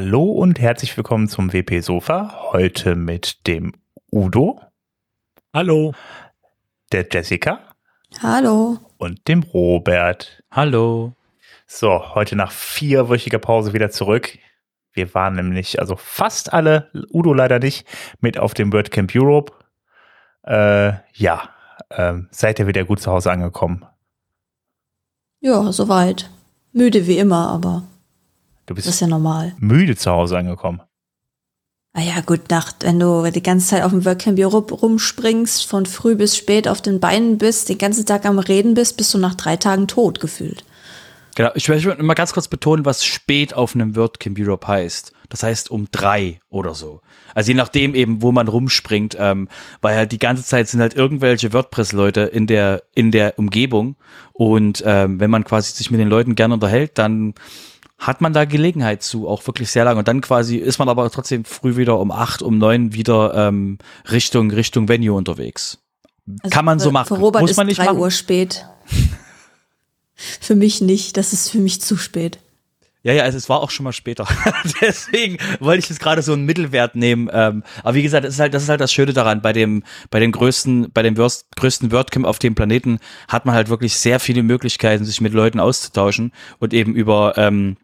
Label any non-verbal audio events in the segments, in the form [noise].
Hallo und herzlich willkommen zum WP Sofa. Heute mit dem Udo. Hallo. Der Jessica. Hallo. Und dem Robert. Hallo. So, heute nach vierwöchiger Pause wieder zurück. Wir waren nämlich, also fast alle, Udo leider nicht, mit auf dem WordCamp Europe. Äh, ja, äh, seid ihr wieder gut zu Hause angekommen? Ja, soweit. Müde wie immer, aber Du bist das ist ja normal. müde zu Hause angekommen. Ah ja, gut Nacht, wenn du die ganze Zeit auf dem WordCamp Europe rumspringst, von früh bis spät auf den Beinen bist, den ganzen Tag am Reden bist, bist du nach drei Tagen tot gefühlt. Genau, ich möchte mal ganz kurz betonen, was spät auf einem WordCamp Europe heißt. Das heißt um drei oder so. Also je nachdem eben, wo man rumspringt, ähm, weil halt die ganze Zeit sind halt irgendwelche WordPress-Leute in der, in der Umgebung. Und ähm, wenn man quasi sich mit den Leuten gerne unterhält, dann hat man da Gelegenheit zu, auch wirklich sehr lange. Und dann quasi ist man aber trotzdem früh wieder um acht, um neun wieder ähm, Richtung, Richtung Venue unterwegs. Also Kann man so für- machen. Für Robert Muss ist man nicht drei machen. Uhr spät. [laughs] für mich nicht, das ist für mich zu spät. Ja, ja, also es war auch schon mal später. [laughs] Deswegen wollte ich jetzt gerade so einen Mittelwert nehmen. Ähm, aber wie gesagt, das ist halt, das ist halt das Schöne daran. Bei dem, bei dem größten, bei dem worst, größten WordCamp auf dem Planeten hat man halt wirklich sehr viele Möglichkeiten, sich mit Leuten auszutauschen und eben über ähm,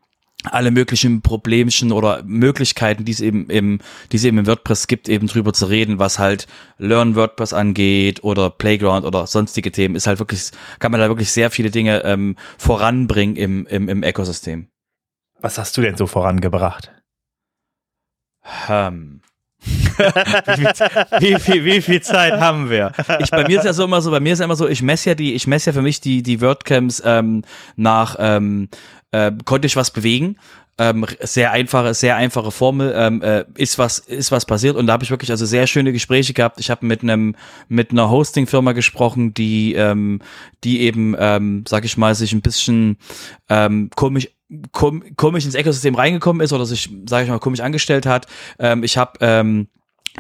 alle möglichen Problemchen oder Möglichkeiten, die es eben im, die es eben im WordPress gibt, eben drüber zu reden, was halt Learn WordPress angeht oder Playground oder sonstige Themen, ist halt wirklich, kann man da wirklich sehr viele Dinge ähm, voranbringen im, im, im Ökosystem. Was hast du denn so vorangebracht? Ähm. [laughs] wie, viel, wie, viel, wie viel Zeit haben wir? Ich, bei mir ist ja so immer so, bei mir ist ja immer so, ich messe ja die, ich messe ja für mich die, die WordCamps ähm, nach, ähm, äh, konnte ich was bewegen? Ähm, sehr einfache, sehr einfache Formel, ähm, äh, ist was, ist was passiert und da habe ich wirklich also sehr schöne Gespräche gehabt. Ich habe mit einem, mit einer Hosting-Firma gesprochen, die, ähm, die eben, ähm, sag ich mal, sich ein bisschen ähm, komisch kom komisch ins Ökosystem reingekommen ist oder sich, sage ich mal, komisch angestellt hat. Ähm, ich habe, ähm,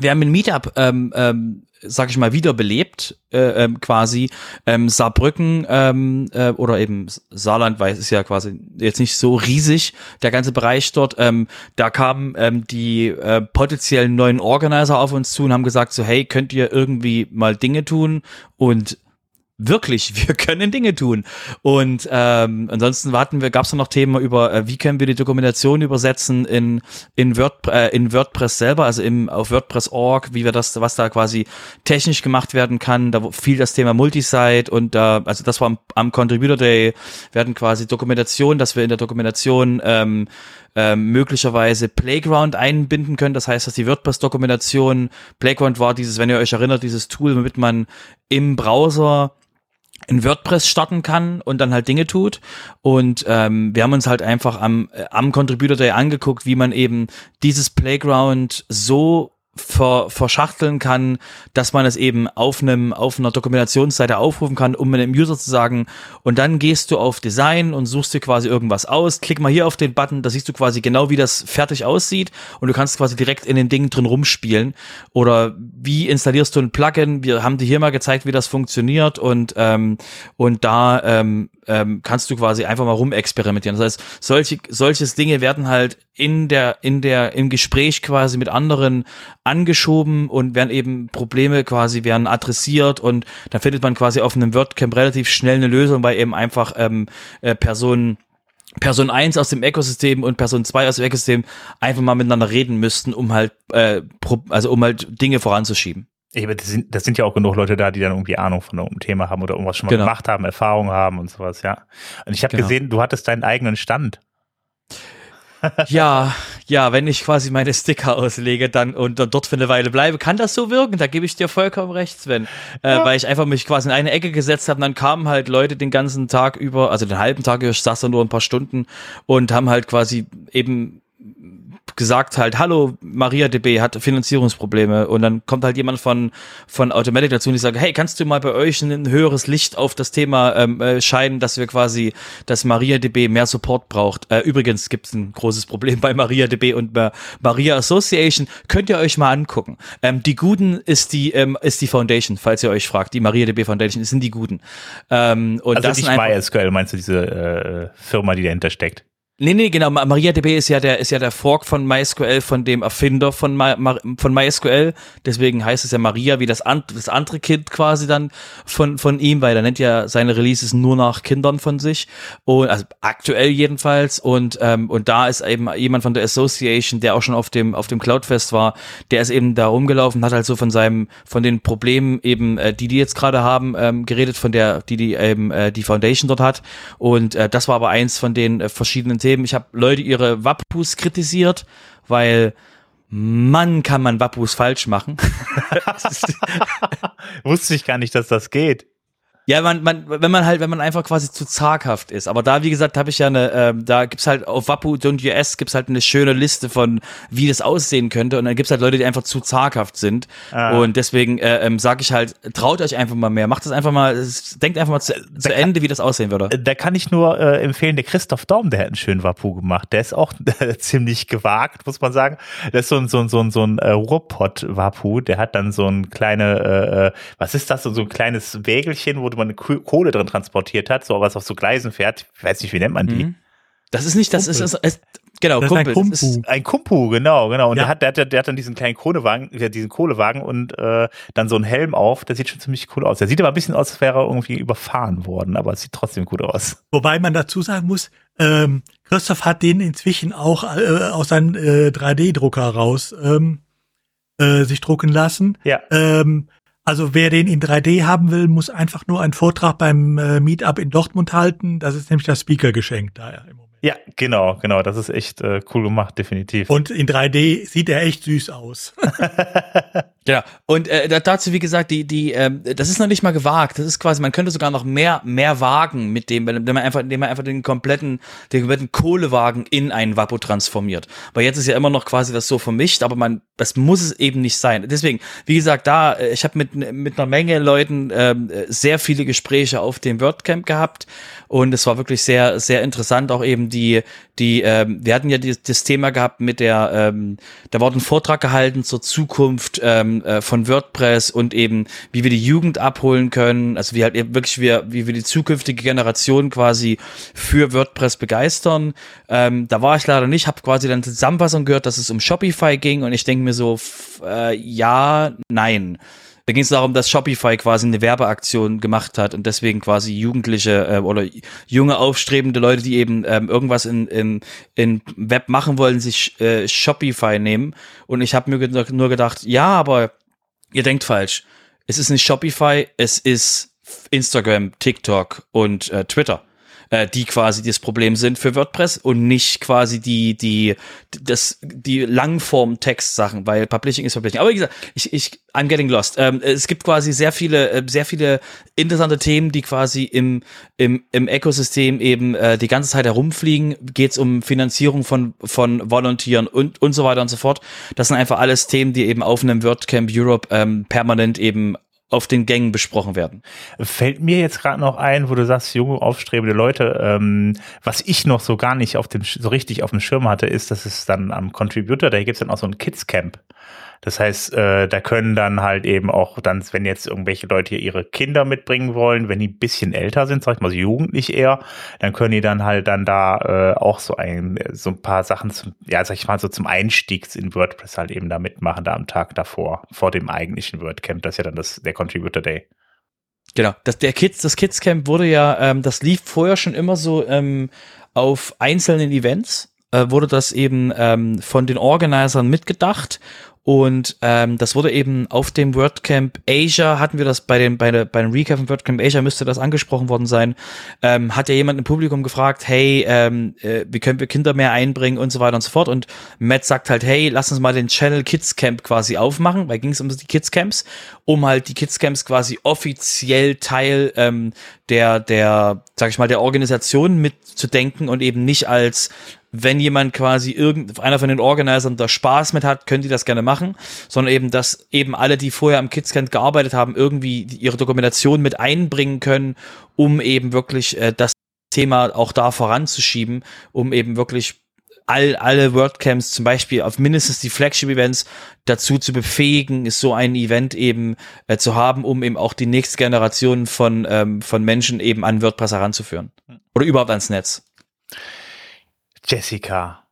wir haben ein Meetup, ähm, ähm, sag ich mal, wiederbelebt, äh, ähm, quasi ähm, Saarbrücken ähm, äh, oder eben Saarland, weil es ist ja quasi jetzt nicht so riesig, der ganze Bereich dort. Ähm, da kamen ähm, die äh, potenziellen neuen Organizer auf uns zu und haben gesagt so, hey, könnt ihr irgendwie mal Dinge tun? Und wirklich, [laughs] wir können Dinge tun. Und ähm, ansonsten warten wir, gab es noch Themen über, äh, wie können wir die Dokumentation übersetzen in in, Word, äh, in WordPress selber, also im auf WordPress.org, wie wir das, was da quasi technisch gemacht werden kann. Da fiel das Thema Multisite und da, also das war am, am Contributor Day, werden quasi Dokumentation, dass wir in der Dokumentation ähm, ähm, möglicherweise Playground einbinden können. Das heißt, dass die WordPress-Dokumentation, Playground war dieses, wenn ihr euch erinnert, dieses Tool, womit man im Browser in WordPress starten kann und dann halt Dinge tut. Und ähm, wir haben uns halt einfach am, äh, am Contributor Day angeguckt, wie man eben dieses Playground so ver, verschachteln kann, dass man es eben auf einem auf einer Dokumentationsseite aufrufen kann, um einem User zu sagen, und dann gehst du auf Design und suchst dir quasi irgendwas aus, klick mal hier auf den Button, da siehst du quasi genau, wie das fertig aussieht und du kannst quasi direkt in den Dingen drin rumspielen. Oder wie installierst du ein Plugin? Wir haben dir hier mal gezeigt, wie das funktioniert und ähm, und da ähm, ähm, kannst du quasi einfach mal rumexperimentieren. Das heißt, solche, solches Dinge werden halt in der, in der, im Gespräch quasi mit anderen angeschoben und werden eben Probleme quasi werden adressiert und dann findet man quasi auf einem WordCamp relativ schnell eine Lösung, weil eben einfach ähm, äh, Personen Person 1 aus dem Ökosystem und Person 2 aus dem Ökosystem einfach mal miteinander reden müssten, um halt, äh, also um halt Dinge voranzuschieben. Ich, das, sind, das sind ja auch genug Leute da, die dann irgendwie Ahnung von irgendeinem Thema haben oder irgendwas schon mal Genau. gemacht haben, Erfahrung haben und sowas, ja. Und ich habe Genau. gesehen, du hattest deinen eigenen Stand. [laughs] Ja, ja, wenn ich quasi meine Sticker auslege dann und dann dort für eine Weile bleibe, kann das so wirken. Da gebe ich dir vollkommen recht, Sven. Äh, Weil ich einfach mich quasi in eine Ecke gesetzt habe und dann kamen halt Leute den ganzen Tag über, also den halben Tag über, ich saß da nur ein paar Stunden und haben halt quasi eben gesagt halt, hallo, MariaDB hat Finanzierungsprobleme und dann kommt halt jemand von, von Automatic dazu und die sagt, hey, kannst du mal bei euch ein höheres Licht auf das Thema ähm, äh, scheinen, dass wir quasi, dass MariaDB mehr Support braucht. Äh, übrigens gibt es ein großes Problem [laughs] bei MariaDB und bei Maria Association, könnt ihr euch mal angucken. Ähm, die Guten ist die, ähm, ist die Foundation, falls ihr euch fragt, die MariaDB Foundation, sind die Guten. Ähm, und Also das nicht MySQL, meinst du diese äh, Firma, die dahinter steckt? Nee, nee, genau. MariaDB ist ja der, ist ja der Fork von MySQL, von dem Erfinder von, My, von MySQL. Deswegen heißt es ja Maria, wie das, an, das andere Kind quasi dann von, von ihm, weil er nennt ja seine Releases nur nach Kindern von sich. Und, also aktuell jedenfalls. Und, ähm, und da ist eben jemand von der Association, der auch schon auf dem, auf dem Cloudfest war, der ist eben da rumgelaufen, hat halt so von seinem, von den Problemen eben, äh, die die jetzt gerade haben, ähm, geredet, von der, die die eben, äh, die Foundation dort hat. Und äh, das war aber eins von den äh, verschiedenen Themen. Ich habe Leute ihre Wappus kritisiert, weil Mann, kann man Wappus falsch machen. [laughs] Wusste ich gar nicht, dass das geht. Ja, man, man, wenn man halt, wenn man einfach quasi zu zaghaft ist. Aber da, wie gesagt, habe ich ja eine, ähm, da gibt's halt auf Wappu.us gibt's halt eine schöne Liste von, wie das aussehen könnte. Und dann gibt's halt Leute, die einfach zu zaghaft sind. Ah. Und deswegen äh, ähm, sage ich halt, traut euch einfach mal mehr. Macht das einfach mal, denkt einfach mal zu, zu Ende, wie das aussehen würde. Da kann ich nur äh, empfehlen, der Christoph Daum, der hat einen schönen Wappu gemacht. Der ist auch äh, [laughs] ziemlich gewagt, muss man sagen. Der ist so ein, so ein, so ein, so ein äh, Ruhrpott-Wappu. Der hat dann so ein kleine, äh, äh was ist das, so ein kleines Wägelchen, wo man Kohle drin transportiert hat, so was auf so Gleisen fährt. Ich weiß nicht, wie nennt man die? Mhm. Das ist nicht, das ist, ist, ist, genau, das Kumpel. Ist ein Kumpu. Ist ein Kumpu, genau, genau. Und ja. der, hat, der, hat, der hat dann diesen kleinen Kohlewagen, diesen Kohlewagen und äh, dann so einen Helm auf. Der sieht schon ziemlich cool aus. Der sieht aber ein bisschen aus, als wäre er irgendwie überfahren worden, aber es sieht trotzdem gut aus. Wobei man dazu sagen muss, ähm, Christoph hat den inzwischen auch äh, aus seinem äh, 3D-Drucker raus ähm, äh, sich drucken lassen. Ja. Ähm, also wer den in 3D haben will, muss einfach nur einen Vortrag beim äh, Meetup in Dortmund halten. Das ist nämlich das Speaker-Geschenk da im Moment. Ja, genau, genau. Das ist echt äh, cool gemacht, definitiv. Und in 3D sieht er echt süß aus. [laughs] Ja, und äh, dazu, wie gesagt, die, die, ähm, das ist noch nicht mal gewagt. Das ist quasi, man könnte sogar noch mehr, mehr wagen mit dem, wenn man einfach, indem man einfach den kompletten, den kompletten Kohlewagen in einen Wappo transformiert. Weil jetzt ist ja immer noch quasi das so vermischt, aber man, das muss es eben nicht sein. Deswegen, wie gesagt, da, äh, ich habe mit, mit einer Menge Leuten ähm, sehr viele Gespräche auf dem WordCamp gehabt und es war wirklich sehr, sehr interessant, auch eben die, die, ähm, wir hatten ja die, das Thema gehabt mit der, ähm, da wurde ein Vortrag gehalten zur Zukunft, ähm, äh, von WordPress und eben, wie wir die Jugend abholen können, also wie halt wirklich wir, wie wir die zukünftige Generation quasi für WordPress begeistern. Ähm, da war ich leider nicht, habe quasi dann Zusammenfassung gehört, dass es um Shopify ging und ich denke mir so, äh, ja, nein. Da ging es darum, dass Shopify quasi eine Werbeaktion gemacht hat und deswegen quasi Jugendliche äh, oder junge aufstrebende Leute, die eben ähm, irgendwas in, in, in Web machen wollen, sich äh, Shopify nehmen. Und ich habe mir nur gedacht, ja, aber ihr denkt falsch. Es ist nicht Shopify, es ist Instagram, TikTok und äh, Twitter äh, die quasi das Problem sind für WordPress und nicht quasi die, die, das, die Langform-Text-Sachen, weil Publishing ist Publishing. Aber wie gesagt, ich, ich, I'm getting lost. Ähm, es gibt quasi sehr viele, äh, sehr viele interessante Themen, die quasi im, im, im Ökosystem eben äh, die ganze Zeit herumfliegen. Geht es um Finanzierung von, von Volontieren und, und so weiter und so fort. Das sind einfach alles Themen, die eben auf einem WordCamp Europe ähm, permanent eben auf den Gängen besprochen werden. Fällt mir jetzt gerade noch ein, wo du sagst, junge, aufstrebende Leute, ähm, was ich noch so gar nicht auf dem, so richtig auf dem Schirm hatte, ist, dass es dann am Contributor, da gibt es dann auch so ein Kids Camp. Das heißt, äh, da können dann halt eben auch dann, wenn jetzt irgendwelche Leute ihre Kinder mitbringen wollen, wenn die ein bisschen älter sind, sag ich mal so jugendlich eher, dann können die dann halt dann da äh, auch so ein so ein paar Sachen zum, ja, sag ich mal so zum Einstieg in WordPress halt eben da mitmachen, da am Tag davor, vor dem eigentlichen WordCamp. Das ist ja dann das der Contributor Day. Genau, das, der Kids, das Kids Camp wurde ja, ähm, das lief vorher schon immer so ähm, auf einzelnen Events, äh, wurde das eben ähm, von den Organisern mitgedacht und ähm, das wurde eben auf dem WordCamp Asia, hatten wir das bei dem, bei, der, bei dem Recap von WordCamp Asia, müsste das angesprochen worden sein, ähm, hat ja jemand im Publikum gefragt, hey, ähm, äh, wie können wir Kinder mehr einbringen und so weiter und so fort. Und Matt sagt halt, hey, lass uns mal den Channel Kids Camp quasi aufmachen, weil ging es um die Kids Camps, um halt die Kids Camps quasi offiziell Teil ähm, der, der, sag ich mal, der Organisation mitzudenken und eben nicht als wenn jemand quasi irgend, einer von den Organisern da Spaß mit hat, können die das gerne machen, sondern eben, dass eben alle, die vorher am Kidscamp gearbeitet haben, irgendwie ihre Dokumentation mit einbringen können, um eben wirklich äh, das Thema auch da voranzuschieben, um eben wirklich all, alle WordCamps zum Beispiel auf mindestens die Flagship-Events dazu zu befähigen, ist so ein Event eben äh, zu haben, um eben auch die nächste Generation von, ähm, von Menschen eben an WordPress heranzuführen. Oder überhaupt ans Netz. Jessica,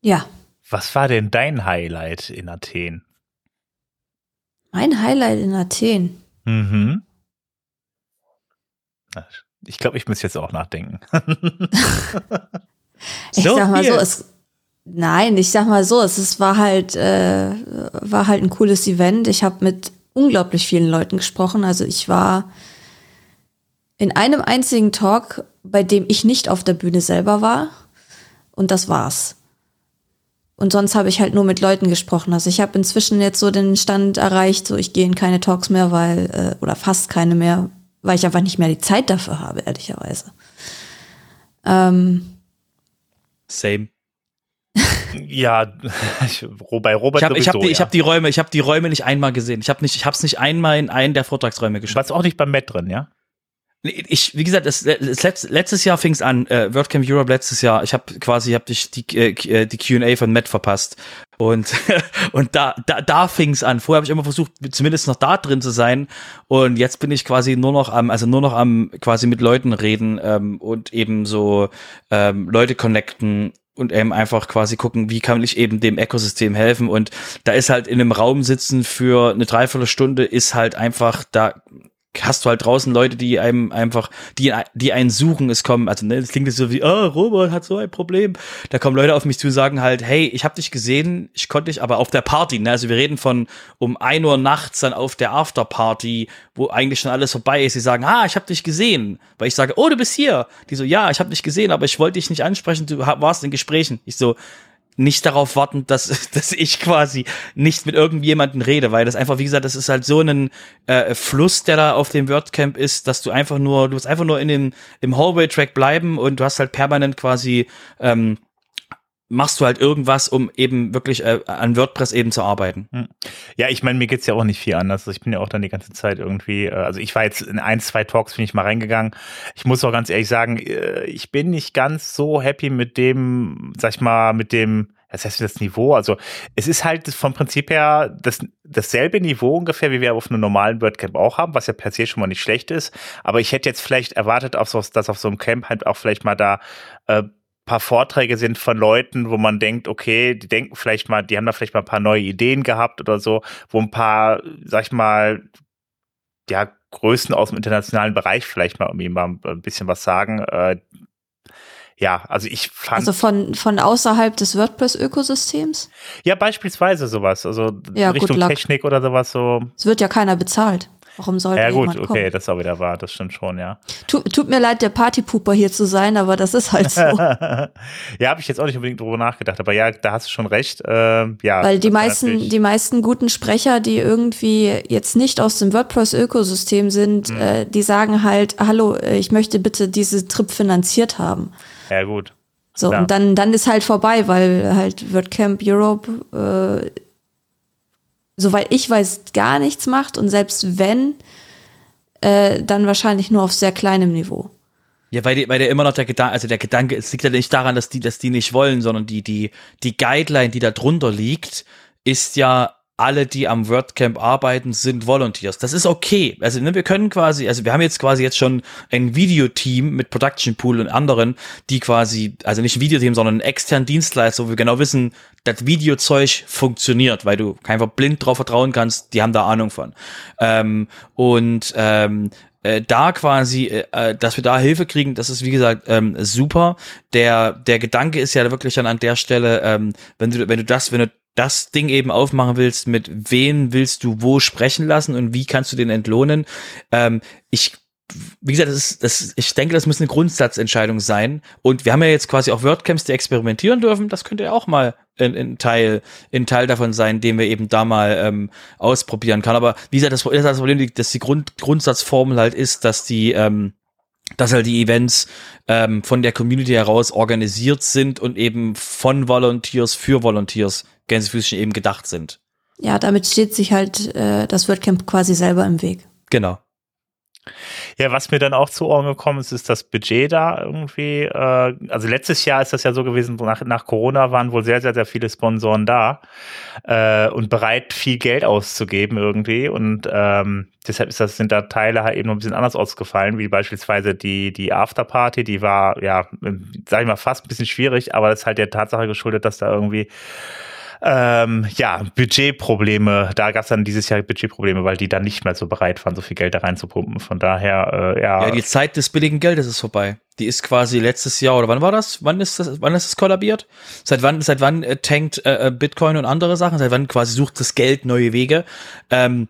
Ja, was war denn dein Highlight in Athen? mein Highlight in Athen. Mhm. Ich glaube, ich muss jetzt auch nachdenken. [laughs] Ich So sag mal viel. so, es. Nein, ich sag mal so, es, es war halt, äh, war halt ein cooles Event. Ich habe mit unglaublich vielen Leuten gesprochen. Also ich war in einem einzigen Talk, bei dem ich nicht auf der Bühne selber war. Und das war's. Und sonst habe ich halt nur mit Leuten gesprochen. Also ich habe inzwischen jetzt so den Stand erreicht, so ich gehe in keine Talks mehr, weil, äh, oder fast keine mehr, weil ich einfach nicht mehr die Zeit dafür habe, ehrlicherweise. Ähm, Same. [laughs] ja, ich, bei Robert Ich habe ich hab die, ich ja. hab die Räume, ich habe die Räume nicht einmal gesehen. Ich habe nicht, ich habe es nicht einmal in einen der Vortragsräume geschafft. Was auch nicht beim Met drin, ja? Ich, wie gesagt, das, das letzt, letztes Jahr fing es an, äh, WordCamp Europe letztes Jahr. Ich habe quasi, hab dich die äh, die Q&A von Matt verpasst und [laughs] und da da, da fing es an. Vorher habe ich immer versucht, zumindest noch da drin zu sein und jetzt bin ich quasi nur noch am, also nur noch am quasi mit Leuten reden ähm, und eben so ähm, Leute connecten und eben einfach quasi gucken, wie kann ich eben dem Ökosystem helfen und da ist halt in einem Raum sitzen für eine Dreiviertelstunde ist halt einfach da hast du halt draußen Leute, die einem einfach, die, die einen suchen, es kommen, also ne, das klingt jetzt so wie, oh, Robert hat so ein Problem. Da kommen Leute auf mich zu und sagen halt, hey, ich habe dich gesehen, ich konnte dich, aber auf der Party, ne? Also wir reden von um ein Uhr nachts dann auf der Afterparty, wo eigentlich schon alles vorbei ist. Sie sagen, ah, ich habe dich gesehen. Weil ich sage, oh, du bist hier. Die so, ja, ich habe dich gesehen, aber ich wollte dich nicht ansprechen, du warst in Gesprächen. Ich so, nicht darauf warten, dass, [laughs] dass ich quasi nicht mit irgendjemanden rede, weil das einfach, wie gesagt, das ist halt so ein äh, Fluss, der da auf dem WordCamp ist, dass du einfach nur, du musst einfach nur in dem, im Hallway-Track bleiben und du hast halt permanent quasi, ähm, machst du halt irgendwas, um eben wirklich äh, an WordPress eben zu arbeiten. Ja, ich meine, mir geht's ja auch nicht viel anders. Ich bin ja auch dann die ganze Zeit irgendwie, äh, also ich war jetzt in ein, zwei Talks, bin ich mal reingegangen. Ich muss auch ganz ehrlich sagen, äh, ich bin nicht ganz so happy mit dem, sag ich mal, mit dem, das heißt das Niveau. Also es ist halt vom Prinzip her das, dasselbe Niveau ungefähr, wie wir auf einem normalen WordCamp auch haben, was ja per se schon mal nicht schlecht ist. Aber ich hätte jetzt vielleicht erwartet, auf so, dass auf so einem Camp halt auch vielleicht mal da äh, paar Vorträge sind von Leuten, wo man denkt, okay, die denken vielleicht mal, die haben da vielleicht mal ein paar neue Ideen gehabt oder so, wo ein paar, sag ich mal, ja, Größen aus dem internationalen Bereich vielleicht mal irgendwie mal ein bisschen was sagen. Äh, ja, also ich fand, Also von, von außerhalb des WordPress-Ökosystems? ja, beispielsweise sowas, also Ja, Richtung. Technik oder sowas so. Es wird ja keiner bezahlt. Warum sollte Ja, gut, okay, kommen? das ist auch wieder wahr, das stimmt schon, ja. Tut, tut mir leid, der Partypooper hier zu sein, aber das ist halt so. [laughs] ja, habe ich jetzt auch nicht unbedingt drüber nachgedacht, aber ja, da hast du schon recht. Äh, ja, Weil die meisten, die meisten guten Sprecher, die irgendwie jetzt nicht aus dem WordPress-Ökosystem sind, Mhm. äh, die sagen halt, hallo, äh, ich möchte bitte diese Trip finanziert haben. Ja, gut. So, Klar. und dann, dann ist halt vorbei, weil halt WordCamp Europe, äh, soweit ich weiß, gar nichts macht und selbst wenn, äh, dann wahrscheinlich nur auf sehr kleinem Niveau. Ja, weil, die, weil der immer noch der Gedanke, also der Gedanke, es liegt ja nicht daran, dass die, dass die nicht wollen, sondern die, die, die Guideline, die da drunter liegt, ist ja, alle, die am WordCamp arbeiten, sind Volunteers. Das ist okay. Also ne, wir können quasi, also wir haben jetzt quasi jetzt schon ein Videoteam mit Production Pool und anderen, die quasi, also nicht ein Videoteam, sondern einen externen Dienstleister, wo wir genau wissen, das Videozeug funktioniert, weil du einfach blind drauf vertrauen kannst, die haben da Ahnung von. Ähm, und ähm, äh, da quasi, äh, äh, dass wir da Hilfe kriegen, das ist wie gesagt ähm, super. Der der Gedanke ist ja wirklich dann an der Stelle, ähm, wenn du wenn du das wenn du das Ding eben aufmachen willst, mit wen willst du wo sprechen lassen und wie kannst du den entlohnen? Ähm, ich wie gesagt, das ist, das, ich denke, das muss eine Grundsatzentscheidung sein. Und wir haben ja jetzt quasi auch WordCamps, die experimentieren dürfen. Das könnte ja auch mal ein, Teil, ein Teil davon sein, den wir eben da mal ähm, ausprobieren kann. Aber wie gesagt, das, das das Problem, dass die Grund, Grundsatzformel halt ist, dass die, ähm, dass halt die Events ähm, von der Community heraus organisiert sind und eben von Volunteers für Volunteers Gänsefüßchen eben gedacht sind. Ja, damit steht sich halt äh, das WordCamp quasi selber im Weg. Genau. Ja, was mir dann auch zu Ohren gekommen ist, ist das Budget da irgendwie. Äh, also letztes Jahr ist das ja so gewesen, nach, nach Corona waren wohl sehr, sehr, sehr viele Sponsoren da äh, und bereit, viel Geld auszugeben irgendwie. Und ähm, deshalb ist das, sind da Teile halt eben noch ein bisschen anders ausgefallen, wie beispielsweise die, die Afterparty, die war, ja, sag ich mal, fast ein bisschen schwierig, aber das ist halt der Tatsache geschuldet, dass da irgendwie ähm, ja, Budgetprobleme, da gab es dann dieses Jahr Budgetprobleme, weil die dann nicht mehr so bereit waren, so viel Geld da reinzupumpen. Von daher, äh, ja. Ja, die Zeit des billigen Geldes ist vorbei. Die ist quasi letztes Jahr, oder wann war das? Wann ist das, wann ist das kollabiert? Seit wann, seit wann äh, tankt äh, Bitcoin und andere Sachen? Seit wann quasi sucht das Geld neue Wege? Ähm,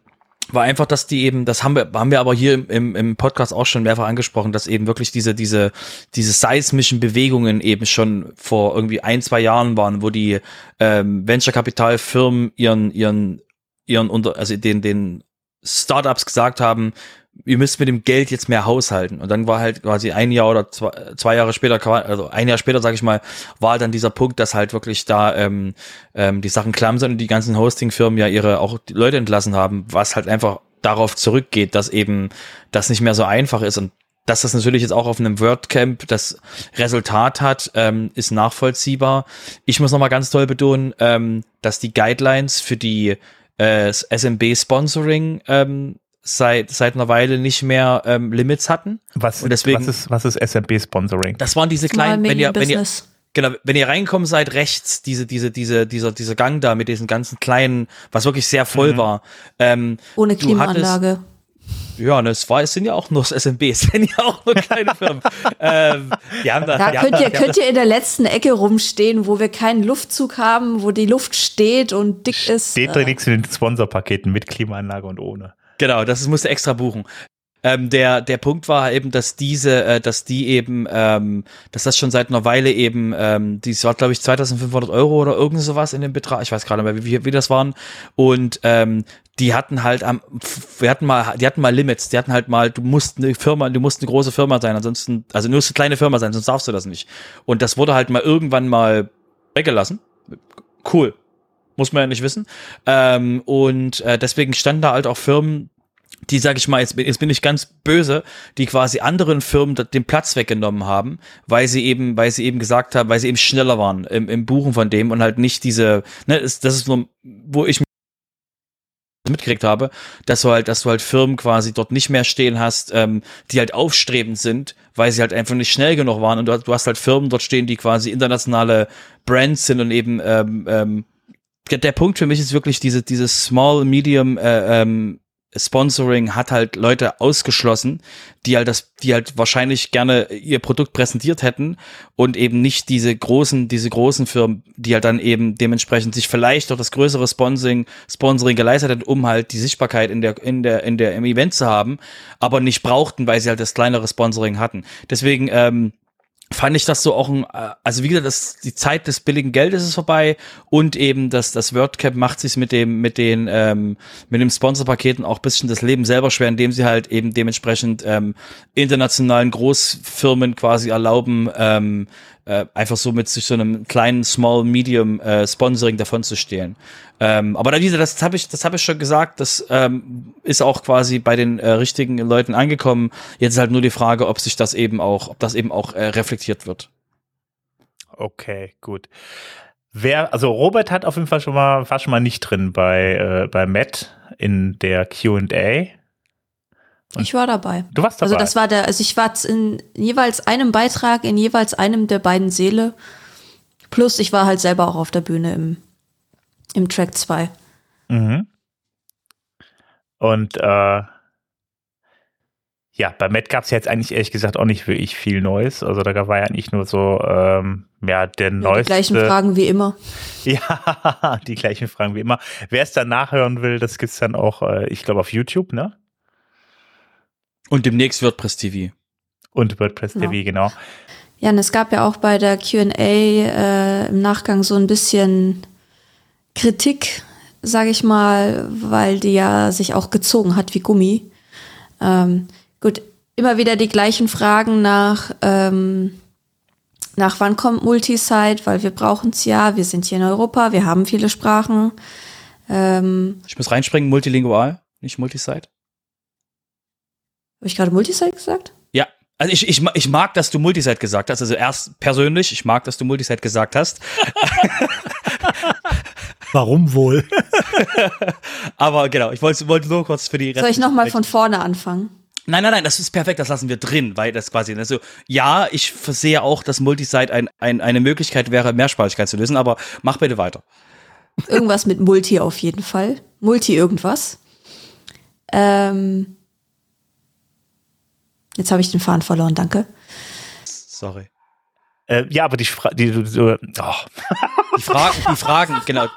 war einfach, dass die eben, das haben wir, haben wir aber hier im, im Podcast auch schon mehrfach angesprochen, dass eben wirklich diese, diese, diese seismischen Bewegungen eben schon vor irgendwie ein, zwei Jahren waren, wo die ähm, Venture-Kapital-Firmen ihren, ihren, ihren unter, also den, den Startups gesagt haben, ihr müsst mit dem Geld jetzt mehr haushalten. Und dann war halt quasi ein Jahr oder zwei, zwei Jahre später, also ein Jahr später, sage ich mal, war dann dieser Punkt, dass halt wirklich da ähm, ähm, die Sachen klamm sind und die ganzen Hosting-Firmen ja ihre auch die Leute entlassen haben, was halt einfach darauf zurückgeht, dass eben das nicht mehr so einfach ist und dass das natürlich jetzt auch auf einem WordCamp das Resultat hat, ähm, ist nachvollziehbar. Ich muss nochmal ganz toll betonen, ähm, dass die Guidelines für die äh, SMB Sponsoring ähm, seit seit einer Weile nicht mehr ähm, Limits hatten. Was, und deswegen, was ist was ist SMB Sponsoring? Das waren diese kleinen, wenn ihr, wenn ihr genau, wenn ihr reinkommen seid rechts, diese diese diese dieser dieser Gang da mit diesen ganzen kleinen, was wirklich sehr voll mhm. war. Ähm, Ohne Klimaanlage. Ja, ne, es, war, es sind ja auch nur SMB, [laughs] es sind ja auch nur kleine Firmen. [laughs] ähm, die haben da, da die könnt, haben ihr, da, könnt ihr in der letzten Ecke rumstehen, wo wir keinen Luftzug haben, wo die Luft steht und dick ist. Steht äh, nichts in den Sponsorpaketen mit Klimaanlage und ohne. Genau, das musste extra buchen. Ähm, der, der Punkt war eben, dass diese, äh, dass die eben, ähm, dass das schon seit einer Weile eben, ähm, dies war glaube ich 2500 Euro oder irgend sowas in dem Betrag, ich weiß gerade nicht mehr, wie, wie das waren. Und ähm, die hatten halt am, wir hatten mal, die hatten mal Limits, die hatten halt mal, du musst eine Firma, du musst eine große Firma sein, ansonsten, also nur eine kleine Firma sein, sonst darfst du das nicht. Und das wurde halt mal irgendwann mal weggelassen. Cool. Muss man ja nicht wissen. Ähm, und äh, deswegen standen da halt auch Firmen, die, sag ich mal, jetzt, jetzt bin ich ganz böse, die quasi anderen Firmen den Platz weggenommen haben, weil sie eben, weil sie eben gesagt haben, weil sie eben schneller waren im, im Buchen von dem und halt nicht diese, ne, das, ist nur, wo ich mitgekriegt habe, dass du halt, dass du halt Firmen quasi dort nicht mehr stehen hast, ähm, die halt aufstrebend sind, weil sie halt einfach nicht schnell genug waren und du, du hast halt Firmen dort stehen, die quasi internationale Brands sind und eben ähm, ähm, der Punkt für mich ist wirklich diese, dieses Small, Medium äh, ähm, Sponsoring hat halt Leute ausgeschlossen, die halt das, die halt wahrscheinlich gerne ihr Produkt präsentiert hätten und eben nicht diese großen, diese großen Firmen, die halt dann eben dementsprechend sich vielleicht auch das größere Sponsoring, Sponsoring geleistet hätten, um halt die Sichtbarkeit in der, in der, in der, im Event zu haben, aber nicht brauchten, weil sie halt das kleinere Sponsoring hatten. Deswegen, ähm, fand ich das so auch ein, äh, also wie gesagt, das, die Zeit des billigen Geldes ist vorbei und eben das, das WordCap macht sich mit dem, mit den, ähm, mit dem Sponsorpaketen auch bisschen das Leben selber schwer, indem sie halt eben dementsprechend ähm, internationalen Großfirmen quasi erlauben, ähm, äh, einfach so mit sich so einem kleinen Small Medium äh, Sponsoring davon zu stehlen. Ähm, aber da diese, das habe ich, das habe ich schon gesagt, das ähm, ist auch quasi bei den äh, richtigen Leuten angekommen. Jetzt ist halt nur die Frage, ob sich das eben auch, ob das eben auch äh, reflektiert wird. Okay, gut. Wer, also Robert hat auf jeden Fall schon mal, war schon mal nicht drin bei, äh, bei Matt in der Q&A. Ich war dabei. Du warst dabei. Also das war der, also ich war in jeweils einem Beitrag in jeweils einem der beiden Seele. Plus ich war halt selber auch auf der Bühne im, im Track 2. Mhm. Und äh, ja, bei Matt gab es jetzt eigentlich ehrlich gesagt auch nicht wirklich viel Neues. Also da war ja eigentlich nur so, ähm, ja, der ja, neueste. Die gleichen Fragen wie immer. [laughs] Ja, die gleichen Fragen wie immer. Wer es dann nachhören will, das gibt's dann auch, äh, ich glaube, auf YouTube, ne? Und demnächst WordPress TV. Und WordPress genau. TV, genau. Ja, und es gab ja auch bei der QA äh, im Nachgang so ein bisschen Kritik, sage ich mal, weil die ja sich auch gezogen hat wie Gummi. Ähm, gut, immer wieder die gleichen Fragen nach, ähm, nach wann kommt Multisite, weil wir brauchen es ja, wir sind hier in Europa, wir haben viele Sprachen. Ähm, ich muss reinspringen, multilingual, nicht Multisite. Habe ich gerade Multisite gesagt? Ja. Also ich, ich, ich mag, dass du Multisite gesagt hast. Also erst persönlich, ich mag, dass du Multisite gesagt hast. [laughs] Warum wohl? [laughs] Aber genau, ich wollte, wollte nur kurz für die Soll ich nochmal von vorne anfangen? Nein, nein, nein, das ist perfekt, das lassen wir drin, weil das quasi, also ja, ich sehe auch, dass Multisite ein, ein, eine Möglichkeit wäre, Mehrsprachigkeit zu lösen, aber mach bitte weiter. Irgendwas mit Multi auf jeden Fall. Multi irgendwas. Ähm, jetzt habe ich den Faden verloren, danke. Sorry. Äh, ja, aber die, Fra die, die, die, oh. die Fragen, die Fragen, genau.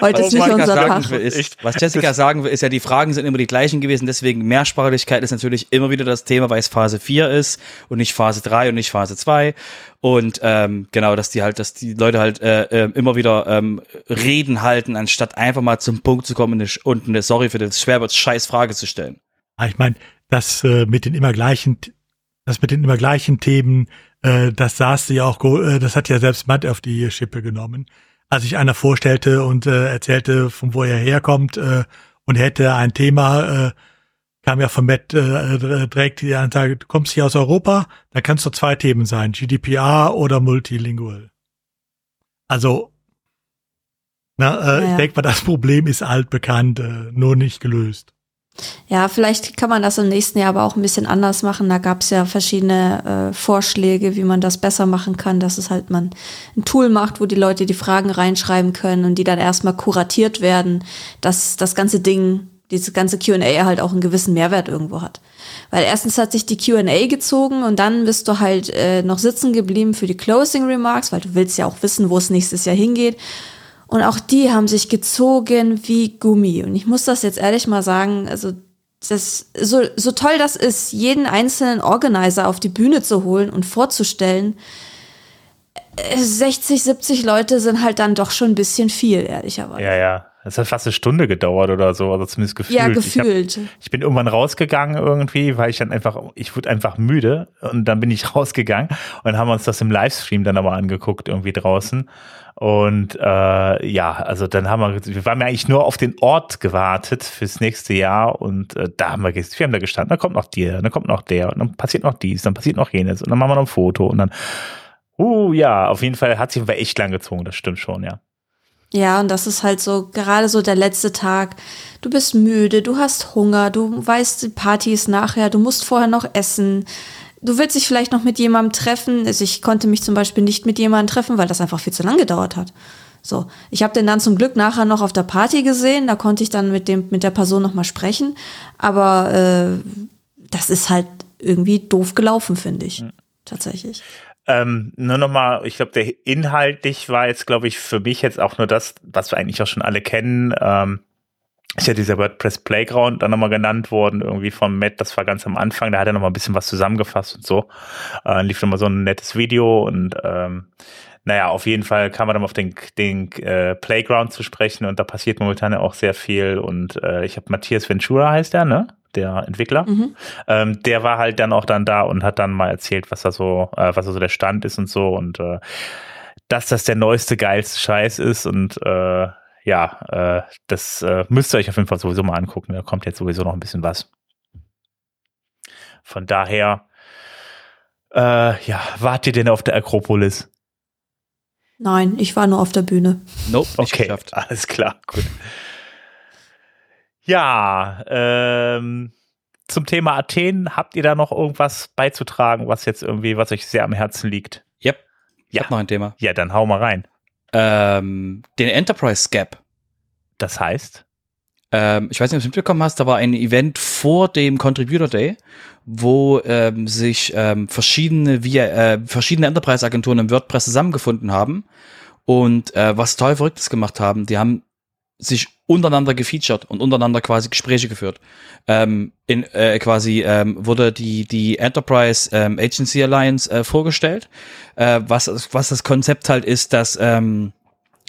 Heute ist nicht unser Tag. Will, ist, was Jessica sagen will, ist ja, die Fragen sind immer die gleichen gewesen, deswegen Mehrsprachigkeit ist natürlich immer wieder das Thema, weil es Phase 4 ist und nicht Phase 3 und nicht Phase 2. Und ähm, genau, dass die halt, dass die Leute halt äh, äh, immer wieder ähm, Reden halten, anstatt einfach mal zum Punkt zu kommen und eine Sorry für das Schwerwort scheiß Frage zu stellen. Ich meine, das äh, mit den immer gleichen, das mit den immer gleichen Themen, äh, das saß ja auch, äh, das hat ja selbst Matt auf die Schippe genommen als sich einer vorstellte und äh, erzählte, von wo er herkommt äh, und hätte ein Thema, äh, kam ja von Matt äh, direkt die Ansage, du kommst hier aus Europa, da kannst du zwei Themen sein, GDPR oder Multilingual. Also, na, äh, naja. ich denke mal, das Problem ist altbekannt, äh, nur nicht gelöst. Ja, vielleicht kann man das im nächsten Jahr aber auch ein bisschen anders machen. Da gab es ja verschiedene äh, Vorschläge, wie man das besser machen kann, dass es halt man ein Tool macht, wo die Leute die Fragen reinschreiben können und die dann erstmal kuratiert werden, dass das ganze Ding, dieses ganze QA halt auch einen gewissen Mehrwert irgendwo hat. Weil erstens hat sich die QA gezogen und dann bist du halt äh, noch sitzen geblieben für die Closing Remarks, weil du willst ja auch wissen, wo es nächstes Jahr hingeht. Und auch die haben sich gezogen wie Gummi. Und ich muss das jetzt ehrlich mal sagen, also das, so, so toll das ist, jeden einzelnen Organizer auf die Bühne zu holen und vorzustellen, 60, äh, 70 Leute sind halt dann doch schon ein bisschen viel, ehrlicherweise. Ja, ja. Es hat fast eine Stunde gedauert oder so, also zumindest gefühlt. Ja, gefühlt. Ich, hab, ich, bin irgendwann rausgegangen irgendwie, weil ich dann einfach, ich wurde einfach müde und dann bin ich [laughs] rausgegangen und haben uns das im Livestream dann aber angeguckt irgendwie draußen. Und äh, ja, also dann haben wir, wir waren ja eigentlich nur auf den Ort gewartet fürs nächste Jahr und äh, da haben wir, wir haben da gestanden, da kommt noch der, dann kommt noch der und dann passiert noch dies, dann passiert noch jenes und dann machen wir noch ein Foto und dann, uh ja, auf jeden Fall hat sich echt lang gezogen, das stimmt schon, ja. Ja, und das ist halt so, gerade so der letzte Tag. Du bist müde, du hast Hunger, du weißt, die Party ist nachher, du musst vorher noch essen. Du willst dich vielleicht noch mit jemandem treffen. Also ich konnte mich zum Beispiel nicht mit jemandem treffen, weil das einfach viel zu lang gedauert hat. So, ich habe den dann zum Glück nachher noch auf der Party gesehen. Da konnte ich dann mit dem mit der Person noch mal sprechen. Aber äh, das ist halt irgendwie doof gelaufen, finde ich. Mhm. Tatsächlich. Ähm, nur nochmal, ich glaube, der inhaltlich war jetzt, glaube ich, für mich jetzt auch nur das, was wir eigentlich auch schon alle kennen. Ähm, ist ja dieser WordPress Playground dann nochmal genannt worden, irgendwie von Matt, das war ganz am Anfang, da hat er nochmal ein bisschen was zusammengefasst und so. Äh, lief nochmal so ein nettes Video und ähm, naja, auf jeden Fall kam man dann auf den, den äh, Playground zu sprechen und da passiert momentan ja auch sehr viel und äh, ich habe Matthias Ventura heißt der, ne? Der Entwickler, mhm. ähm, der war halt dann auch dann da und hat dann mal erzählt, was da so, äh, was da so der Stand ist und so und äh, dass das der neueste, geilste Scheiß ist und äh, ja, äh, das äh, müsst ihr euch auf jeden Fall sowieso mal angucken. Da kommt jetzt sowieso noch ein bisschen was. Von daher, äh, ja, wart ihr denn auf der Akropolis? Nein, ich war nur auf der Bühne. Nope, okay, geschafft. alles klar, gut. Ja, ähm, zum Thema Athen, habt ihr da noch irgendwas beizutragen, was jetzt irgendwie, was euch sehr am Herzen liegt? Yep. Ich ja. hab noch ein Thema. Ja, dann hau mal rein. Ähm, den Enterprise Gap. Das heißt? Ähm, ich weiß nicht, ob du es mitbekommen hast, da war ein Event vor dem Contributor Day, wo ähm, sich ähm, verschiedene, via, äh, verschiedene Enterprise-Agenturen im WordPress zusammengefunden haben und äh, was total Verrücktes gemacht haben. Die haben sich untereinander gefeatured und untereinander quasi Gespräche geführt. Ähm, in äh, quasi ähm, wurde die die Enterprise ähm, Agency Alliance äh, vorgestellt, äh, was was das Konzept halt ist, dass ähm,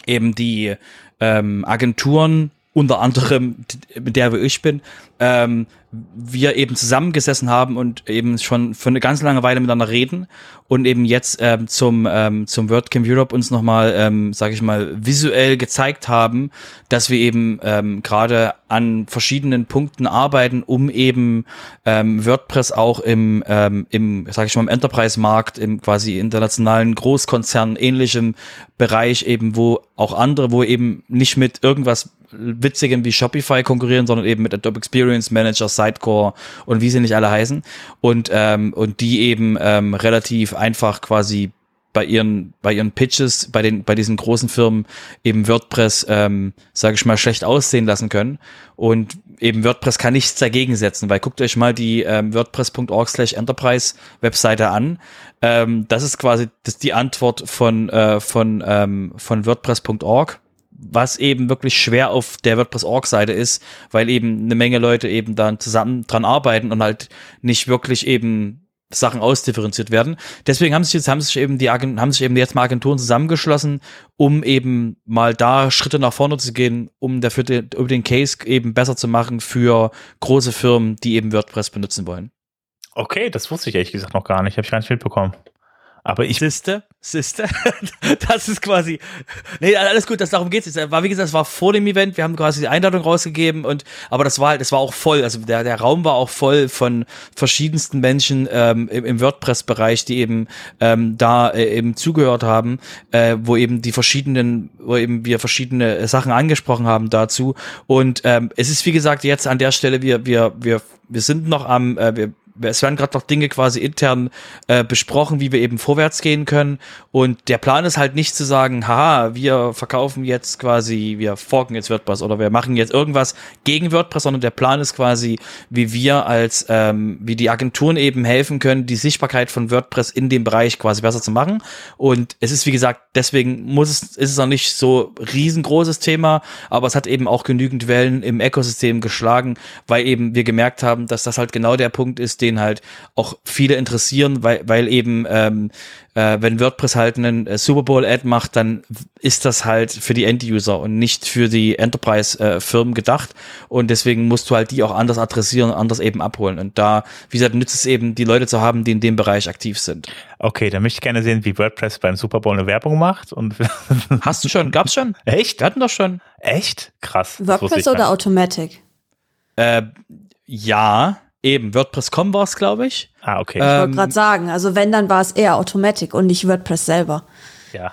eben die ähm, Agenturen unter anderem mit der ich bin ähm, wir eben zusammengesessen haben und eben schon für eine ganz lange Weile miteinander reden und eben jetzt ähm, zum ähm, zum WordCamp Europe uns nochmal, ähm, sage ich mal, visuell gezeigt haben, dass wir eben ähm, gerade an verschiedenen Punkten arbeiten, um eben ähm, WordPress auch im ähm, im, sage ich mal, im Enterprise-Markt, im quasi internationalen Großkonzern ähnlichem Bereich eben, wo auch andere, wo eben nicht mit irgendwas witzigem wie Shopify konkurrieren, sondern eben mit Adobe Experience Manager, Sidecore und wie sie nicht alle heißen. Und, ähm, und die eben ähm, relativ einfach quasi bei ihren bei ihren Pitches bei den bei diesen großen Firmen eben WordPress ähm, sage ich mal schlecht aussehen lassen können. Und eben WordPress kann nichts dagegen setzen weil guckt euch mal die ähm, WordPress.org/enterprise Webseite an. Ähm, das ist quasi das die Antwort von äh, von ähm, von WordPress.org was eben wirklich schwer auf der WordPress-Org-Seite ist, weil eben eine Menge Leute eben dann zusammen dran arbeiten und halt nicht wirklich eben Sachen ausdifferenziert werden. Deswegen haben sich jetzt haben sich eben die haben sich eben jetzt mal Agenturen zusammengeschlossen, um eben mal da Schritte nach vorne zu gehen, um dafür den, um den Case eben besser zu machen für große Firmen, die eben WordPress benutzen wollen. Okay, das wusste ich ehrlich gesagt noch gar nicht, habe ich gar nicht mitbekommen. Aber ich. Siste, Siste, [laughs] das ist quasi. Nee, alles gut, das, darum geht's jetzt. War, wie gesagt, das war vor dem Event, wir haben quasi die Einladung rausgegeben und, aber das war halt, das war auch voll. Also der, der Raum war auch voll von verschiedensten Menschen ähm, im, im WordPress-Bereich, die eben ähm, da äh, eben zugehört haben, äh, wo eben die verschiedenen, wo eben wir verschiedene Sachen angesprochen haben dazu. Und ähm, es ist, wie gesagt, jetzt an der Stelle, wir, wir, wir, wir sind noch am, äh, wir es werden gerade noch Dinge quasi intern äh, besprochen, wie wir eben vorwärts gehen können. Und der Plan ist halt nicht zu sagen, haha, wir verkaufen jetzt quasi, wir forken jetzt WordPress oder wir machen jetzt irgendwas gegen WordPress, sondern der Plan ist quasi, wie wir als, ähm, wie die Agenturen eben helfen können, die Sichtbarkeit von WordPress in dem Bereich quasi besser zu machen. Und es ist, wie gesagt, deswegen muss es, ist es noch nicht so riesengroßes Thema, aber es hat eben auch genügend Wellen im Ökosystem geschlagen, weil eben wir gemerkt haben, dass das halt genau der Punkt ist, den halt auch viele interessieren, weil, weil eben ähm, äh, wenn WordPress halt einen äh, Super Bowl Ad macht, dann ist das halt für die End-User und nicht für die Enterprise-Firmen äh, gedacht. Und deswegen musst du halt die auch anders adressieren anders eben abholen. Und da, wie gesagt, nützt es eben, die Leute zu haben, die in dem Bereich aktiv sind. Okay, dann möchte ich gerne sehen, wie WordPress beim Super Bowl eine Werbung macht. Und [laughs] Hast du schon? Gab's schon? Echt? Wir hatten doch schon. Echt? Krass. WordPress oder Automatic? Äh, ja. Eben, WordPress.com war es, glaube ich. Ah, okay. Ich wollte gerade sagen, also wenn, dann war es eher Automatic und nicht WordPress selber. Ja.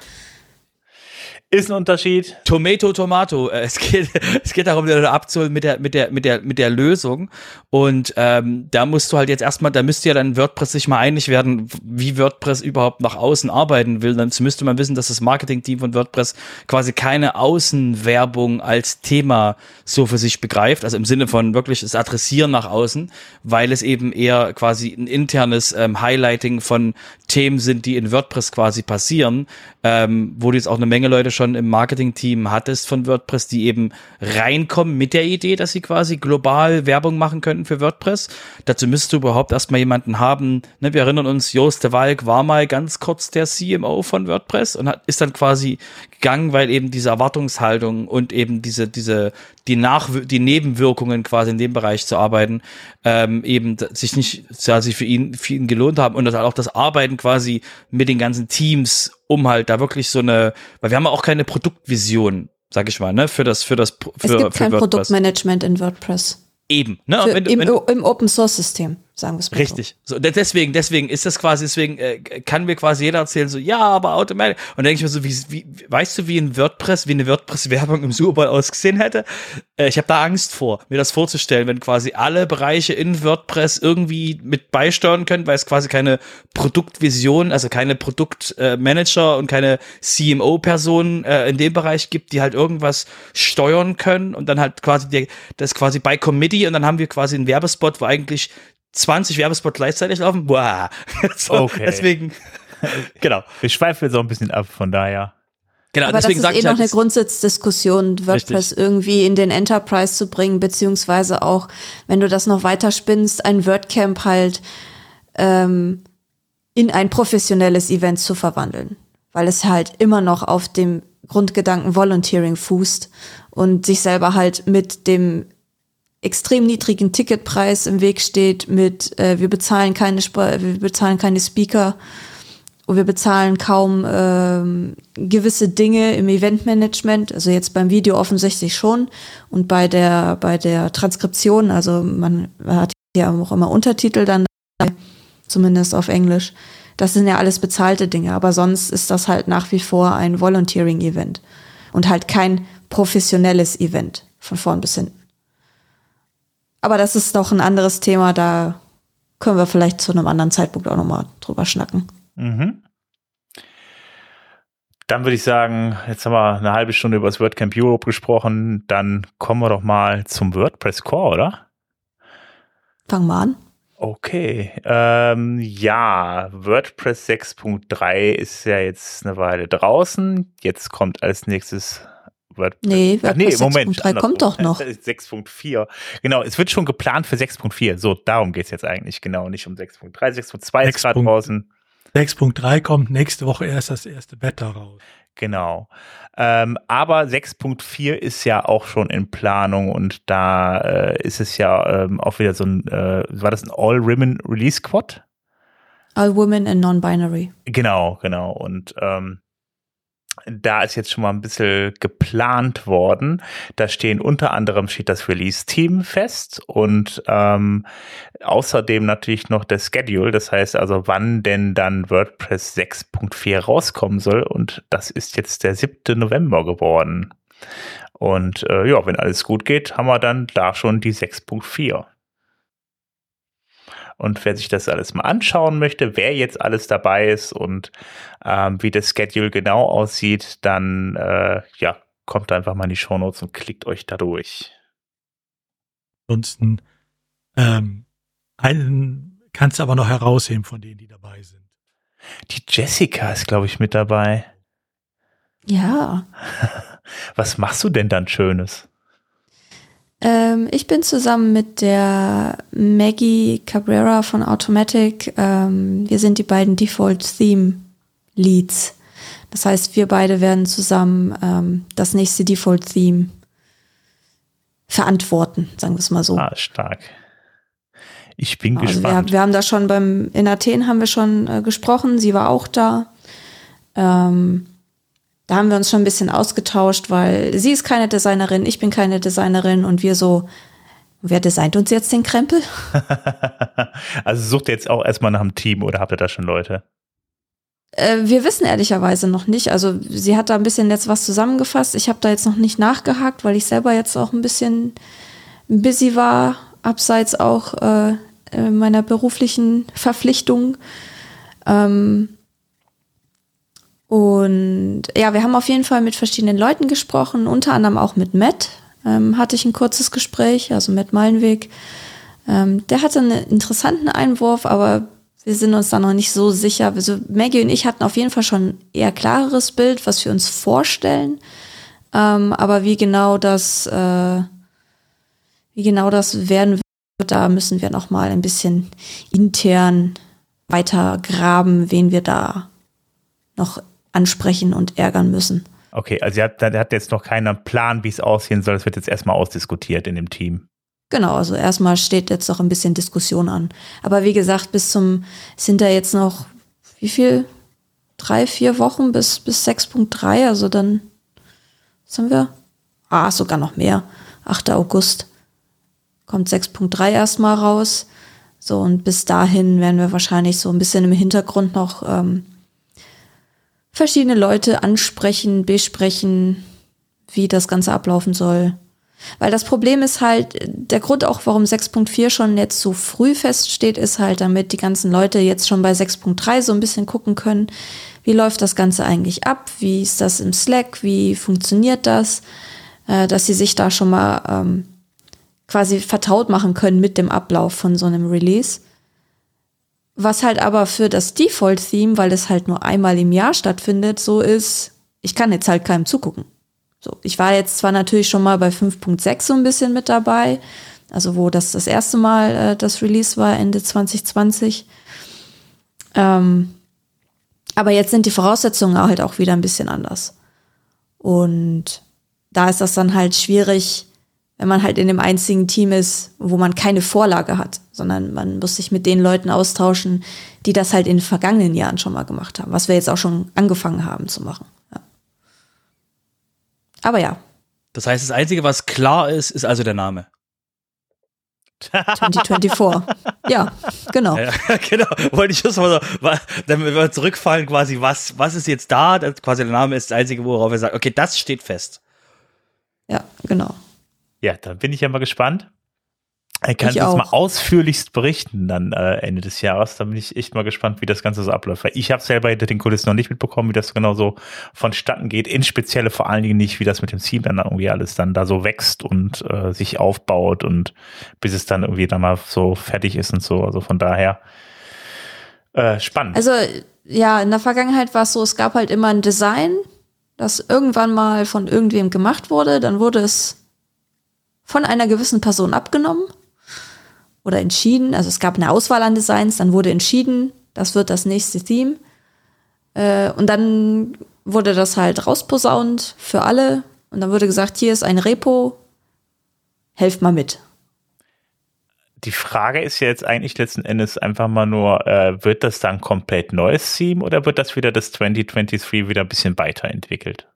Ist ein Unterschied. Tomato, Tomato. Äh, es geht, [laughs] es geht darum, den abzuholen mit der, mit der, mit der, mit der Lösung. Und ähm, da musst du halt jetzt erstmal, da müsste ja dann WordPress sich mal einig werden, wie WordPress überhaupt nach außen arbeiten will. Dann müsste man wissen, dass das Marketing-Team von WordPress quasi keine Außenwerbung als Thema so für sich begreift. Also im Sinne von wirklich das Adressieren nach außen, weil es eben eher quasi ein internes ähm, Highlighting von Themen sind, die in WordPress quasi passieren, ähm, wo du jetzt auch eine Menge Leute schon im Marketing-Team hattest von WordPress, die eben reinkommen mit der Idee, dass sie quasi global Werbung machen könnten für WordPress. Dazu müsstest du überhaupt erstmal jemanden haben. Ne, wir erinnern uns, Joost de Walk war mal ganz kurz der CMO von WordPress und hat, ist dann quasi gegangen, weil eben diese Erwartungshaltung und eben diese, diese, die Nach die Nebenwirkungen quasi in dem Bereich zu arbeiten, ähm, eben sich nicht, ja, sich für ihn, für ihn gelohnt haben und das auch das Arbeiten quasi mit den ganzen Teams um halt da wirklich so eine, weil wir haben auch keine Produktvision, sag ich mal, ne, für das, für das, für, es gibt für kein WordPress. Produktmanagement in WordPress. Eben, ne? Für, du, im, Im Open Source System sagen wir es mal Richtig. So. so. deswegen, deswegen ist das quasi, deswegen äh, kann mir quasi jeder erzählen, so, ja, aber Automatic. Und dann denke ich mir so, wie, wie, weißt du, wie ein WordPress, wie eine WordPress-Werbung im Super Bowl ausgesehen hätte? Äh, ich habe da Angst vor, mir das vorzustellen, wenn quasi alle Bereiche in WordPress irgendwie mit beisteuern können, weil es quasi keine Produktvision, also keine Produktmanager äh, und keine CMO-Personen äh, in dem Bereich gibt, die halt irgendwas steuern können und dann halt quasi die, das quasi bei Committee und dann haben wir quasi einen Werbespot, wo eigentlich 20 Werbespots gleichzeitig laufen. Boah. [laughs] so, okay. Deswegen, [laughs] genau. Wir schweifen so ein bisschen ab, von daher. Genau, Aber deswegen das ist eh noch halt, eine Grundsatzdiskussion, WordPress richtig. irgendwie in den Enterprise zu bringen, beziehungsweise auch, wenn du das noch weiter spinnst, ein WordCamp halt ähm, in ein professionelles Event zu verwandeln. Weil es halt immer noch auf dem Grundgedanken Volunteering fußt und sich selber halt mit dem extrem niedrigen Ticketpreis im Weg steht mit äh, wir bezahlen keine Sp wir bezahlen keine Speaker und wir bezahlen kaum ähm, gewisse Dinge im Eventmanagement, also jetzt beim Video offensichtlich schon und bei der bei der Transkription, also man hat ja auch immer Untertitel dann zumindest auf Englisch. Das sind ja alles bezahlte Dinge, aber sonst ist das halt nach wie vor ein Volunteering Event und halt kein professionelles Event von vorn bis hinten. Aber das ist doch ein anderes Thema, da können wir vielleicht zu einem anderen Zeitpunkt auch nochmal drüber schnacken. Mhm. Dann würde ich sagen, jetzt haben wir eine halbe Stunde über das WordCamp Europe gesprochen, dann kommen wir doch mal zum WordPress Core, oder? Fangen wir an. Okay, ähm, ja, WordPress 6.3 ist ja jetzt eine Weile draußen. Jetzt kommt als nächstes WordPress. Nee, WordPress nee, Moment. 6.3 kommt doch noch. 6.4. Genau, es wird schon geplant für 6.4. So, darum geht es jetzt eigentlich genau, nicht um 6.3. 6.2 ist gerade draußen. 6.3 kommt nächste Woche erst das erste Beta raus. Genau. Ähm, aber 6.4 ist ja auch schon in Planung und da äh, ist es ja ähm, auch wieder so ein, äh, war das ein All-Women Release Squad? All Women and Non-Binary. Genau, genau. Und ähm, da ist jetzt schon mal ein bisschen geplant worden. Da stehen unter anderem steht das Release-Team fest und ähm, außerdem natürlich noch der Schedule, das heißt also, wann denn dann WordPress 6.4 rauskommen soll. Und das ist jetzt der 7. November geworden. Und äh, ja, wenn alles gut geht, haben wir dann da schon die 6.4. Und wer sich das alles mal anschauen möchte, wer jetzt alles dabei ist und ähm, wie das Schedule genau aussieht, dann äh, ja, kommt einfach mal in die Shownotes und klickt euch da durch. Ansonsten ähm, einen kannst du aber noch herausheben von denen, die dabei sind. Die Jessica ist, glaube ich, mit dabei. Ja. [laughs] Was machst du denn dann Schönes? Ähm, ich bin zusammen mit der Maggie Cabrera von Automatic. Ähm, wir sind die beiden Default Theme Leads. Das heißt, wir beide werden zusammen ähm, das nächste Default Theme verantworten, sagen wir es mal so. Ah, stark. Ich bin also gespannt. Wir, wir, haben da schon beim, in Athen haben wir schon äh, gesprochen, sie war auch da. Ähm, da haben wir uns schon ein bisschen ausgetauscht, weil sie ist keine Designerin, ich bin keine Designerin und wir so, wer designt uns jetzt den Krempel? [laughs] also sucht ihr jetzt auch erstmal nach einem Team oder habt ihr da schon Leute? Äh, wir wissen ehrlicherweise noch nicht. Also sie hat da ein bisschen jetzt was zusammengefasst. Ich habe da jetzt noch nicht nachgehakt, weil ich selber jetzt auch ein bisschen busy war, abseits auch äh, meiner beruflichen Verpflichtungen. Ähm, und ja, wir haben auf jeden Fall mit verschiedenen Leuten gesprochen, unter anderem auch mit Matt. Ähm, hatte ich ein kurzes Gespräch, also Matt Meilenweg. Ähm, der hatte einen interessanten Einwurf, aber wir sind uns da noch nicht so sicher. Also Maggie und ich hatten auf jeden Fall schon eher klareres Bild, was wir uns vorstellen. Ähm, aber wie genau das, äh, wie genau das werden wird, da müssen wir noch mal ein bisschen intern weiter graben, wen wir da noch ansprechen und ärgern müssen. Okay, also er hat, er hat jetzt noch keinen Plan, wie es aussehen soll. Es wird jetzt erstmal ausdiskutiert in dem Team. Genau, also erstmal steht jetzt noch ein bisschen Diskussion an. Aber wie gesagt, bis zum, sind da jetzt noch, wie viel? Drei, vier Wochen bis, bis 6.3, also dann, was haben wir? Ah, sogar noch mehr. 8. August kommt 6.3 erstmal raus. So, und bis dahin werden wir wahrscheinlich so ein bisschen im Hintergrund noch ähm, verschiedene Leute ansprechen, besprechen, wie das Ganze ablaufen soll. Weil das Problem ist halt, der Grund auch, warum 6.4 schon jetzt so früh feststeht, ist halt, damit die ganzen Leute jetzt schon bei 6.3 so ein bisschen gucken können, wie läuft das Ganze eigentlich ab, wie ist das im Slack, wie funktioniert das, äh, dass sie sich da schon mal ähm, quasi vertraut machen können mit dem Ablauf von so einem Release. Was halt aber für das Default-Theme, weil es halt nur einmal im Jahr stattfindet, so ist, ich kann jetzt halt keinem zugucken. So, ich war jetzt zwar natürlich schon mal bei 5.6 so ein bisschen mit dabei, also wo das das erste Mal äh, das Release war, Ende 2020. Ähm, aber jetzt sind die Voraussetzungen halt auch wieder ein bisschen anders. Und da ist das dann halt schwierig, wenn man halt in dem einzigen Team ist, wo man keine Vorlage hat, sondern man muss sich mit den Leuten austauschen, die das halt in den vergangenen Jahren schon mal gemacht haben, was wir jetzt auch schon angefangen haben zu machen. Ja. Aber ja. Das heißt, das Einzige, was klar ist, ist also der Name. 2024. ja, genau. Ja, [laughs] genau. Wollte ich just mal so, damit wir zurückfallen, quasi, was, was ist jetzt da? Das, quasi der Name ist das Einzige, worauf er sagt, okay, das steht fest. Ja, genau. Ja, dann bin ich ja mal gespannt. Er kann uns mal ausführlichst berichten dann äh, Ende des Jahres. Da bin ich echt mal gespannt, wie das Ganze so abläuft. Weil ich habe selber hinter den Kulissen noch nicht mitbekommen, wie das genau so vonstatten geht. In Spezielle vor allen Dingen nicht, wie das mit dem Team dann irgendwie alles dann da so wächst und äh, sich aufbaut und bis es dann irgendwie dann mal so fertig ist und so. Also von daher äh, spannend. Also ja, in der Vergangenheit war es so, es gab halt immer ein Design, das irgendwann mal von irgendwem gemacht wurde. Dann wurde es von einer gewissen Person abgenommen oder entschieden, also es gab eine Auswahl an Designs, dann wurde entschieden, das wird das nächste Theme. Äh, und dann wurde das halt rausposaunt für alle und dann wurde gesagt, hier ist ein Repo, helft mal mit. Die Frage ist ja jetzt eigentlich letzten Endes einfach mal nur, äh, wird das dann komplett neues Theme oder wird das wieder das 2023 wieder ein bisschen weiterentwickelt?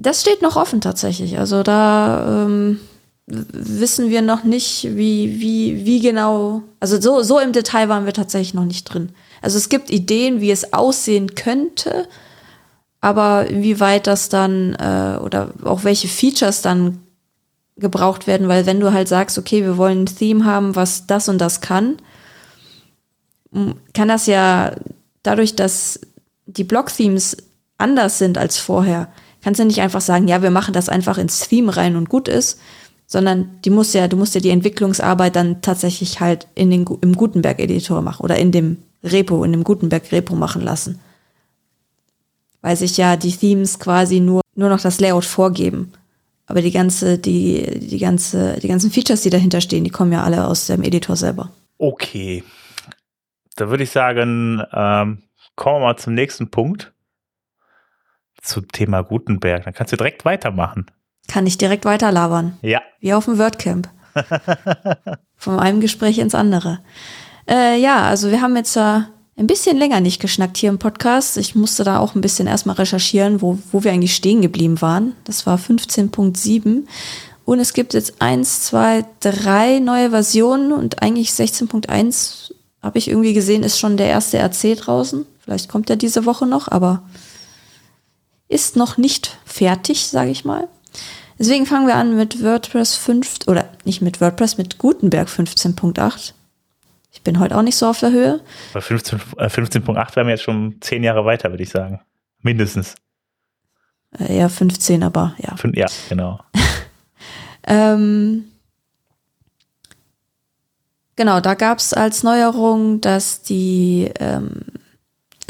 Das steht noch offen tatsächlich. Also da ähm, wissen wir noch nicht, wie, wie, wie genau, also so, so im Detail waren wir tatsächlich noch nicht drin. Also es gibt Ideen, wie es aussehen könnte, aber wie weit das dann äh, oder auch welche Features dann gebraucht werden, weil wenn du halt sagst, okay, wir wollen ein Theme haben, was das und das kann, kann das ja dadurch, dass die Block-Themes anders sind als vorher, kannst du nicht einfach sagen, ja, wir machen das einfach ins Theme rein und gut ist, sondern die muss ja, du musst ja die Entwicklungsarbeit dann tatsächlich halt in den, im Gutenberg-Editor machen oder in dem Repo, in dem Gutenberg-Repo machen lassen. Weil sich ja die Themes quasi nur, nur noch das Layout vorgeben. Aber die ganze, die, die ganze, die ganzen Features, die dahinter stehen, die kommen ja alle aus dem Editor selber. Okay. Da würde ich sagen, ähm, kommen wir mal zum nächsten Punkt. Zum Thema Gutenberg. Dann kannst du direkt weitermachen. Kann ich direkt weiter labern. Ja. Wie auf dem WordCamp. [laughs] Von einem Gespräch ins andere. Äh, ja, also wir haben jetzt äh, ein bisschen länger nicht geschnackt hier im Podcast. Ich musste da auch ein bisschen erstmal recherchieren, wo, wo wir eigentlich stehen geblieben waren. Das war 15.7. Und es gibt jetzt eins, zwei, drei neue Versionen und eigentlich 16.1 habe ich irgendwie gesehen, ist schon der erste RC draußen. Vielleicht kommt er diese Woche noch, aber ist noch nicht fertig, sage ich mal. Deswegen fangen wir an mit WordPress 5 oder nicht mit WordPress, mit Gutenberg 15.8. Ich bin heute auch nicht so auf der Höhe. Bei 15.8 äh, 15 wären wir jetzt schon zehn Jahre weiter, würde ich sagen. Mindestens. Äh, eher 15, aber ja. Fün ja, genau. [laughs] ähm, genau, da gab es als Neuerung, dass die ähm,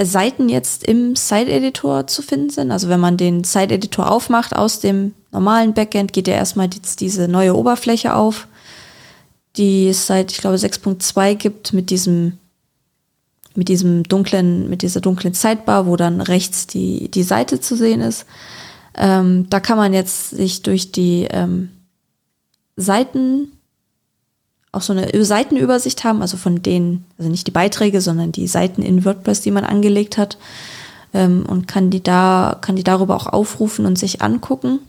Seiten jetzt im Site-Editor zu finden sind. Also wenn man den Site-Editor aufmacht aus dem normalen Backend, geht ja erstmal jetzt diese neue Oberfläche auf, die es seit, ich glaube, 6.2 gibt mit diesem mit diesem dunklen, mit dieser dunklen Sidebar, wo dann rechts die, die Seite zu sehen ist. Ähm, da kann man jetzt sich durch die ähm, Seiten auch so eine Seitenübersicht haben, also von denen, also nicht die Beiträge, sondern die Seiten in WordPress, die man angelegt hat, ähm, und kann die da, kann die darüber auch aufrufen und sich angucken.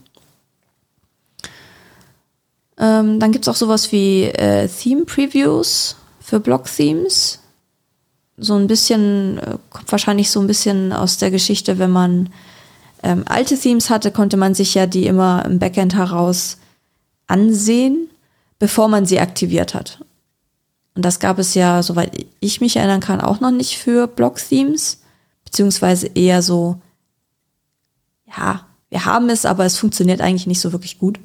Ähm, dann gibt's auch sowas wie äh, Theme Previews für Blog-Themes. So ein bisschen, äh, kommt wahrscheinlich so ein bisschen aus der Geschichte, wenn man ähm, alte Themes hatte, konnte man sich ja die immer im Backend heraus ansehen bevor man sie aktiviert hat. Und das gab es ja, soweit ich mich erinnern kann, auch noch nicht für Blog-Themes, beziehungsweise eher so, ja, wir haben es, aber es funktioniert eigentlich nicht so wirklich gut.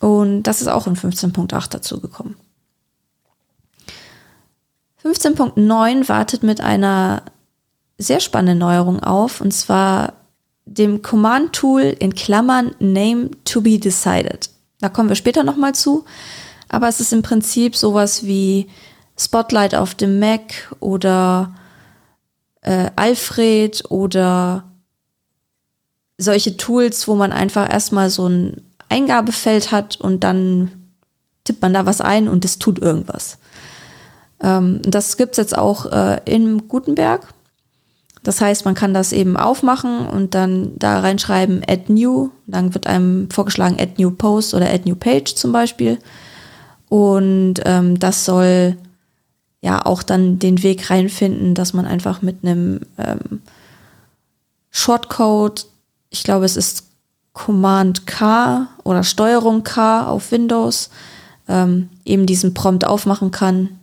Und das ist auch in 15.8 dazu gekommen. 15.9 wartet mit einer sehr spannenden Neuerung auf, und zwar dem Command-Tool in Klammern Name to be decided. Da kommen wir später nochmal zu. Aber es ist im Prinzip sowas wie Spotlight auf dem Mac oder äh, Alfred oder solche Tools, wo man einfach erstmal so ein Eingabefeld hat und dann tippt man da was ein und es tut irgendwas. Ähm, das gibt's jetzt auch äh, in Gutenberg. Das heißt, man kann das eben aufmachen und dann da reinschreiben Add New. Dann wird einem vorgeschlagen Add New Post oder Add New Page zum Beispiel. Und ähm, das soll ja auch dann den Weg reinfinden, dass man einfach mit einem ähm, Shortcode, ich glaube es ist Command K oder Steuerung K auf Windows, ähm, eben diesen Prompt aufmachen kann,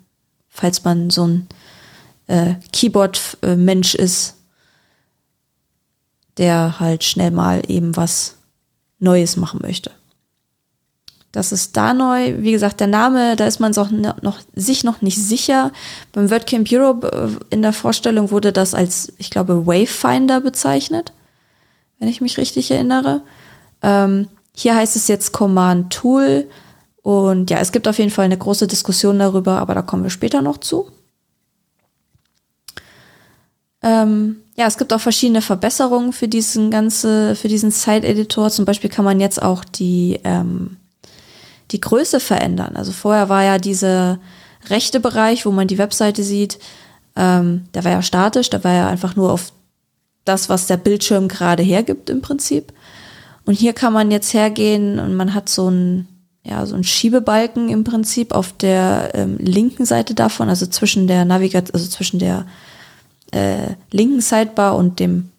falls man so ein äh, Keyboard-Mensch ist, der halt schnell mal eben was Neues machen möchte. Das ist da neu. Wie gesagt, der Name, da ist man sich noch, sich noch nicht sicher. Beim WordCamp Europe äh, in der Vorstellung wurde das als, ich glaube, Wavefinder bezeichnet, wenn ich mich richtig erinnere. Ähm, hier heißt es jetzt Command Tool. Und ja, es gibt auf jeden Fall eine große Diskussion darüber, aber da kommen wir später noch zu. Ähm, ja, es gibt auch verschiedene Verbesserungen für diesen ganze, für diesen Site-Editor. Zum Beispiel kann man jetzt auch die, ähm, die Größe verändern. Also vorher war ja dieser rechte Bereich, wo man die Webseite sieht, ähm, der war ja statisch, der war ja einfach nur auf das, was der Bildschirm gerade hergibt im Prinzip. Und hier kann man jetzt hergehen und man hat so ein ja, so ein Schiebebalken im Prinzip auf der ähm, linken Seite davon, also zwischen der Navigation, also zwischen der äh, linken Sidebar und dem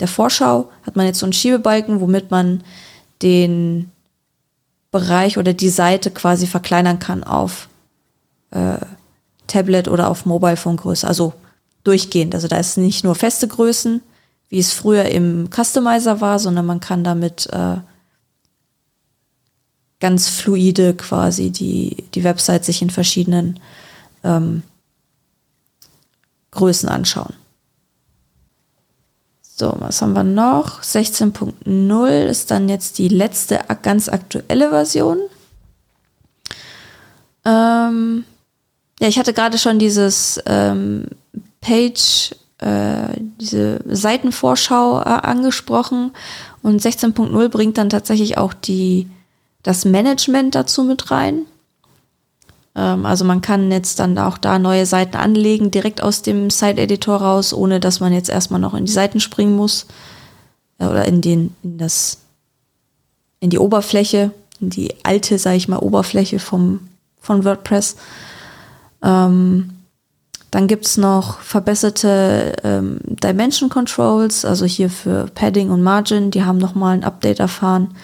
der Vorschau hat man jetzt so einen Schiebebalken, womit man den Bereich oder die Seite quasi verkleinern kann auf äh, Tablet oder auf Mobile Phone Größe, also durchgehend. Also da ist nicht nur feste Größen, wie es früher im Customizer war, sondern man kann damit äh, ganz fluide quasi die, die Website sich in verschiedenen ähm, Größen anschauen. So, was haben wir noch? 16.0 ist dann jetzt die letzte ganz aktuelle Version. Ähm, ja, ich hatte gerade schon dieses ähm, Page, äh, diese Seitenvorschau äh, angesprochen und 16.0 bringt dann tatsächlich auch die das Management dazu mit rein. Ähm, also man kann jetzt dann auch da neue Seiten anlegen, direkt aus dem Site-Editor raus, ohne dass man jetzt erstmal noch in die Seiten springen muss. Äh, oder in den, in das, in die Oberfläche, in die alte, sage ich mal, Oberfläche vom, von WordPress. Ähm, dann gibt's noch verbesserte ähm, Dimension Controls, also hier für Padding und Margin, die haben nochmal ein Update erfahren.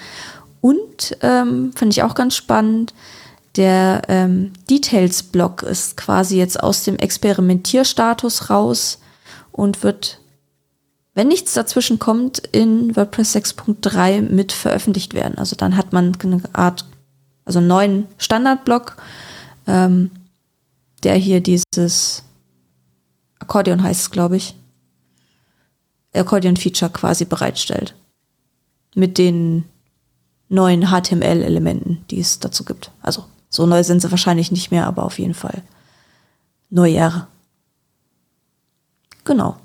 Und ähm, finde ich auch ganz spannend, der ähm, Details-Block ist quasi jetzt aus dem Experimentierstatus raus und wird, wenn nichts dazwischen kommt, in WordPress 6.3 mit veröffentlicht werden. Also dann hat man eine Art, also einen neuen Standardblock, ähm, der hier dieses Akkordeon heißt glaube ich, Akkordeon-Feature quasi bereitstellt. Mit den neuen HTML-Elementen, die es dazu gibt. Also so neu sind sie wahrscheinlich nicht mehr, aber auf jeden Fall neuer. Genau.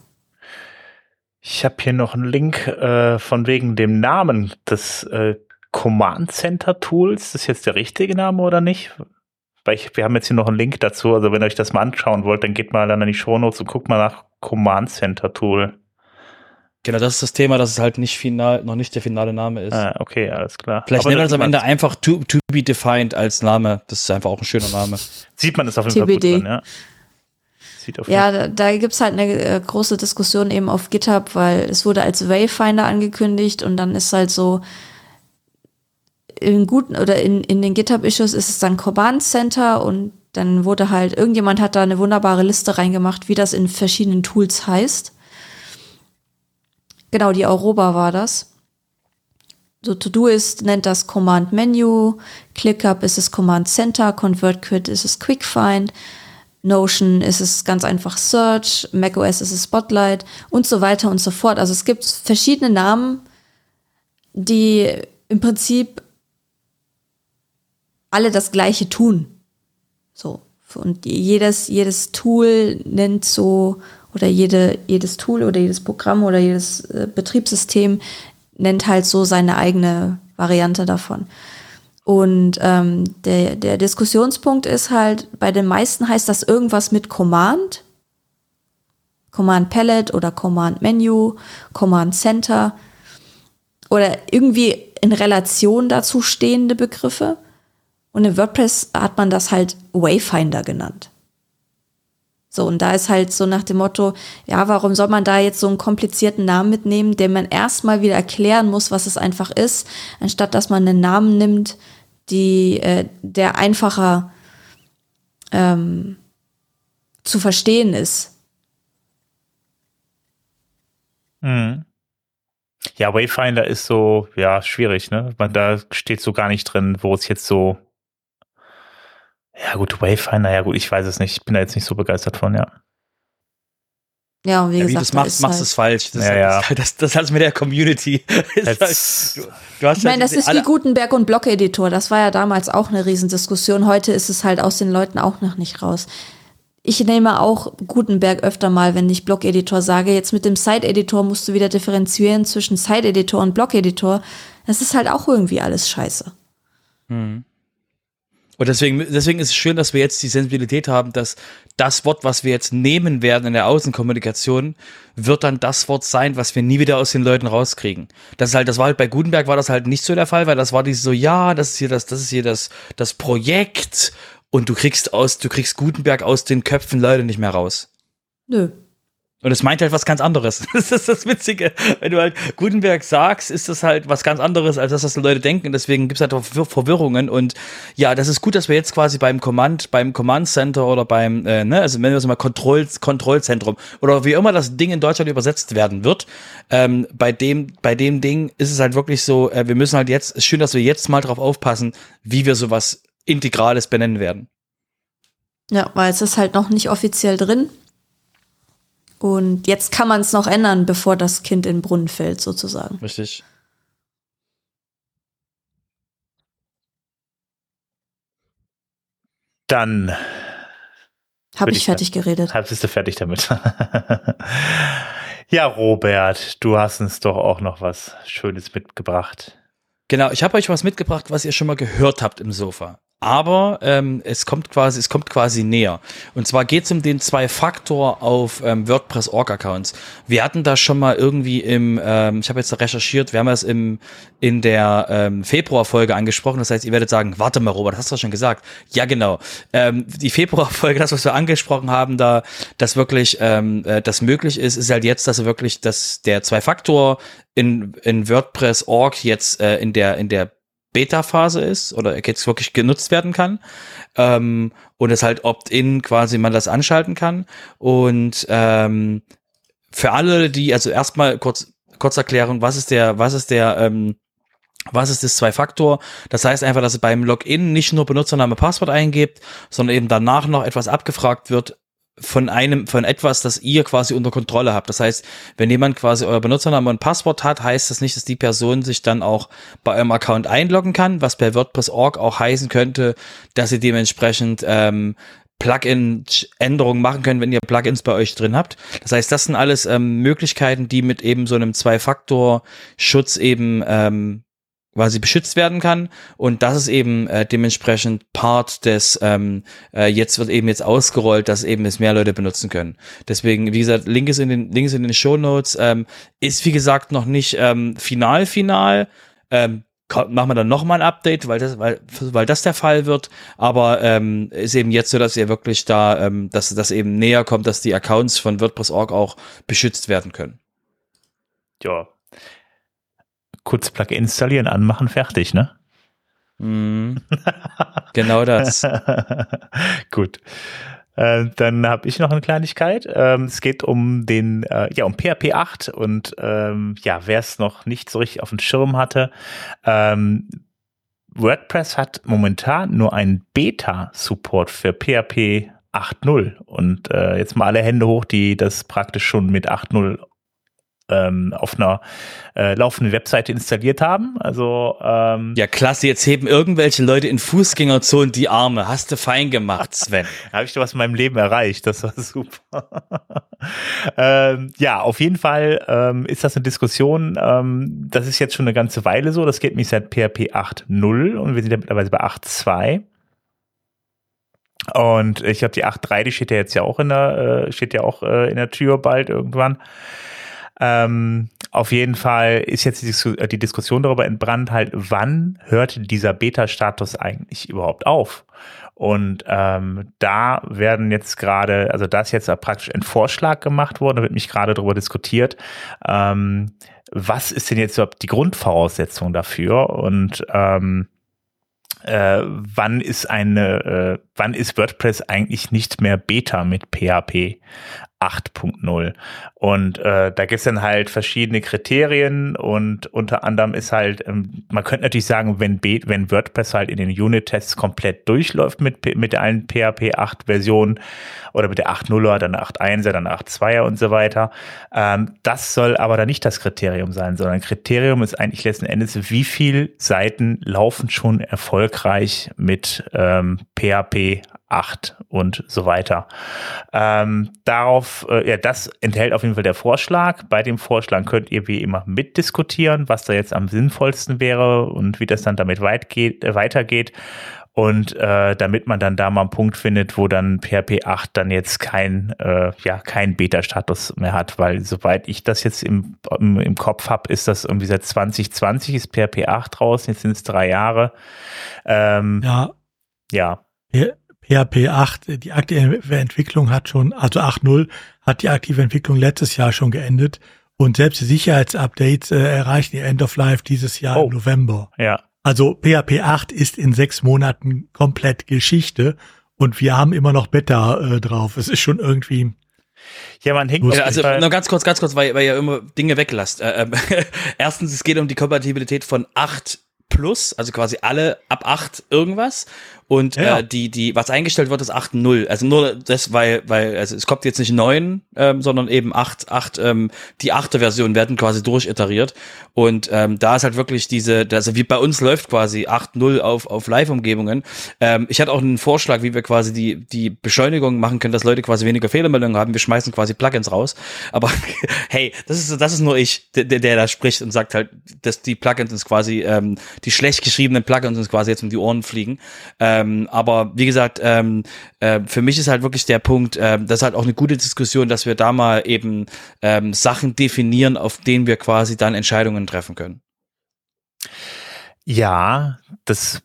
Ich habe hier noch einen Link äh, von wegen dem Namen des äh, Command Center Tools. Ist das jetzt der richtige Name oder nicht? Weil ich, wir haben jetzt hier noch einen Link dazu. Also wenn ihr euch das mal anschauen wollt, dann geht mal dann in die Show Notes und guckt mal nach Command Center Tool. Genau, das ist das Thema, dass es halt nicht final, noch nicht der finale Name ist. Ah, okay, alles klar. Vielleicht nennen wir das am Ende einfach to, to be defined als Name. Das ist einfach auch ein schöner Name. Sieht man es auf jeden TBD. Fall gut an, ja. Sieht auf ja, da, da gibt's halt eine äh, große Diskussion eben auf GitHub, weil es wurde als Wayfinder angekündigt und dann ist halt so, in guten oder in, in den GitHub-Issues ist es dann Command Center und dann wurde halt, irgendjemand hat da eine wunderbare Liste reingemacht, wie das in verschiedenen Tools heißt. Genau, die Aroba war das. So Todoist nennt das Command Menu, ClickUp ist es Command Center, ConvertKit ist es QuickFind, Notion ist es ganz einfach Search, macOS ist es Spotlight und so weiter und so fort. Also es gibt verschiedene Namen, die im Prinzip alle das Gleiche tun. So. Und jedes, jedes Tool nennt so oder jede, jedes Tool oder jedes Programm oder jedes äh, Betriebssystem nennt halt so seine eigene Variante davon. Und ähm, der, der Diskussionspunkt ist halt, bei den meisten heißt das irgendwas mit Command. Command Palette oder Command Menu, Command Center oder irgendwie in Relation dazu stehende Begriffe. Und in WordPress hat man das halt Wayfinder genannt. So, und da ist halt so nach dem Motto, ja, warum soll man da jetzt so einen komplizierten Namen mitnehmen, den man erstmal wieder erklären muss, was es einfach ist, anstatt dass man einen Namen nimmt, die, äh, der einfacher ähm, zu verstehen ist. Mhm. Ja, Wayfinder ist so, ja, schwierig, ne? Man, da steht so gar nicht drin, wo es jetzt so ja, gut, Wayfinder, ja gut, ich weiß es nicht. Ich bin da jetzt nicht so begeistert von, ja. Ja, und wie ja, gesagt, wie das machst, machst halt es falsch. Das, ja, halt, ja. Das, das, das hat mit der Community. [laughs] Halt, du, du ich meine, das ist wie Gutenberg und Blog-Editor. Das war ja damals auch eine Riesendiskussion. Heute ist es halt aus den Leuten auch noch nicht raus. Ich nehme auch Gutenberg öfter mal, wenn ich Blog-Editor sage. Jetzt mit dem Site-Editor musst du wieder differenzieren zwischen Site-Editor und Blog-Editor. Das ist halt auch irgendwie alles scheiße. Mhm. Und deswegen, deswegen ist es schön, dass wir jetzt die Sensibilität haben, dass das Wort, was wir jetzt nehmen werden in der Außenkommunikation, wird dann das Wort sein, was wir nie wieder aus den Leuten rauskriegen. Das ist halt, das war halt bei Gutenberg war das halt nicht so der Fall, weil das war dieses so, ja, das ist hier das, das ist hier das, das Projekt und du kriegst aus, du kriegst Gutenberg aus den Köpfen Leute nicht mehr raus. Nö. Und es meint halt was ganz anderes. [laughs] Das ist das Witzige. Wenn du halt Gutenberg sagst, ist das halt was ganz anderes, als das, was die Leute denken. Deswegen gibt es halt auch Verwirrungen. Und ja, das ist gut, dass wir jetzt quasi beim Command, beim Command Center oder beim, äh, ne, also nennen wir es mal Kontroll, Kontrollzentrum oder wie immer das Ding in Deutschland übersetzt werden wird. Ähm, bei dem, bei dem Ding ist es halt wirklich so, äh, wir müssen halt jetzt, ist schön, dass wir jetzt mal drauf aufpassen, wie wir sowas Integrales benennen werden. Ja, weil es ist halt noch nicht offiziell drin. Und jetzt kann man es noch ändern, bevor das Kind in den Brunnen fällt, sozusagen. Richtig. Dann habe ich, ich fertig dann, geredet. Bist du fertig damit? [laughs] ja, Robert, du hast uns doch auch noch was Schönes mitgebracht. Genau, ich habe euch was mitgebracht, was ihr schon mal gehört habt im Sofa aber ähm, es kommt quasi, es kommt quasi näher. Und zwar geht es um den Zwei-Faktor auf ähm, WordPress Org Accounts. Wir hatten das schon mal irgendwie im, ähm, ich habe jetzt recherchiert, wir haben das im in der ähm, Februar-Folge angesprochen. Das heißt, ihr werdet sagen, warte mal, Robert, hast du das schon gesagt? Ja, genau. Ähm, die Februar-Folge, das, was wir angesprochen haben, da, dass wirklich ähm, äh, das möglich ist, ist halt jetzt, dass wirklich, dass der Zwei-Faktor in, in WordPress Org jetzt äh, in der in der Beta-Phase ist oder jetzt wirklich genutzt werden kann. Ähm, und es halt opt-in quasi man das anschalten kann. Und ähm, für alle, die, also erstmal kurz, kurz erklären, was ist der, was ist der, ähm, was ist das Zwei-Faktor? Das heißt einfach, dass ihr beim Login nicht nur Benutzername, Passwort eingebt, sondern eben danach noch etwas abgefragt wird, von einem, von etwas, das ihr quasi unter Kontrolle habt. Das heißt, wenn jemand quasi euer Benutzername und Passwort hat, heißt das nicht, dass die Person sich dann auch bei eurem Account einloggen kann, was bei WordPress.org auch heißen könnte, dass ihr dementsprechend ähm, Plugin-Änderungen machen könnt, wenn ihr Plugins bei euch drin habt. Das heißt, das sind alles ähm, Möglichkeiten, die mit eben so einem Zwei-Faktor-Schutz eben ähm, quasi beschützt werden kann. Und das ist eben äh, dementsprechend Part des, ähm, äh, jetzt wird eben jetzt ausgerollt, dass eben es mehr Leute benutzen können. Deswegen, wie gesagt, Link ist in den, Link ist in den Show Notes, ähm, ist wie gesagt noch nicht ähm, final, final. Ähm, machen wir dann nochmal ein Update, weil das, weil, weil das der Fall wird. Aber ähm, ist eben jetzt so, dass ihr wirklich da, ähm, dass das eben näher kommt, dass die Accounts von WordPress.org auch beschützt werden können. Ja, kurz Plugin installieren, anmachen, fertig, ne? Mm, [laughs] genau das. [laughs] Gut. Äh, dann habe ich noch eine Kleinigkeit. Ähm, es geht um den, äh, ja, um PHP 8 und ähm, ja, wer es noch nicht so richtig auf dem Schirm hatte, ähm, WordPress hat momentan nur einen Beta-Support für PHP 8.0 und äh, jetzt mal alle Hände hoch, die das praktisch schon mit 8.0 ähm, auf einer äh, laufenden Webseite installiert haben. Also ähm, ja, klasse. Jetzt heben irgendwelche Leute in Fußgängerzonen die Arme. Hast du fein gemacht, Sven. [laughs] Habe ich doch was in meinem Leben erreicht. Das war super. [laughs] ähm, ja, auf jeden Fall ähm, ist das eine Diskussion. Ähm, das ist jetzt schon eine ganze Weile so. Das geht mich seit PHP 8.0 und wir sind ja mittlerweile bei 8.2. Und ich glaube, die 8.3, die steht ja jetzt ja auch in der, äh, steht ja auch äh, in der Tür bald irgendwann. Ähm, auf jeden Fall ist jetzt die, die, Diskussion darüber entbrannt, halt, wann hört dieser Beta-Status eigentlich überhaupt auf? Und ähm, da werden jetzt gerade, also da ist jetzt praktisch ein Vorschlag gemacht worden, da wird mich gerade darüber diskutiert, ähm, was ist denn jetzt überhaupt die Grundvoraussetzung dafür? Und ähm, äh, wann ist eine, äh, wann ist WordPress eigentlich nicht mehr Beta mit PHP 8.0? Und äh, da gibt's dann halt verschiedene Kriterien und unter anderem ist halt, ähm, man könnte natürlich sagen, wenn, B wenn WordPress halt in den Unit-Tests komplett durchläuft mit, mit allen PHP 8 Versionen oder mit der 8.0er, dann 8.1er, dann 8.2er und so weiter, ähm, das soll aber dann nicht das Kriterium sein, sondern Kriterium ist eigentlich letzten Endes, wie viel Seiten laufen schon erfolgreich mit ähm, PHP 8 und so weiter. Ähm, darauf, äh, ja, das enthält auf jeden Fall der Vorschlag. Bei dem Vorschlag könnt ihr wie immer mitdiskutieren, was da jetzt am sinnvollsten wäre und wie das dann damit weit geht, äh, weitergeht. Und äh, damit man dann da mal einen Punkt findet, wo dann PHP 8 dann jetzt kein, äh, ja, kein Beta-Status mehr hat, weil soweit ich das jetzt im, im, im Kopf habe, ist das irgendwie seit 2020 ist PHP 8 draußen, jetzt sind es drei Jahre. Ähm, ja. Ja. PHP 8, die aktive Entwicklung hat schon, also 8.0 hat die aktive Entwicklung letztes Jahr schon geendet und selbst die Sicherheitsupdates äh, erreichen die End of Life dieses Jahr oh. im November. Ja. Also PHP 8 ist in sechs Monaten komplett Geschichte und wir haben immer noch Beta äh, drauf. Es ist schon irgendwie. Ja, man hängt. Ja, also nur ganz kurz, ganz kurz, weil, weil ihr immer Dinge weglasst. Äh, äh, [laughs] erstens, es geht um die Kompatibilität von 8 Plus, also quasi alle ab 8 irgendwas. Und ja. äh, die, die, was eingestellt wird, ist 8.0. Also nur das, weil, weil, also es kommt jetzt nicht 9, ähm, sondern eben 8, 8, ähm, die achte Version werden quasi durchiteriert. Und ähm, da ist halt wirklich diese, also wie bei uns läuft quasi 8.0 auf, auf Live-Umgebungen. Ähm, ich hatte auch einen Vorschlag, wie wir quasi die, die Beschleunigung machen können, dass Leute quasi weniger Fehlermeldungen haben. Wir schmeißen quasi Plugins raus. Aber [laughs] hey, das ist, das ist nur ich, der, der da spricht und sagt halt, dass die Plugins uns quasi, ähm, die schlecht geschriebenen Plugins uns quasi jetzt um die Ohren fliegen. Ähm, ähm, aber wie gesagt, ähm, äh, für mich ist halt wirklich der Punkt, äh, das ist halt auch eine gute Diskussion, dass wir da mal eben ähm, Sachen definieren, auf denen wir quasi dann Entscheidungen treffen können. Ja, das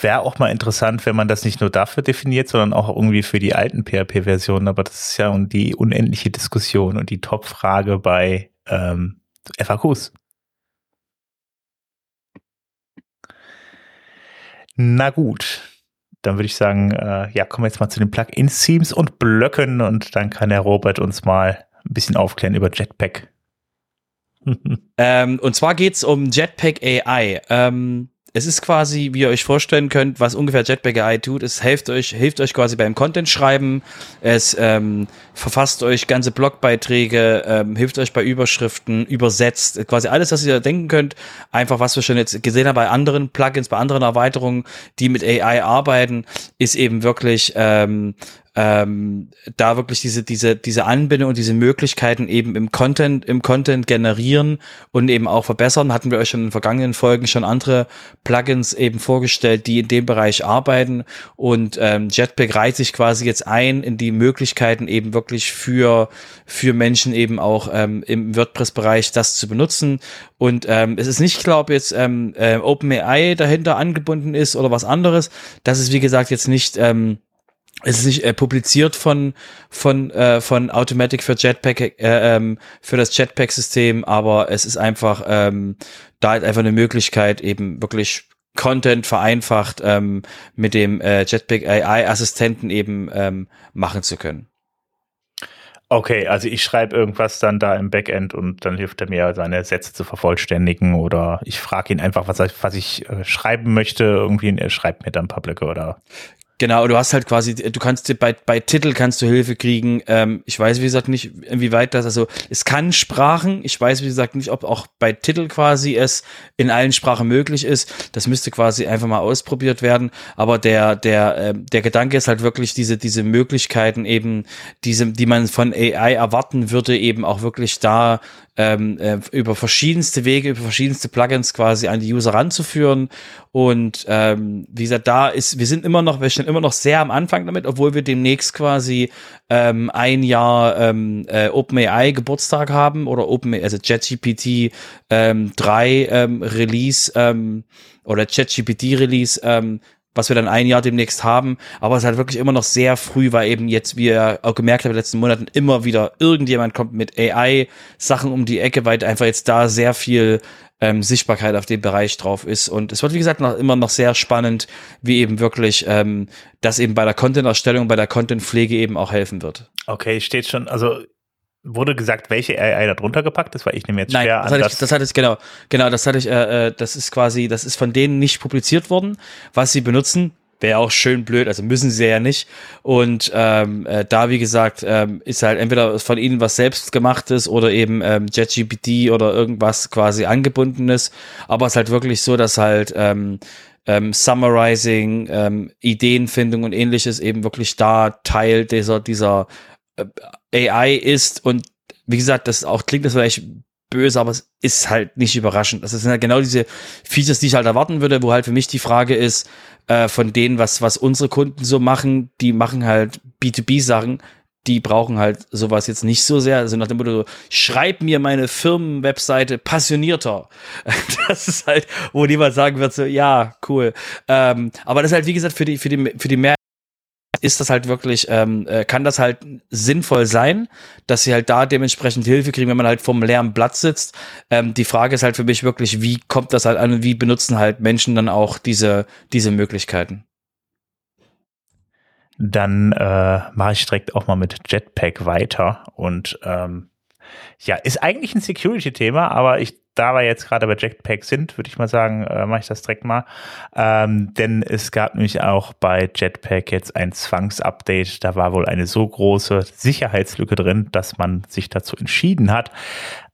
wäre auch mal interessant, wenn man das nicht nur dafür definiert, sondern auch irgendwie für die alten PHP-Versionen. Aber das ist ja die unendliche Diskussion und die Top-Frage bei ähm, FAQs. Na gut. Dann würde ich sagen, äh, ja, kommen wir jetzt mal zu den Plugin-Themes und Blöcken und dann kann der Robert uns mal ein bisschen aufklären über Jetpack. [laughs] ähm, und zwar geht's um Jetpack AI. Ähm, es ist quasi, wie ihr euch vorstellen könnt, was ungefähr Jetpack AI tut. Es hilft euch, hilft euch quasi beim Content schreiben. Es ähm, verfasst euch ganze Blogbeiträge, ähm, hilft euch bei Überschriften, übersetzt quasi alles, was ihr denken könnt. Einfach, was wir schon jetzt gesehen haben bei anderen Plugins, bei anderen Erweiterungen, die mit AI arbeiten, ist eben wirklich ähm, ähm, da wirklich diese, diese, diese Anbindung und diese Möglichkeiten eben im Content, im Content generieren und eben auch verbessern. Hatten wir euch schon in vergangenen Folgen schon andere Plugins eben vorgestellt, die in dem Bereich arbeiten und ähm, Jetpack reiht sich quasi jetzt ein in die Möglichkeiten eben wirklich für, für Menschen eben auch ähm, im WordPress-Bereich das zu benutzen. Und ähm, es ist nicht, glaube jetzt ähm, äh, OpenAI dahinter angebunden ist oder was anderes. Das ist, wie gesagt, jetzt nicht ähm, es ist nicht äh, publiziert von von äh, von Automatic für Jetpack äh, ähm, für das Jetpack-System, aber es ist einfach ähm, da halt einfach eine Möglichkeit eben wirklich Content vereinfacht ähm, mit dem äh, Jetpack AI-Assistenten eben ähm, machen zu können. Okay, also ich schreibe irgendwas dann da im Backend und dann hilft er mir, seine Sätze zu vervollständigen oder ich frage ihn einfach, was, was ich äh, schreiben möchte. Irgendwie er schreibt mir dann ein paar Blöcke oder Genau, du hast halt quasi, du kannst dir bei, bei Titel kannst du Hilfe kriegen. Ähm, ich weiß, wie gesagt, nicht, inwieweit das, also es kann Sprachen, ich weiß, wie gesagt, nicht, ob auch bei Titel quasi es in allen Sprachen möglich ist. Das müsste quasi einfach mal ausprobiert werden. Aber der, der, äh, der Gedanke ist halt wirklich diese, diese Möglichkeiten eben, diese, die man von AI erwarten würde, eben auch wirklich da ähm, äh, über verschiedenste Wege, über verschiedenste Plugins quasi an die User ranzuführen. Und ähm, wie gesagt, da ist, wir sind immer noch, wir stehen immer noch sehr am Anfang damit, obwohl wir demnächst quasi ähm, ein Jahr ähm, äh, OpenAI Geburtstag haben oder Open, also ChatGPT ähm, 3 ähm, Release ähm, oder ChatGPT Release ähm, was wir dann ein Jahr demnächst haben. Aber es ist halt wirklich immer noch sehr früh, weil eben jetzt, wie ihr auch gemerkt habt, in den letzten Monaten immer wieder irgendjemand kommt mit AI-Sachen um die Ecke, weil einfach jetzt da sehr viel ähm, Sichtbarkeit auf dem Bereich drauf ist. Und es wird, wie gesagt, noch, immer noch sehr spannend, wie eben wirklich ähm, das eben bei der Content-Erstellung, bei der Content-Pflege eben auch helfen wird. Okay, steht schon, also Wurde gesagt, welche AI da drunter gepackt ist, weil ich nehme jetzt Nein, schwer das an. hatte ich, das hatte ich, genau, genau, das hatte ich, äh, äh, das ist quasi, das ist von denen nicht publiziert worden, was sie benutzen. Wäre auch schön blöd, also müssen sie ja nicht. Und ähm, äh, da, wie gesagt, ähm, ist halt entweder von ihnen was selbst gemachtes oder eben ähm, JetGPT oder irgendwas quasi angebundenes. Aber es ist halt wirklich so, dass halt ähm, ähm, Summarizing, ähm, Ideenfindung und ähnliches eben wirklich da Teil dieser, dieser äh, AI ist und wie gesagt, das auch klingt das vielleicht böse, aber es ist halt nicht überraschend. Das sind halt genau diese Features, die ich halt erwarten würde, wo halt für mich die Frage ist, äh, von denen, was, was unsere Kunden so machen, die machen halt B2B-Sachen, die brauchen halt sowas jetzt nicht so sehr. Also nach dem Motto, schreib mir meine Firmenwebseite passionierter. [laughs] Das ist halt, wo niemand sagen wird, so, ja, cool. Ähm, aber das ist halt, wie gesagt, für die, für die, für die Mehr ist das halt wirklich, ähm, äh, kann das halt sinnvoll sein, dass sie halt da dementsprechend Hilfe kriegen, wenn man halt vom leeren Blatt sitzt. Ähm, die Frage ist halt für mich wirklich, wie kommt das halt an und wie benutzen halt Menschen dann auch diese, diese Möglichkeiten? Dann äh, mache ich direkt auch mal mit Jetpack weiter und ähm, ja, ist eigentlich ein Security-Thema, aber ich da wir jetzt gerade bei Jetpack sind, würde ich mal sagen, äh, mache ich das direkt mal. Ähm, denn es gab nämlich auch bei Jetpack jetzt ein Zwangsupdate. Da war wohl eine so große Sicherheitslücke drin, dass man sich dazu entschieden hat,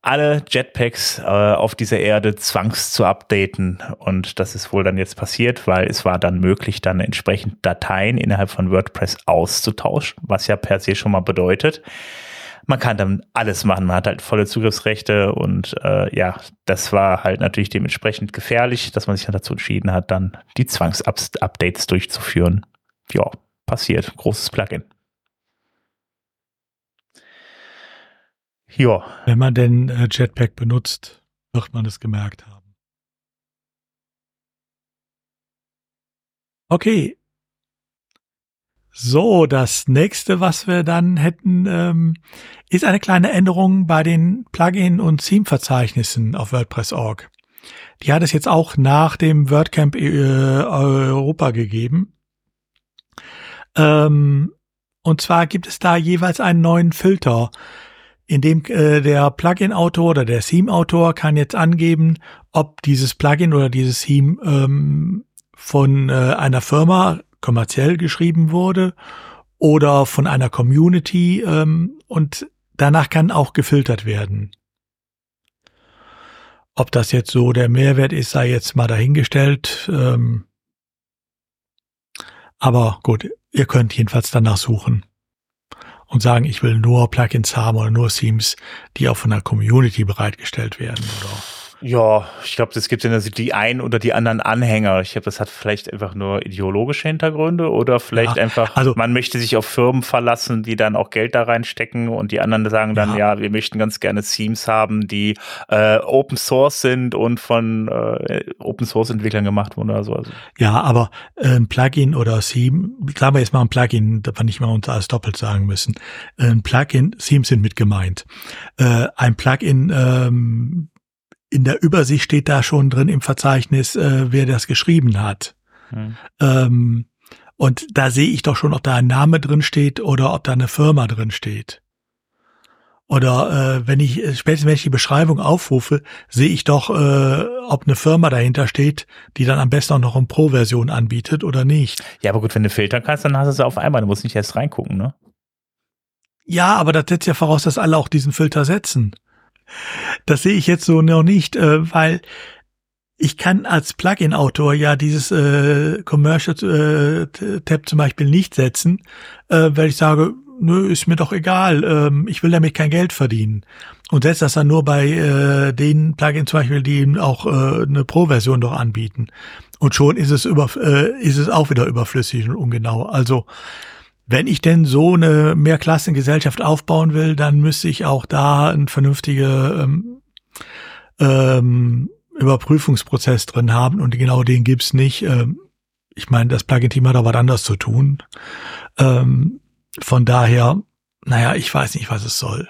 alle Jetpacks äh, auf dieser Erde zwangs zu updaten. Und das ist wohl dann jetzt passiert, weil es war dann möglich, dann entsprechend Dateien innerhalb von WordPress auszutauschen, was ja per se schon mal bedeutet, man kann dann alles machen. Man hat halt volle Zugriffsrechte und äh, ja, das war halt natürlich dementsprechend gefährlich, dass man sich dann dazu entschieden hat, dann die Zwangsupdates durchzuführen. Ja, passiert. Großes Plugin. Ja. Wenn man den äh, Jetpack benutzt, wird man es gemerkt haben. Okay, so, das nächste, was wir dann hätten, ähm, ist eine kleine Änderung bei den Plugin- und Theme-Verzeichnissen auf WordPress.org. Die hat es jetzt auch nach dem WordCamp äh, Europa gegeben. Ähm, und zwar gibt es da jeweils einen neuen Filter, in dem äh, der Plugin-Autor oder der Theme-Autor kann jetzt angeben, ob dieses Plugin oder dieses Theme ähm, von äh, einer Firma kommerziell geschrieben wurde oder von einer Community ähm, und danach kann auch gefiltert werden. Ob das jetzt so der Mehrwert ist, sei jetzt mal dahingestellt. Ähm, aber gut, ihr könnt jedenfalls danach suchen und sagen, ich will nur Plugins haben oder nur Themes, die auch von der Community bereitgestellt werden oder ja, ich glaube, es gibt ja die einen oder die anderen Anhänger. Ich glaube, das hat vielleicht einfach nur ideologische Hintergründe oder vielleicht ja, einfach, also, man möchte sich auf Firmen verlassen, die dann auch Geld da reinstecken und die anderen sagen dann, ja, ja wir möchten ganz gerne Themes haben, die äh, Open Source sind und von äh, Open Source Entwicklern gemacht wurden oder so. Also. Ja, aber äh, ein Plugin oder Theme, sagen wir jetzt mal ein Plugin, da fand ich mal uns alles doppelt sagen müssen. Ein Plugin, Themes sind mit gemeint. Äh, ein Plugin, ähm, in der Übersicht steht da schon drin im Verzeichnis, äh, wer das geschrieben hat. Hm. Ähm, und da sehe ich doch schon, ob da ein Name drin steht oder ob da eine Firma drin steht. Oder äh, wenn ich, spätestens wenn ich die Beschreibung aufrufe, sehe ich doch, äh, ob eine Firma dahinter steht, die dann am besten auch noch eine Pro-Version anbietet oder nicht. Ja, aber gut, wenn du filtern kannst, dann hast du es auf einmal. Du musst nicht erst reingucken, ne? Ja, aber das setzt ja voraus, dass alle auch diesen Filter setzen. Das sehe ich jetzt so noch nicht, äh, weil ich kann als Plugin-Autor ja dieses äh, Commercial-Tab äh, zum Beispiel nicht setzen, äh, weil ich sage, nö, ist mir doch egal, ähm, ich will damit kein Geld verdienen. Und setze das dann nur bei äh, den Plugins zum Beispiel, die auch äh, eine Pro-Version doch anbieten. Und schon ist es über, äh, ist es auch wieder überflüssig und ungenau. Also wenn ich denn so eine Mehrklassengesellschaft aufbauen will, dann müsste ich auch da einen vernünftige ähm, ähm, Überprüfungsprozess drin haben und genau den gibt's nicht. Ähm, ich meine, das Plugin-Team hat da was anderes zu tun. Ähm, von daher, naja, ich weiß nicht, was es soll.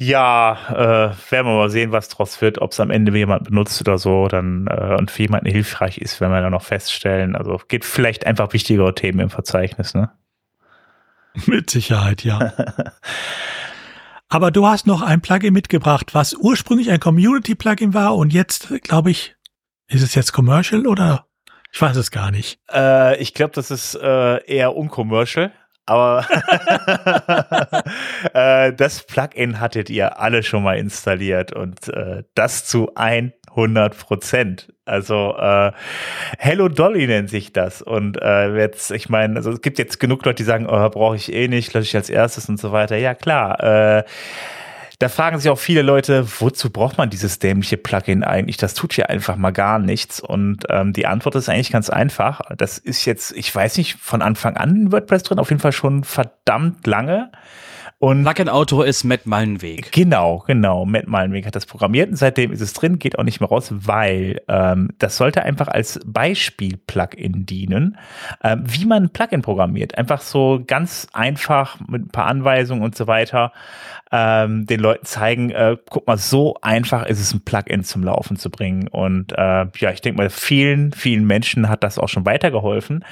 Ja, äh, werden wir mal sehen, was draus wird, ob es am Ende jemand benutzt oder so, dann äh, und für jemanden hilfreich ist, wenn wir dann noch feststellen. Also gibt vielleicht einfach wichtigere Themen im Verzeichnis, ne? [laughs] Mit Sicherheit, ja. [laughs] Aber du hast noch ein Plugin mitgebracht, was ursprünglich ein Community-Plugin war und jetzt, glaube ich, ist es jetzt Commercial oder? Ich weiß es gar nicht. Äh, ich glaube, das ist äh, eher uncommercial. Aber [laughs] äh, das Plugin hattet ihr alle schon mal installiert und äh, das zu 100 Prozent. Also äh, Hello Dolly nennt sich das. Und äh, jetzt, ich meine, also es gibt jetzt genug Leute, die sagen, oh, brauche ich eh nicht, lösche ich als erstes und so weiter. Ja, klar. Äh, da fragen sich auch viele Leute, wozu braucht man dieses dämliche Plugin eigentlich? Das tut ja einfach mal gar nichts. Und ähm, die Antwort ist eigentlich ganz einfach. Das ist jetzt, ich weiß nicht, von Anfang an in WordPress drin, auf jeden Fall schon verdammt lange. Und Plugin-Autor ist Matt Malenweg. Genau, genau. Matt Malenweg hat das programmiert und seitdem ist es drin, geht auch nicht mehr raus, weil ähm, das sollte einfach als Beispiel-Plugin dienen, ähm, wie man ein Plugin programmiert. Einfach so ganz einfach mit ein paar Anweisungen und so weiter ähm, den Leuten zeigen, äh, guck mal, so einfach ist es, ein Plugin zum Laufen zu bringen. Und äh, ja, ich denke mal, vielen, vielen Menschen hat das auch schon weitergeholfen.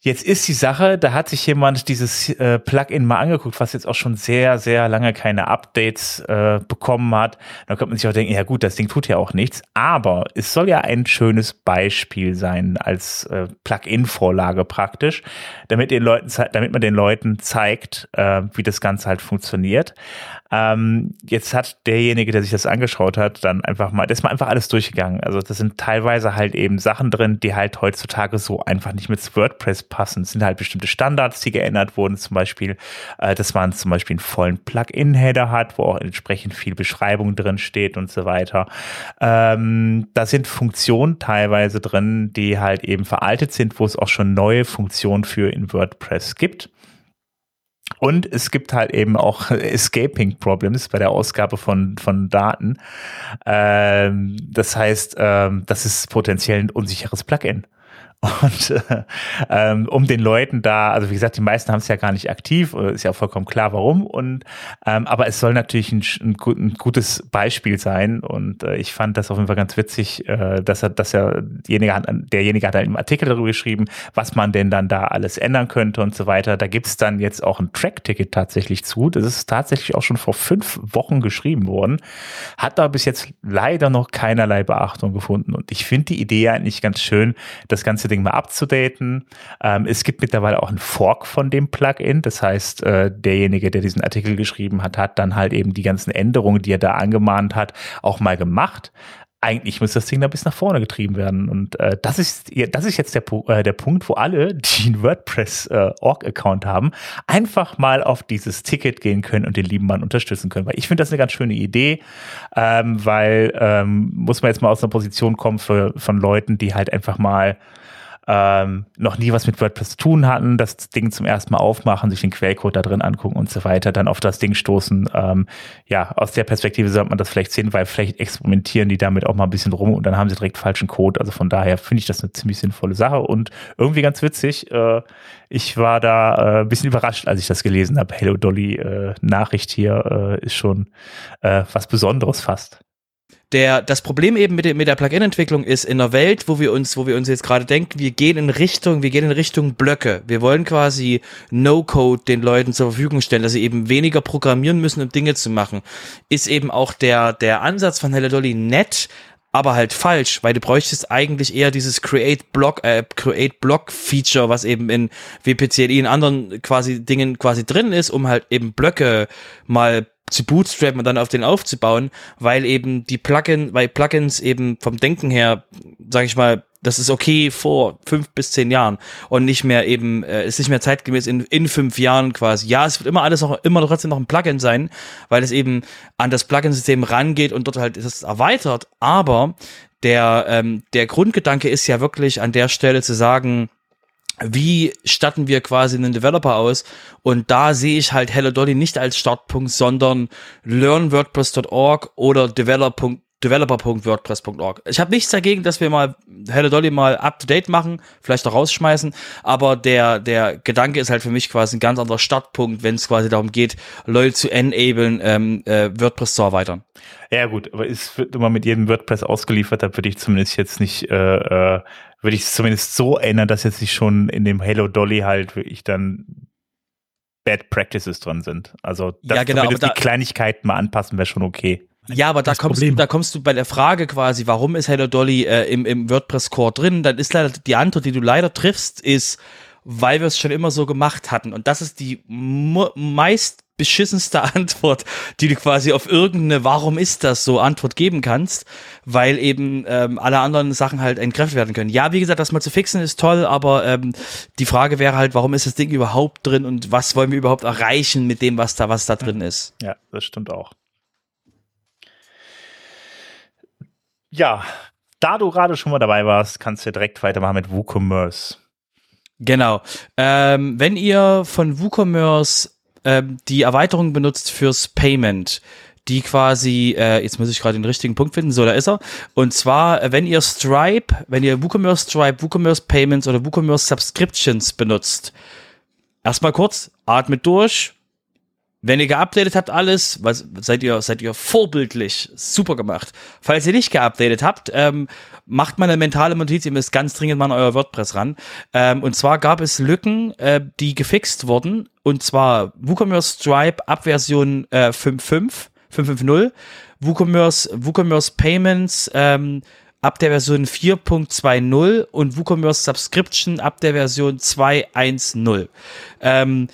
Jetzt ist die Sache, da hat sich jemand dieses äh, Plugin mal angeguckt, was jetzt auch schon sehr, sehr lange keine Updates äh, bekommen hat. Da könnte man sich auch denken, ja gut, das Ding tut ja auch nichts. Aber es soll ja ein schönes Beispiel sein als äh, Plugin-Vorlage praktisch, damit, den Leuten, damit man den Leuten zeigt, äh, wie das Ganze halt funktioniert. Ähm, jetzt hat derjenige, der sich das angeschaut hat, dann einfach mal, das ist mal einfach alles durchgegangen. Also das sind teilweise halt eben Sachen drin, die halt heutzutage so einfach nicht mit WordPress passen. Es sind halt bestimmte Standards, die geändert wurden. Zum Beispiel, äh, dass man zum Beispiel einen vollen Plugin-Header hat, wo auch entsprechend viel Beschreibung drin steht und so weiter. Ähm, da sind Funktionen teilweise drin, die halt eben veraltet sind, wo es auch schon neue Funktionen für in WordPress gibt. Und es gibt halt eben auch [laughs] Escaping Problems bei der Ausgabe von, von Daten. Ähm, das heißt, ähm, das ist potenziell ein unsicheres Plugin. Und äh, ähm, um den Leuten da, also wie gesagt, die meisten haben es ja gar nicht aktiv, äh, ist ja auch vollkommen klar, warum. Und ähm, aber es soll natürlich ein, ein, ein gutes Beispiel sein. Und äh, ich fand das auf jeden Fall ganz witzig, äh, dass er, dass er derjenige hat, derjenige hat im Artikel darüber geschrieben, was man denn dann da alles ändern könnte und so weiter. Da gibt's dann jetzt auch ein Track-Ticket tatsächlich zu. Das ist tatsächlich auch schon vor fünf Wochen geschrieben worden. Hat da bis jetzt leider noch keinerlei Beachtung gefunden. Und ich finde die Idee eigentlich ganz schön, das Ganze Ding mal abzudaten. Ähm, es gibt mittlerweile auch einen Fork von dem Plugin. Das heißt, äh, derjenige, der diesen Artikel geschrieben hat, hat dann halt eben die ganzen Änderungen, die er da angemahnt hat, auch mal gemacht eigentlich muss das Ding da bis nach vorne getrieben werden. Und äh, das ist das ist jetzt der, äh, der Punkt, wo alle, die einen WordPress äh, haben, einfach mal auf dieses Ticket gehen können und den lieben Mann unterstützen können. Weil ich finde das eine ganz schöne Idee, ähm, weil ähm, muss man jetzt mal aus einer Position kommen für, von Leuten, die halt einfach mal ähm, noch nie was mit WordPress zu tun hatten, das Ding zum ersten Mal aufmachen, sich den Quellcode da drin angucken und so weiter, dann auf das Ding stoßen. Ähm, ja, aus der Perspektive sollte man das vielleicht sehen, weil vielleicht experimentieren die damit auch mal ein bisschen rum und dann haben sie direkt falschen Code. Also von daher finde ich das eine ziemlich sinnvolle Sache und irgendwie ganz witzig. Äh, ich war da äh, ein bisschen überrascht, als ich das gelesen habe. Hello Dolly äh, Nachricht hier äh, ist schon äh, was Besonderes fast. Der, das Problem eben mit, der- mit der Plugin-Entwicklung ist, in der Welt, wo wir uns, wo wir uns jetzt gerade denken, wir gehen in Richtung, wir gehen in Richtung Blöcke. Wir wollen quasi No-Code den Leuten zur Verfügung stellen, dass sie eben weniger programmieren müssen, um Dinge zu machen. Ist eben auch der, der Ansatz von Hello Dolly nett, aber halt falsch, weil du bräuchtest eigentlich eher dieses Create Block, äh, Create Block Feature, was eben in WPCLI in anderen quasi Dingen quasi drin ist, um halt eben Blöcke mal zu bootstrappen und dann auf den aufzubauen, weil eben die Plugin, weil Plugins eben vom Denken her, sag ich mal, das ist okay vor fünf bis zehn Jahren und nicht mehr eben, äh, ist nicht mehr zeitgemäß in, in fünf Jahren quasi. Ja, es wird immer alles noch, immer trotzdem noch ein Plugin sein, weil es eben an das Plugin-System rangeht und dort halt ist es erweitert, aber der, ähm, der Grundgedanke ist ja wirklich an der Stelle zu sagen, wie statten wir quasi einen Developer aus? Und da sehe ich halt Hello Dolly nicht als Startpunkt, sondern learnwordpress.org oder developer developer.wordpress.org. Ich habe nichts dagegen, dass wir mal Hello Dolly mal up to date machen, vielleicht auch rausschmeißen, aber der der Gedanke ist halt für mich quasi ein ganz anderer Startpunkt, wenn es quasi darum geht, Leute zu enablen, ähm, äh, WordPress zu erweitern. Ja gut, aber es wird immer mit jedem WordPress ausgeliefert, da würde ich zumindest jetzt nicht, äh, äh, würde ich es zumindest so ändern, dass jetzt nicht schon in dem Hello Dolly halt wirklich dann Bad Practices drin sind. Also dass Ja, genau, aber da- die Kleinigkeiten mal anpassen wäre schon okay. Ja, aber da kommst, du, da kommst du bei der Frage quasi, warum ist Hello Dolly äh, im, im WordPress-Core drin? Dann ist leider die Antwort, die du leider triffst, ist, weil wir es schon immer so gemacht hatten. Und das ist die meist beschissenste [laughs] Antwort, die du quasi auf irgendeine Warum ist das so Antwort geben kannst, weil eben ähm, alle anderen Sachen halt entkräftet werden können. Ja, wie gesagt, das mal zu fixen ist toll, aber ähm, die Frage wäre halt, warum ist das Ding überhaupt drin und was wollen wir überhaupt erreichen mit dem, was da, was da drin ist? Ja, das stimmt auch. Ja, da du gerade schon mal dabei warst, kannst du direkt weitermachen mit WooCommerce. Genau. Ähm, wenn ihr von WooCommerce ähm, die Erweiterung benutzt fürs Payment, die quasi, äh, jetzt muss ich gerade den richtigen Punkt finden, so, da ist er. Und zwar, wenn ihr Stripe, wenn ihr WooCommerce Stripe, WooCommerce Payments oder WooCommerce Subscriptions benutzt, erstmal kurz, atmet durch. Wenn ihr geupdatet habt alles, was, seid ihr seid ihr vorbildlich, super gemacht. Falls ihr nicht geupdatet habt, ähm, macht mal eine mentale Notiz, ihr müsst ganz dringend mal an euer WordPress ran. Ähm, und zwar gab es Lücken, äh, die gefixt wurden. Und zwar WooCommerce Stripe ab Version äh, 5.5, 5.5.0, WooCommerce, WooCommerce Payments ähm, ab der Version 4.20 und WooCommerce Subscription ab der Version 2.1.0. Ähm,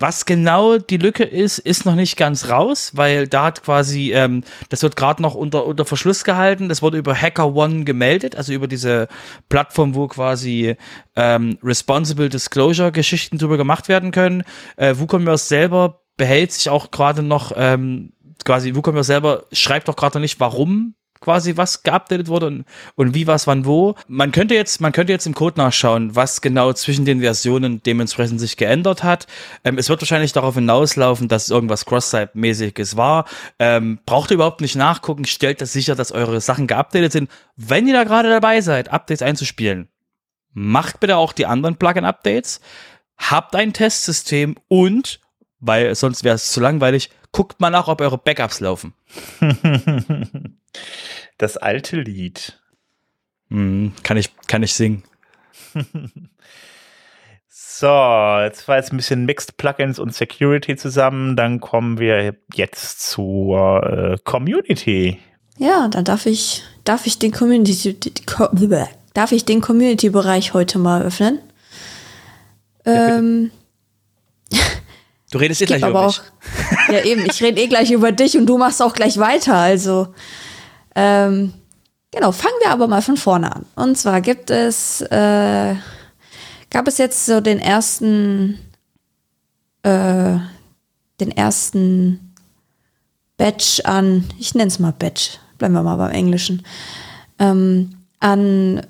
was genau die Lücke ist, ist noch nicht ganz raus, weil da hat quasi, ähm, das wird gerade noch unter, unter Verschluss gehalten. Das wurde über HackerOne gemeldet, also über diese Plattform, wo quasi ähm, Responsible Disclosure Geschichten drüber gemacht werden können. Äh, WooCommerce selber behält sich auch gerade noch, ähm, quasi WooCommerce selber schreibt auch gerade noch nicht, warum quasi was geupdatet wurde und, und wie, was, wann, wo. Man könnte jetzt, man könnte jetzt im Code nachschauen, was genau zwischen den Versionen dementsprechend sich geändert hat. Ähm, es wird wahrscheinlich darauf hinauslaufen, dass irgendwas Cross-Site-mäßiges war. Ähm, braucht ihr überhaupt nicht nachgucken, stellt das sicher, dass eure Sachen geupdatet sind. Wenn ihr da gerade dabei seid, Updates einzuspielen, macht bitte auch die anderen Plugin-Updates, habt ein Testsystem und, weil sonst wäre es zu langweilig, guckt mal nach, ob eure Backups laufen. [laughs] Das alte Lied. Hm, kann ich, kann ich singen. [laughs] So, jetzt war jetzt ein bisschen Mixed Plugins und Security zusammen. Dann kommen wir jetzt zur äh, Community. Ja, dann darf ich, darf ich den Community, darf ich den Community-Bereich heute mal öffnen. Ähm, [laughs] Du redest eh gleich über mich. auch, ja eben, ich rede eh [laughs] gleich über dich und du machst auch gleich weiter, also, ähm, genau, fangen wir aber mal von vorne an. Und zwar gibt es, äh, gab es jetzt so den ersten, äh, den ersten Batch an, ich nenne es mal Batch, bleiben wir mal beim Englischen, ähm, an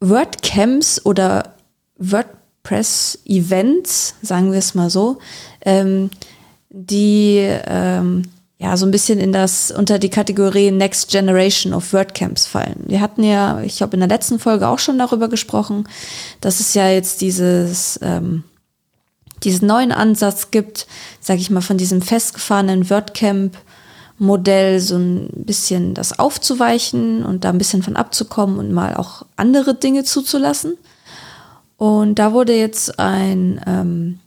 WordCamps oder WordPress-Events, sagen wir es mal so, ähm, die ähm, ja so ein bisschen in das unter die Kategorie Next Generation of WordCamps fallen. Wir hatten ja, ich glaube in der letzten Folge auch schon darüber gesprochen, dass es ja jetzt dieses ähm, diesen neuen Ansatz gibt, sage ich mal, von diesem festgefahrenen WordCamp Modell so ein bisschen das aufzuweichen und da ein bisschen von abzukommen und mal auch andere Dinge zuzulassen. Und da wurde jetzt ein ähm,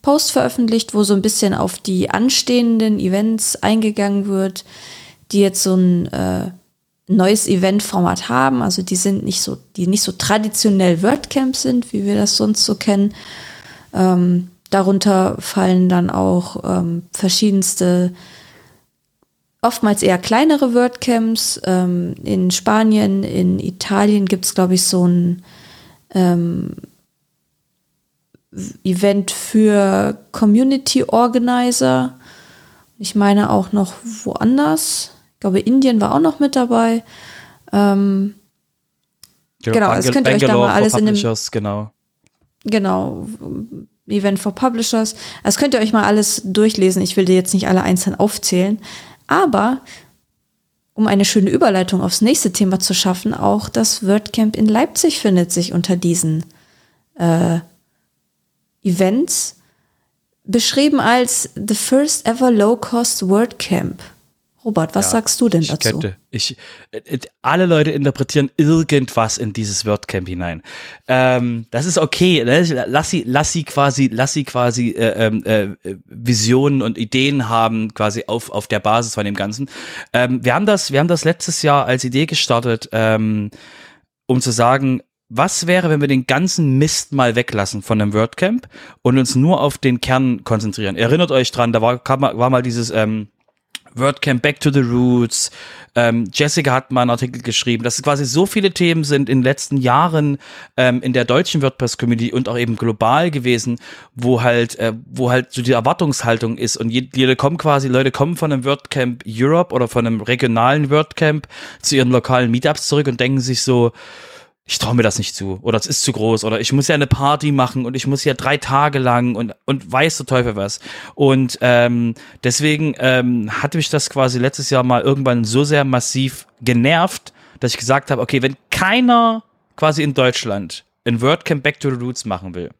Post veröffentlicht, wo so ein bisschen auf die anstehenden Events eingegangen wird, die jetzt so ein äh, neues Eventformat haben. Also die sind nicht so, die nicht so traditionell WordCamps sind, wie wir das sonst so kennen. Ähm, darunter fallen dann auch ähm, verschiedenste, oftmals eher kleinere WordCamps. Ähm, in Spanien, in Italien gibt es, glaube ich, so ein ähm, Event für Community Organizer. Ich meine auch noch woanders. Ich glaube, Indien war auch noch mit dabei. Ähm, Ja, Genau, das Bangel- könnt ihr euch da mal alles in dem- genau. genau, Event for Publishers. Das könnt ihr euch mal alles durchlesen. Ich will dir jetzt nicht alle einzeln aufzählen. Aber um eine schöne Überleitung aufs nächste Thema zu schaffen, auch das WordCamp in Leipzig findet sich unter diesen äh, Events beschrieben als the first ever low-cost WordCamp. Robert, was Ja, sagst du denn ich dazu? Könnte. Ich, äh, äh, alle Leute interpretieren irgendwas in dieses WordCamp hinein. Ähm, das ist okay. Ne? Lass sie, lass sie quasi, lass sie quasi äh, ähm, äh, Visionen und Ideen haben, quasi auf auf der Basis von dem Ganzen. Ähm, wir haben das, wir haben das letztes Jahr als Idee gestartet, ähm, um zu sagen, was wäre, wenn wir den ganzen Mist mal weglassen von einem WordCamp und uns nur auf den Kern konzentrieren? Erinnert euch dran, da war, kam, mal- war mal dieses ähm, WordCamp Back to the Roots. Ähm, Jessica hat mal einen Artikel geschrieben, dass es quasi so viele Themen sind in den letzten Jahren ähm, in der deutschen WordPress-Community und auch eben global gewesen, wo halt, äh, wo halt so die Erwartungshaltung ist und jede kommen quasi, Leute kommen von einem WordCamp Europe oder von einem regionalen WordCamp zu ihren lokalen Meetups zurück und denken sich so, ich traue mir das nicht zu. Oder es ist zu groß. Oder ich muss ja eine Party machen und ich muss ja drei Tage lang und und weiß der Teufel was. Und ähm, deswegen ähm, hatte mich das quasi letztes Jahr mal irgendwann so sehr massiv genervt, dass ich gesagt habe, okay, wenn keiner quasi in Deutschland ein WordCamp Back to the Roots machen will,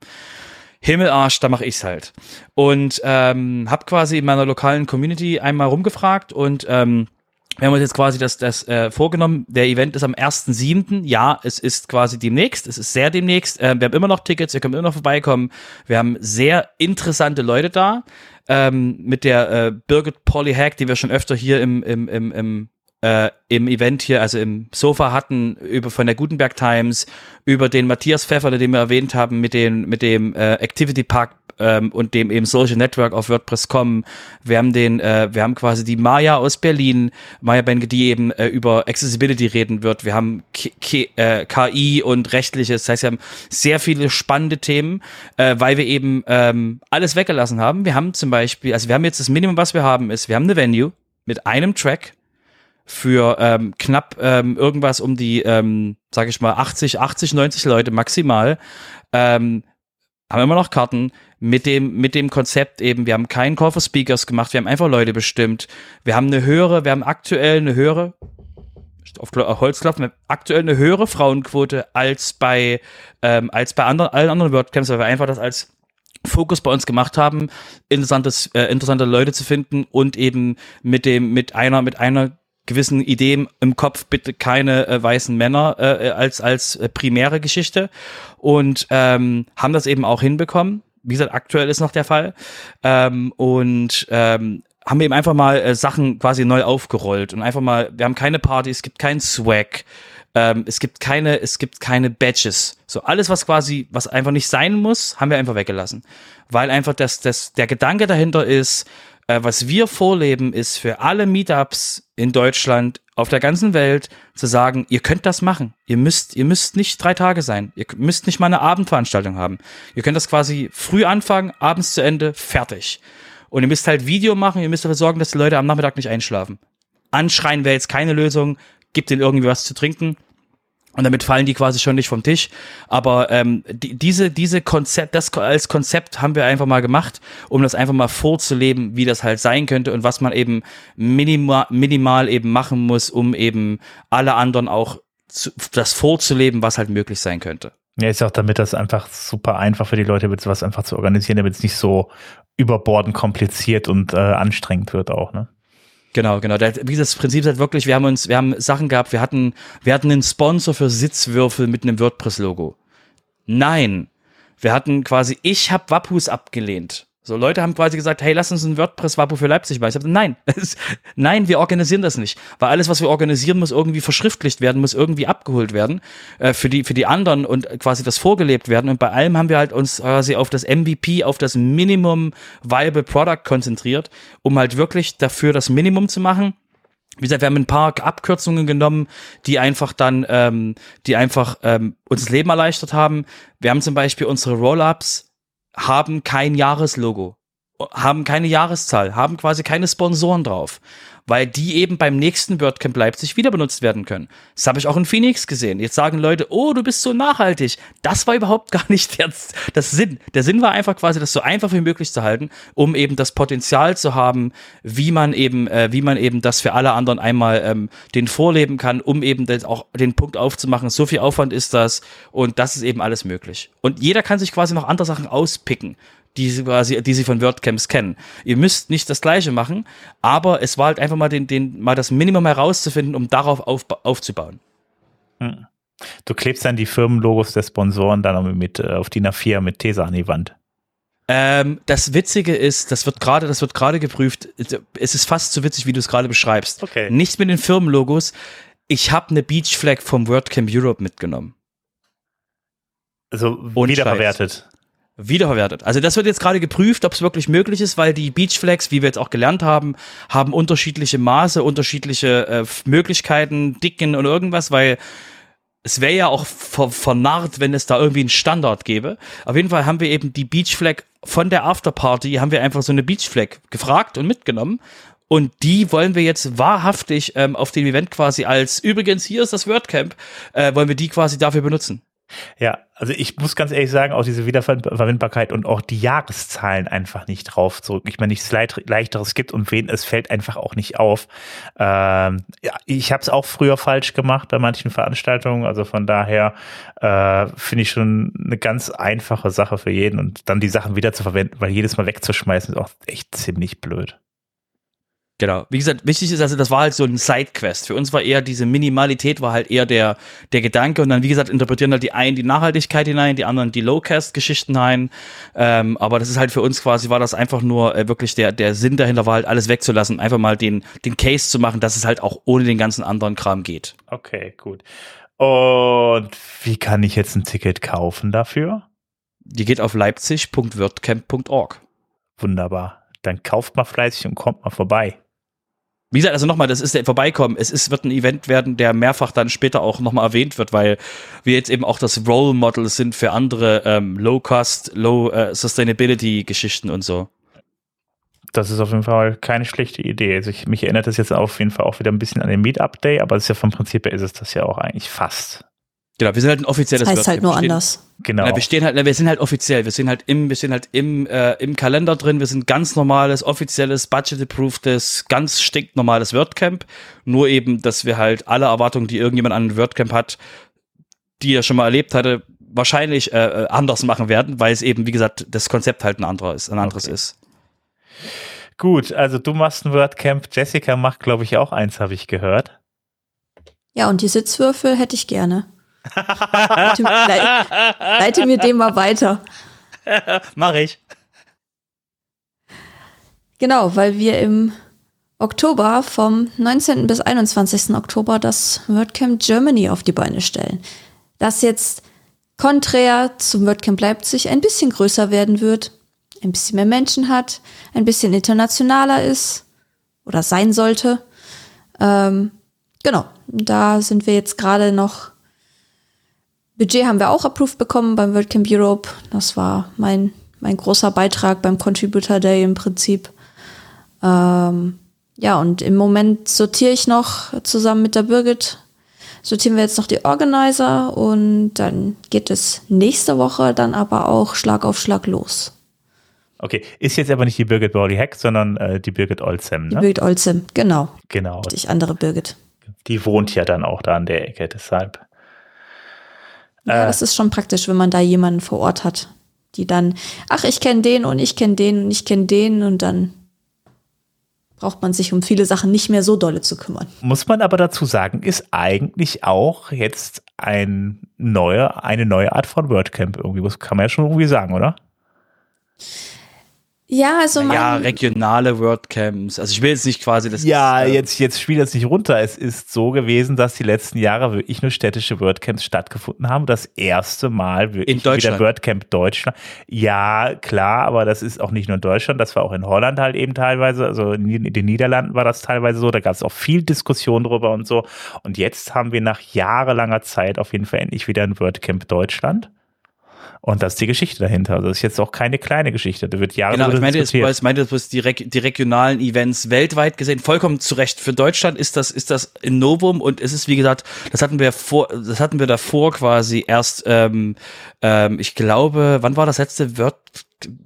Himmelarsch, da mache ich's halt. Und ähm, habe quasi in meiner lokalen Community einmal rumgefragt und ähm, wir haben uns jetzt quasi das, das äh, vorgenommen. Der Event ist am 1.7. Ja, es ist quasi demnächst. Es ist sehr demnächst. Äh, wir haben immer noch Tickets, ihr könnt immer noch vorbeikommen. Wir haben sehr interessante Leute da. Ähm, mit der äh, Birgit Polly Hack, die wir schon öfter hier im, im, im, im äh, im Event hier, also im Sofa hatten, über von der Gutenberg Times, über den Matthias Pfeffer, den wir erwähnt haben, mit, den, mit dem äh, Activity Park ähm, und dem eben Social Network auf WordPress.com. Wir haben den, äh, wir haben quasi die Maya aus Berlin, Maya Benke, die eben äh, über Accessibility reden wird. Wir haben K K äh, KI und rechtliches. Das heißt, wir haben sehr viele spannende Themen, äh, weil wir eben ähm, alles weggelassen haben. Wir haben zum Beispiel, also wir haben jetzt das Minimum, was wir haben, ist, wir haben eine Venue mit einem Track, für ähm, knapp ähm, irgendwas um die, ähm, sage ich mal, 80, 80, 90 Leute maximal. Ähm, haben immer noch Karten mit dem, mit dem Konzept eben, wir haben keinen Call for Speakers gemacht, wir haben einfach Leute bestimmt. Wir haben eine höhere, wir haben aktuell eine höhere, auf Klo- auf Holzklopfen, aktuell eine höhere Frauenquote als bei, ähm, als bei anderen, allen anderen WordCamps, weil wir einfach das als Fokus bei uns gemacht haben, interessantes, äh, interessante Leute zu finden und eben mit dem, mit einer, mit einer gewissen Ideen im Kopf, bitte keine äh, weißen Männer äh, als, als äh, primäre Geschichte und ähm, haben das eben auch hinbekommen. Wie gesagt, aktuell ist noch der Fall. Ähm, und ähm, haben eben einfach mal äh, Sachen quasi neu aufgerollt und einfach mal, wir haben keine Party, es gibt keinen Swag, ähm, es gibt keine, es gibt keine Badges. So alles, was quasi, was einfach nicht sein muss, haben wir einfach weggelassen. Weil einfach das, das, der Gedanke dahinter ist, äh, was wir vorleben, ist für alle Meetups in Deutschland, auf der ganzen Welt, zu sagen, ihr könnt das machen. Ihr müsst, ihr müsst nicht drei Tage sein. Ihr müsst nicht mal eine Abendveranstaltung haben. Ihr könnt das quasi früh anfangen, abends zu Ende, fertig. Und ihr müsst halt Video machen, ihr müsst dafür sorgen, dass die Leute am Nachmittag nicht einschlafen. Anschreien wäre jetzt keine Lösung, gibt ihnen irgendwie was zu trinken. Und damit fallen die quasi schon nicht vom Tisch. Aber ähm, die, diese, diese Konzept, das als Konzept haben wir einfach mal gemacht, um das einfach mal vorzuleben, wie das halt sein könnte und was man eben minimal, minimal eben machen muss, um eben alle anderen auch zu, das vorzuleben, was halt möglich sein könnte. Ja, ist auch damit das einfach super einfach für die Leute wird, sowas einfach zu organisieren, damit es nicht so überbordend kompliziert und äh, anstrengend wird auch, ne? Genau, genau. Wie das Prinzip ist halt wirklich, wir haben uns, wir haben Sachen gehabt, wir hatten, wir hatten einen Sponsor für Sitzwürfel mit einem WordPress-Logo. Nein. Wir hatten quasi, ich habe Wappus abgelehnt. So, Leute haben quasi gesagt, hey, lass uns ein WordPress-Wapo für Leipzig machen. Ich habe nein, [laughs] nein, wir organisieren das nicht. Weil alles, was wir organisieren, muss irgendwie verschriftlicht werden, muss irgendwie abgeholt werden äh, für, die, für die anderen und quasi das vorgelebt werden. Und bei allem haben wir halt uns quasi auf das MVP, auf das Minimum Viable Product konzentriert, um halt wirklich dafür das Minimum zu machen. Wie gesagt, wir haben ein paar Abkürzungen genommen, die einfach dann, ähm, die einfach ähm, uns das Leben erleichtert haben. Wir haben zum Beispiel unsere Roll-Ups haben kein Jahreslogo, haben keine Jahreszahl, haben quasi keine Sponsoren drauf, weil die eben beim nächsten WordCamp Leipzig wieder benutzt werden können. Das habe ich auch in Phoenix gesehen. Jetzt sagen Leute, oh, du bist so nachhaltig. Das war überhaupt [laughs] gar nicht der, das Sinn. Der Sinn war einfach quasi, das so einfach wie möglich zu halten, um eben das Potenzial zu haben, wie man eben, äh, wie man eben das für alle anderen einmal ähm, den vorleben kann, um eben das auch den Punkt aufzumachen. So viel Aufwand ist das und das ist eben alles möglich. Und jeder kann sich quasi noch andere Sachen auspicken die sie quasi, die sie von WordCamps kennen. Ihr müsst nicht das Gleiche machen, aber es war halt einfach mal den, den, mal das Minimum herauszufinden, um darauf auf, aufzubauen. Hm. Du klebst dann die Firmenlogos der Sponsoren dann mit äh, auf DIN A4 mit Tesa an die Wand. Ähm, das Witzige ist, das wird gerade, das wird gerade geprüft. Es ist fast so witzig, wie du es gerade beschreibst. Okay. Nichts mit den Firmenlogos. Ich habe eine Beach Flag vom WordCamp Europe mitgenommen. Also Ohne wiederverwertet. Wiederverwertet. Also das wird jetzt gerade geprüft, ob es wirklich möglich ist, weil die Beach Flags, wie wir jetzt auch gelernt haben, haben unterschiedliche Maße, unterschiedliche äh, Möglichkeiten, Dicken und irgendwas, weil es wäre ja auch ver vernarrt, wenn es da irgendwie einen Standard gäbe. Auf jeden Fall haben wir eben die Beach Flag von der Afterparty, haben wir einfach so eine Beach Flag gefragt und mitgenommen. Und die wollen wir jetzt wahrhaftig ähm, auf dem Event quasi als, übrigens, hier ist das WordCamp, äh, wollen wir die quasi dafür benutzen. Ja, also ich muss ganz ehrlich sagen, auch diese Wiederverwendbarkeit und auch die Jahreszahlen einfach nicht drauf zurück. Ich meine, nichts leichteres gibt und wen es fällt einfach auch nicht auf. Ähm, ja, ich habe es auch früher falsch gemacht bei manchen Veranstaltungen, also von daher äh, finde ich schon eine ganz einfache Sache für jeden und dann die Sachen wieder zu verwenden, weil jedes Mal wegzuschmeißen ist auch echt ziemlich blöd. Genau. Wie gesagt, wichtig ist also, das war halt so ein Sidequest. Für uns war eher diese Minimalität war halt eher der, der Gedanke und dann, wie gesagt, interpretieren halt die einen die Nachhaltigkeit hinein, die anderen die Low-Cast-Geschichten hinein. Ähm, aber das ist halt für uns quasi, war das einfach nur äh, wirklich der, der Sinn dahinter war halt alles wegzulassen, einfach mal den, den Case zu machen, dass es halt auch ohne den ganzen anderen Kram geht. Okay, gut. Und wie kann ich jetzt ein Ticket kaufen dafür? Die geht auf leipzig.wordcamp.org. Wunderbar. Dann kauft mal fleißig und kommt mal vorbei. Wie gesagt, also nochmal, das ist der Vorbeikommen. Es ist, wird ein Event werden, der mehrfach dann später auch nochmal erwähnt wird, weil wir jetzt eben auch das Role Model sind für andere ähm, Low-Cost, Low-Sustainability-Geschichten und so. Das ist auf jeden Fall keine schlechte Idee. Also ich, mich erinnert das jetzt auf jeden Fall auch wieder ein bisschen an den Meetup Day, aber es ist ja vom Prinzip her ist es das ja auch eigentlich fast. Genau, wir sind halt ein offizielles Das heißt halt nur wir stehen, anders. Genau. Na, wir stehen halt, na, wir sind halt offiziell, wir sind halt im, wir sind halt im, äh, im Kalender drin, wir sind ganz normales, offizielles, budget-approvedes, ganz stinknormales WordCamp. Nur eben, dass wir halt alle Erwartungen, die irgendjemand an ein WordCamp hat, die er schon mal erlebt hatte, wahrscheinlich äh, äh, anders machen werden, weil es eben, wie gesagt, das Konzept halt ein anderer ist, ein anderes Okay. ist. Gut, also du machst ein WordCamp, Jessica macht, glaube ich, auch eins, habe ich gehört. Ja, und die Sitzwürfel hätte ich gerne. Leite, leite, leite mir den mal weiter. [laughs] Mach ich. Genau, weil wir im Oktober vom 19. bis 21. Oktober das WordCamp Germany auf die Beine stellen. Das jetzt konträr zum WordCamp Leipzig ein bisschen größer werden wird, ein bisschen mehr Menschen hat, ein bisschen internationaler ist oder sein sollte. Ähm, genau, da sind wir jetzt gerade noch. Budget haben wir auch approved bekommen beim WordCamp Europe. Das war mein, mein großer Beitrag beim Contributor Day im Prinzip. Ähm, ja, und im Moment sortiere ich noch zusammen mit der Birgit, sortieren wir jetzt noch die Organizer und dann geht es nächste Woche dann aber auch Schlag auf Schlag los. Okay, ist jetzt aber nicht die Birgit Bowley Hack, sondern äh, die Birgit Olsem, Die ne? Birgit Olzem, genau. genau. Die andere Birgit. Die wohnt ja dann auch da an der Ecke, deshalb. Ja, Äh. das ist schon praktisch, wenn man da jemanden vor Ort hat, die dann, ach, ich kenne den und ich kenne den und ich kenne den und dann braucht man sich um viele Sachen nicht mehr so dolle zu kümmern. Muss man aber dazu sagen, ist eigentlich auch jetzt ein neue, eine neue Art von WordCamp irgendwie. Das kann man ja schon irgendwie sagen, oder? Ja, also Ja, regionale WordCamps. Also ich will jetzt nicht quasi das. Ja, ist, äh, jetzt, jetzt spielt das nicht runter. Es ist so gewesen, dass die letzten Jahre wirklich nur städtische WordCamps stattgefunden haben. Das erste Mal wirklich In Deutschland. wieder WordCamp Deutschland. Ja, klar, aber das ist auch nicht nur in Deutschland, das war auch in Holland halt eben teilweise. Also in in den Niederlanden war das teilweise so. Da gab es auch viel Diskussion drüber und so. Und jetzt haben wir nach jahrelanger Zeit auf jeden Fall endlich wieder ein WordCamp Deutschland. Und das ist die Geschichte dahinter. Also das ist jetzt auch keine kleine Geschichte. Da wird Jahre Genau, ich drüber meinte, jetzt, ich meinte jetzt die, die regionalen Events weltweit gesehen, vollkommen zu Recht. Für Deutschland ist das, ist das ein Novum und es ist, wie gesagt, das hatten wir vor, das hatten wir davor quasi erst, ähm, ähm, ich glaube, wann war das letzte Word,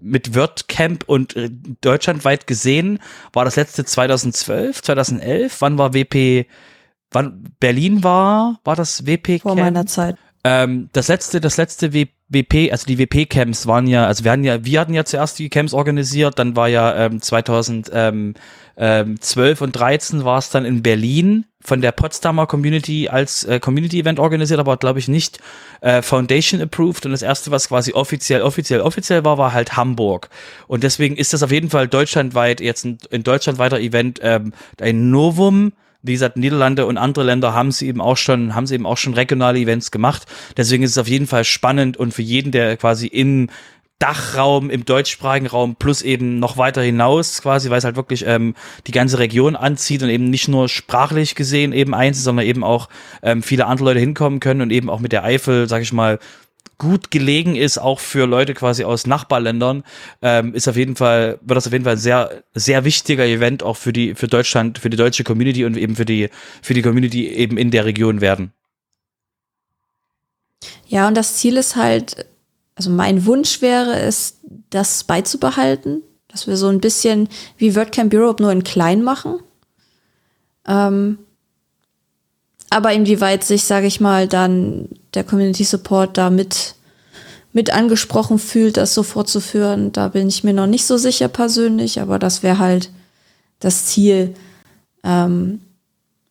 mit WordCamp und äh, deutschlandweit gesehen? War das letzte 2012, 2011? Wann war WP, wann Berlin war, war das WP vor Camp? meiner Zeit. Ähm, das letzte, das letzte WP, also die WP-Camps waren ja, also wir hatten ja, wir hatten ja zuerst die Camps organisiert, dann war ja ähm, 2012 und 13 war es dann in Berlin von der Potsdamer Community als äh, Community-Event organisiert, aber glaube ich nicht äh, Foundation approved und das erste, was quasi offiziell, offiziell, offiziell war, war halt Hamburg. Und deswegen ist das auf jeden Fall deutschlandweit jetzt ein, ein deutschlandweiter Event ähm, ein Novum. Wie gesagt, Niederlande und andere Länder haben sie eben auch schon, haben sie eben auch schon regionale Events gemacht. Deswegen ist es auf jeden Fall spannend und für jeden, der quasi im Dachraum, im deutschsprachigen Raum plus eben noch weiter hinaus quasi, weil es halt wirklich ähm, die ganze Region anzieht und eben nicht nur sprachlich gesehen eben eins, sondern eben auch ähm, viele andere Leute hinkommen können und eben auch mit der Eifel, sag ich mal, gut gelegen ist, auch für Leute quasi aus Nachbarländern, ähm, ist auf jeden Fall, wird das auf jeden Fall ein sehr, sehr wichtiger Event auch für die, für Deutschland, für die deutsche Community und eben für die, für die Community eben in der Region werden. Ja, und das Ziel ist halt, also mein Wunsch wäre es, das beizubehalten, dass wir so ein bisschen wie WordCamp Europe nur in klein machen. Ähm, aber inwieweit sich, sage ich mal, dann der Community Support da mit, mit angesprochen fühlt, das so fortzuführen, da bin ich mir noch nicht so sicher persönlich, aber das wäre halt das Ziel, ähm,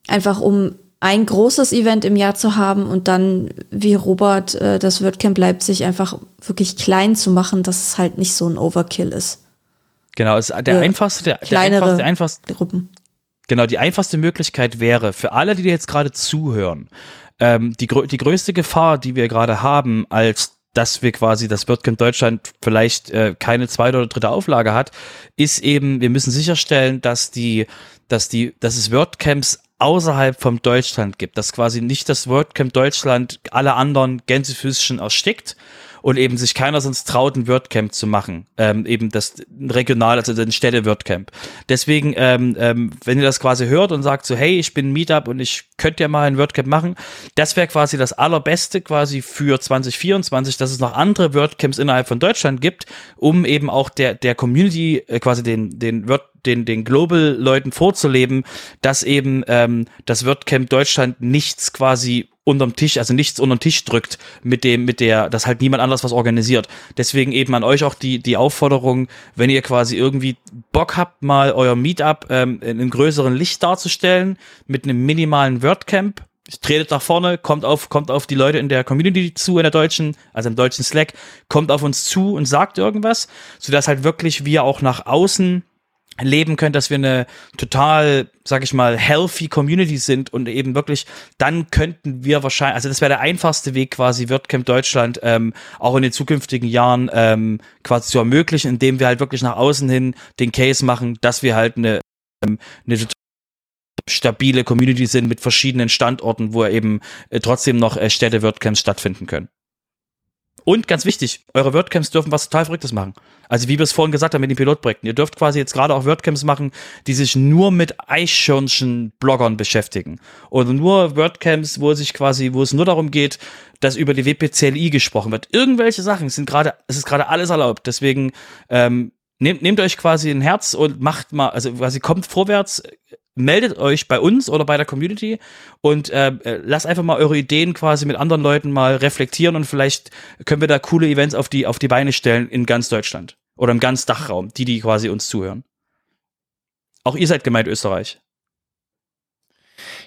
einfach um ein großes Event im Jahr zu haben und dann, wie Robert, äh, das WordCamp Leipzig einfach wirklich klein zu machen, dass es halt nicht so ein Overkill ist. Genau, ist der Ja, einfachste, der, der kleinere einfachste, der einfachste, Gruppen. Genau, die einfachste Möglichkeit wäre für alle, die dir jetzt gerade zuhören, ähm, die, die größte Gefahr, die wir gerade haben, als dass wir quasi das WordCamp Deutschland vielleicht äh, keine zweite oder dritte Auflage hat, ist eben, wir müssen sicherstellen, dass die, dass die, dass es WordCamps außerhalb vom Deutschland gibt, dass quasi nicht das WordCamp Deutschland alle anderen Gänsefüßchen erstickt und eben sich keiner sonst traut, ein WordCamp zu machen. Ähm, eben das regional, also ein Städte-WordCamp. Deswegen, ähm, ähm, wenn ihr das quasi hört und sagt so, hey, ich bin Meetup und ich könnte ja mal ein WordCamp machen, das wäre quasi das allerbeste quasi für 2024, dass es noch andere WordCamps innerhalb von Deutschland gibt, um eben auch der, der Community äh, quasi den, den Word den, den Global-Leuten vorzuleben, dass eben ähm, das WordCamp Deutschland nichts quasi unterm Tisch, also nichts unterm Tisch drückt mit dem, mit der, dass halt niemand anders was organisiert. Deswegen eben an euch auch die, die Aufforderung, wenn ihr quasi irgendwie Bock habt, mal euer Meetup ähm, in einem größeren Licht darzustellen, mit einem minimalen WordCamp, tretet nach vorne, kommt auf, kommt auf die Leute in der Community zu, in der deutschen, also im deutschen Slack, kommt auf uns zu und sagt irgendwas, sodass halt wirklich wir auch nach außen leben können, dass wir eine total, sag ich mal, healthy Community sind und eben wirklich, dann könnten wir wahrscheinlich, also das wäre der einfachste Weg quasi, WordCamp Deutschland ähm, auch in den zukünftigen Jahren ähm, quasi zu ermöglichen, indem wir halt wirklich nach außen hin den Case machen, dass wir halt eine, ähm, eine total stabile Community sind mit verschiedenen Standorten, wo eben äh, trotzdem noch äh, Städte-WordCamps stattfinden können. Und ganz wichtig, eure WordCamps dürfen was total Verrücktes machen. Also wie wir es vorhin gesagt haben mit den Pilotprojekten. Ihr dürft quasi jetzt gerade auch WordCamps machen, die sich nur mit Eichhörnchen-Bloggern beschäftigen. Oder nur WordCamps, wo es sich quasi, wo es nur darum geht, dass über die WPCLI gesprochen wird. Irgendwelche Sachen sind gerade, es ist gerade alles erlaubt. Deswegen ähm, nehmt, nehmt euch quasi ein Herz und macht mal, also quasi kommt vorwärts, meldet euch bei uns oder bei der Community und äh, äh, lasst einfach mal eure Ideen quasi mit anderen Leuten mal reflektieren und vielleicht können wir da coole Events auf die, auf die Beine stellen in ganz Deutschland oder im ganz Dachraum, die, die quasi uns zuhören. Auch ihr seid gemeint Österreich.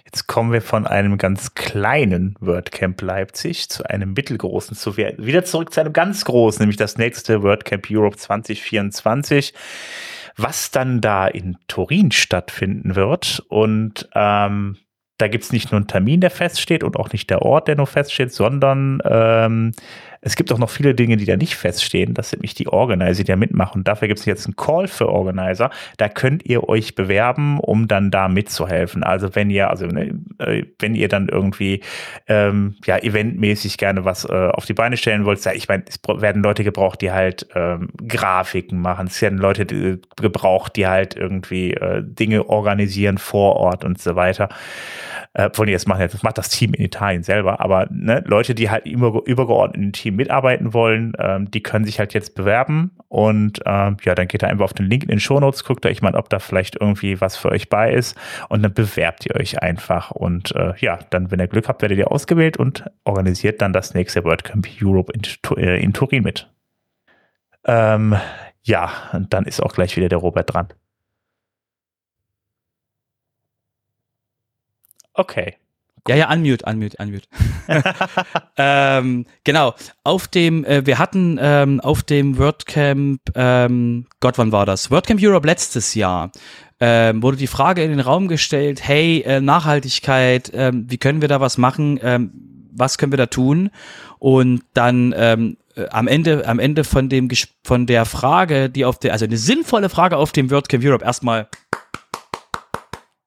Jetzt kommen wir von einem ganz kleinen WordCamp Leipzig zu einem mittelgroßen, zu wieder zurück zu einem ganz großen, nämlich das nächste WordCamp Europe 2024, was dann da in Turin stattfinden wird. Und ähm, da gibt's nicht nur einen Termin, der feststeht und auch nicht der Ort, der nur feststeht, sondern ähm, es gibt auch noch viele Dinge, die da nicht feststehen. Das sind nicht die Organizer, die da mitmachen. dafür gibt es jetzt einen Call für Organizer. Da könnt ihr euch bewerben, um dann da mitzuhelfen. Also wenn ihr, also ne, äh, wenn ihr dann irgendwie ähm, ja eventmäßig gerne was äh, auf die Beine stellen wollt, ja, ich meine, es werden Leute gebraucht, die halt ähm, Grafiken machen. Es werden Leute die, gebraucht, die halt irgendwie äh, Dinge organisieren vor Ort und so weiter. Äh, von jetzt machen, das macht das Team in Italien selber, aber ne, Leute, die halt über, übergeordnet im Team mitarbeiten wollen, ähm, die können sich halt jetzt bewerben und ähm, ja, dann geht ihr einfach auf den Link in den Shownotes, guckt euch mal, ob da vielleicht irgendwie was für euch bei ist und dann bewerbt ihr euch einfach und äh, ja, dann, wenn ihr Glück habt, werdet ihr ausgewählt und organisiert dann das nächste WordCamp Europe in, äh, in Turin mit. Ähm, ja, und dann ist auch gleich wieder der Robert dran. Okay. Ja, ja, unmute, unmute, unmute. [laughs] ähm, genau, auf dem, äh, wir hatten ähm, auf dem WordCamp, ähm, Gott, wann war das? WordCamp Europe letztes Jahr. Ähm, wurde die Frage in den Raum gestellt, hey, äh, Nachhaltigkeit, ähm, wie können wir da was machen, ähm, was können wir da tun? Und dann ähm, äh, am Ende, am Ende von dem von der Frage, die auf der, also eine sinnvolle Frage auf dem WordCamp Europe erstmal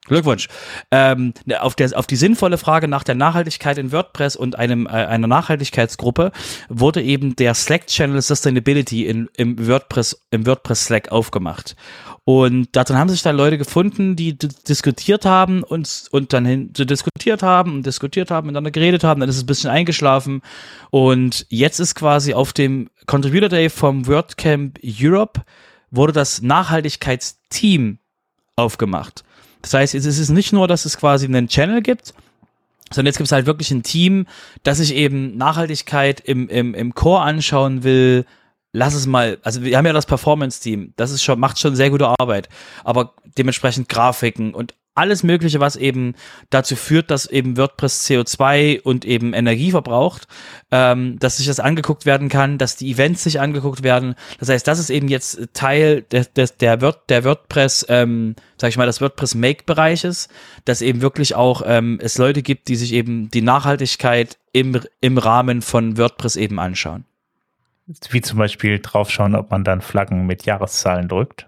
Glückwunsch. Ähm, ne, auf, der, auf die sinnvolle Frage nach der Nachhaltigkeit in WordPress und einem, äh, einer Nachhaltigkeitsgruppe wurde eben der Slack-Channel Sustainability in, im WordPress, im WordPress Slack aufgemacht. Und darin haben sich dann Leute gefunden, die diskutiert haben und, und dann hin, diskutiert haben und diskutiert haben, miteinander geredet haben, dann ist es ein bisschen eingeschlafen. Und jetzt ist quasi auf dem Contributor Day vom WordCamp Europe wurde das Nachhaltigkeitsteam aufgemacht. Das heißt, es ist nicht nur, dass es quasi einen Channel gibt, sondern jetzt gibt es halt wirklich ein Team, das sich eben Nachhaltigkeit im, im, im Core anschauen will. Lass es mal, also wir haben ja das Performance-Team, das ist schon, macht schon sehr gute Arbeit, aber dementsprechend Grafiken und alles Mögliche, was eben dazu führt, dass eben WordPress CO2 und eben Energie verbraucht, ähm, dass sich das angeguckt werden kann, dass die Events sich angeguckt werden. Das heißt, das ist eben jetzt Teil des, des, der, Word, der WordPress, ähm, sag ich mal, des WordPress Make-Bereiches, dass eben wirklich auch ähm, es Leute gibt, die sich eben die Nachhaltigkeit im, im Rahmen von WordPress eben anschauen. Wie zum Beispiel draufschauen, ob man dann Flaggen mit Jahreszahlen drückt.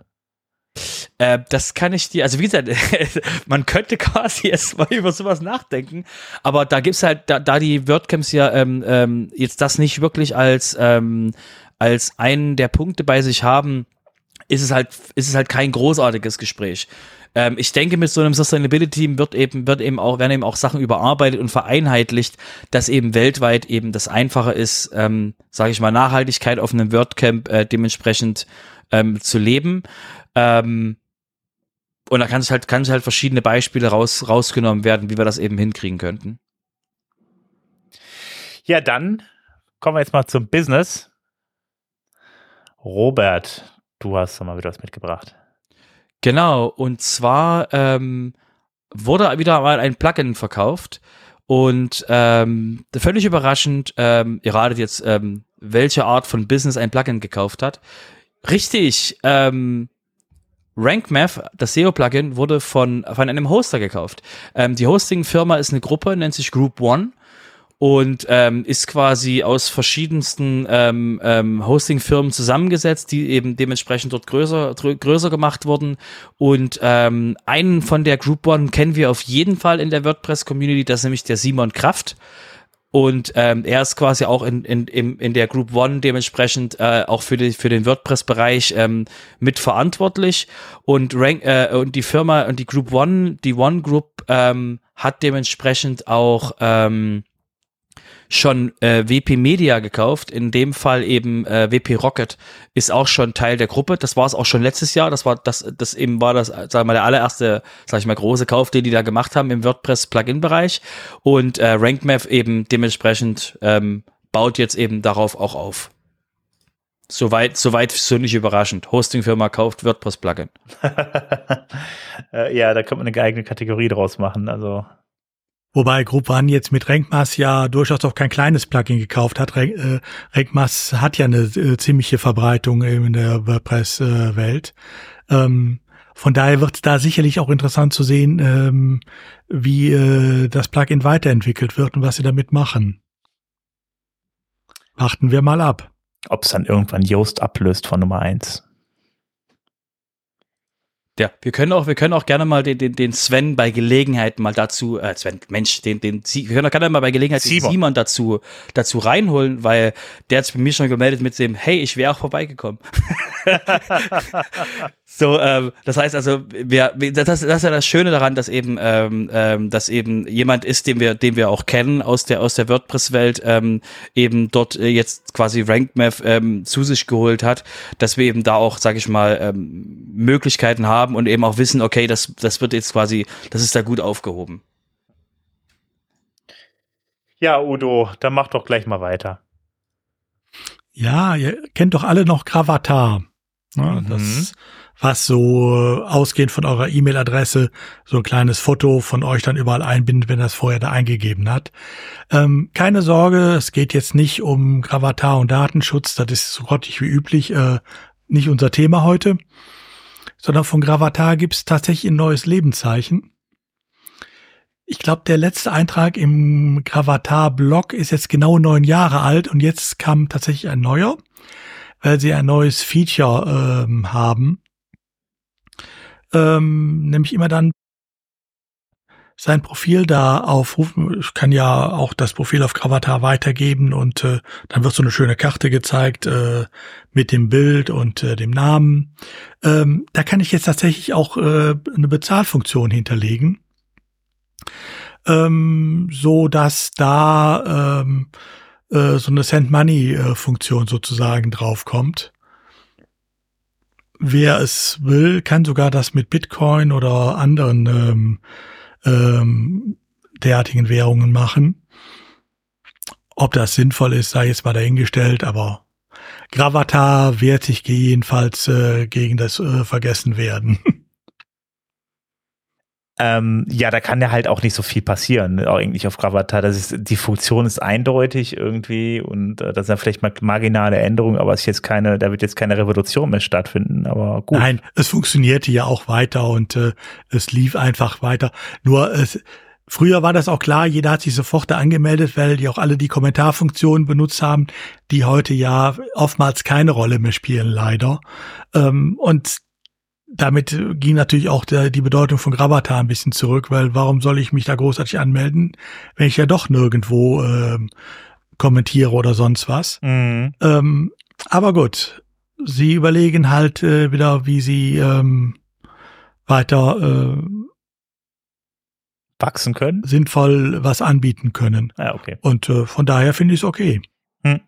Äh, das kann ich dir, also wie gesagt, [laughs] man könnte quasi erst mal [laughs] über sowas nachdenken, aber da gibt's halt, da, da die WordCamps ja ähm, ähm, jetzt das nicht wirklich als, ähm, als einen der Punkte bei sich haben, ist es halt, ist es halt kein großartiges Gespräch. Ähm, ich denke, mit so einem Sustainability-Team wird eben, wird eben auch, werden eben auch Sachen überarbeitet und vereinheitlicht, dass eben weltweit eben das einfacher ist, ähm, sage ich mal, Nachhaltigkeit auf einem WordCamp äh, dementsprechend ähm, zu leben. Ähm, und da kann es halt, kann es halt verschiedene Beispiele raus, rausgenommen werden, wie wir das eben hinkriegen könnten. Ja, dann kommen wir jetzt mal zum Business. Robert, du hast mal wieder was mitgebracht. Genau, und zwar ähm, wurde wieder mal ein Plugin verkauft und ähm, völlig überraschend, ähm, ihr ratet jetzt, ähm, welche Art von Business ein Plugin gekauft hat. Richtig, ähm, RankMath, das SEO-Plugin, wurde von, von einem Hoster gekauft. Ähm, die Hosting-Firma ist eine Gruppe, nennt sich Group One und ähm, ist quasi aus verschiedensten ähm, ähm, Hosting-Firmen zusammengesetzt, die eben dementsprechend dort größer, größer gemacht wurden. Und ähm, einen von der Group One kennen wir auf jeden Fall in der WordPress-Community, das ist nämlich der Simon Kraft. Und ähm, er ist quasi auch in, in, in, der Group One dementsprechend äh, auch für, die, für den WordPress-Bereich ähm, mitverantwortlich. Und, Rank, äh, und die Firma und die Group One, die One Group, ähm, hat dementsprechend auch ähm, schon äh, WP Media gekauft, in dem Fall eben äh, WP Rocket ist auch schon Teil der Gruppe. Das war es auch schon letztes Jahr. Das war das, das eben war das, sag ich mal, der allererste, sag ich mal, große Kauf, den die da gemacht haben im WordPress Plugin-Bereich. Und äh, RankMath eben dementsprechend ähm, baut jetzt eben darauf auch auf. Soweit, soweit so nicht überraschend. Hostingfirma kauft WordPress-Plugin. [laughs] äh, ja, da könnte man eine eigene Kategorie draus machen. Also Wobei Group One jetzt mit Renkmas ja durchaus auch kein kleines Plugin gekauft hat. Äh, Renkmas hat ja eine äh, ziemliche Verbreitung in der WordPress-Welt. Ähm, von daher wird es da sicherlich auch interessant zu sehen, ähm, wie äh, das Plugin weiterentwickelt wird und was sie damit machen. Warten wir mal ab. Ob es dann irgendwann Yoast ablöst von Nummer eins. Ja, wir können auch, wir können auch gerne mal den, den, den Sven bei Gelegenheit mal dazu, äh, Sven, Mensch, den, den, wir können auch gerne mal bei Gelegenheit Simon. den Simon dazu, dazu reinholen, weil der hat sich bei mir schon gemeldet mit dem, hey, ich wäre auch vorbeigekommen. [laughs] [laughs] so, ähm, das heißt also, wir, das, das ist ja das Schöne daran, dass eben, ähm, ähm, dass eben jemand ist, den wir, den wir auch kennen aus der aus der WordPress-Welt, ähm, eben dort äh, jetzt quasi RankMath ähm, zu sich geholt hat, dass wir eben da auch, sage ich mal, ähm, Möglichkeiten haben und eben auch wissen, okay, das das wird jetzt quasi, das ist da gut aufgehoben. Ja, Udo, dann mach doch gleich mal weiter. Ja, ihr kennt doch alle noch Gravatar. Ja, mhm. Das, was so ausgehend von eurer E-Mail-Adresse so ein kleines Foto von euch dann überall einbindet, wenn das vorher da eingegeben hat. Ähm, keine Sorge, es geht jetzt nicht um Gravatar und Datenschutz, das ist so grottig wie üblich, äh, nicht unser Thema heute, sondern von Gravatar gibt es tatsächlich ein neues Lebenszeichen. Ich glaube, der letzte Eintrag im Gravatar-Blog ist jetzt genau neun Jahre alt und jetzt kam tatsächlich ein neuer, weil sie ein neues Feature ähm, haben. Ähm, nämlich immer dann sein Profil da aufrufen. Ich kann ja auch das Profil auf Gravatar weitergeben und äh, dann wird so eine schöne Karte gezeigt äh, mit dem Bild und äh, dem Namen. Ähm, da kann ich jetzt tatsächlich auch äh, eine Bezahlfunktion hinterlegen ähm, so dass da ähm, äh, so eine Send Money äh, Funktion sozusagen draufkommt. Wer es will, kann sogar das mit Bitcoin oder anderen ähm, ähm, derartigen Währungen machen. Ob das sinnvoll ist, sei jetzt mal dahingestellt, aber Gravatar wehrt sich jedenfalls äh, gegen das äh, Vergessen werden. [laughs] Ähm, ja, da kann ja halt auch nicht so viel passieren, ne, eigentlich auf Gravatar. Das ist, die Funktion ist eindeutig irgendwie und äh, das sind vielleicht mal marginale Änderungen, aber es ist jetzt keine, da wird jetzt keine Revolution mehr stattfinden, aber gut. Nein, es funktionierte ja auch weiter und äh, es lief einfach weiter. Nur es, Früher war das auch klar, jeder hat sich sofort da angemeldet, weil die auch alle die Kommentarfunktionen benutzt haben, die heute ja oftmals keine Rolle mehr spielen, leider. Ähm, und damit ging natürlich auch der, die Bedeutung von Gravatar ein bisschen zurück, weil warum soll ich mich da großartig anmelden, wenn ich ja doch nirgendwo ähm, kommentiere oder sonst was. Mhm. Ähm, aber gut, sie überlegen halt äh, wieder, wie sie ähm, weiter äh, wachsen können, sinnvoll was anbieten können. Ja, okay. Und äh, von daher finde ich es okay. Hm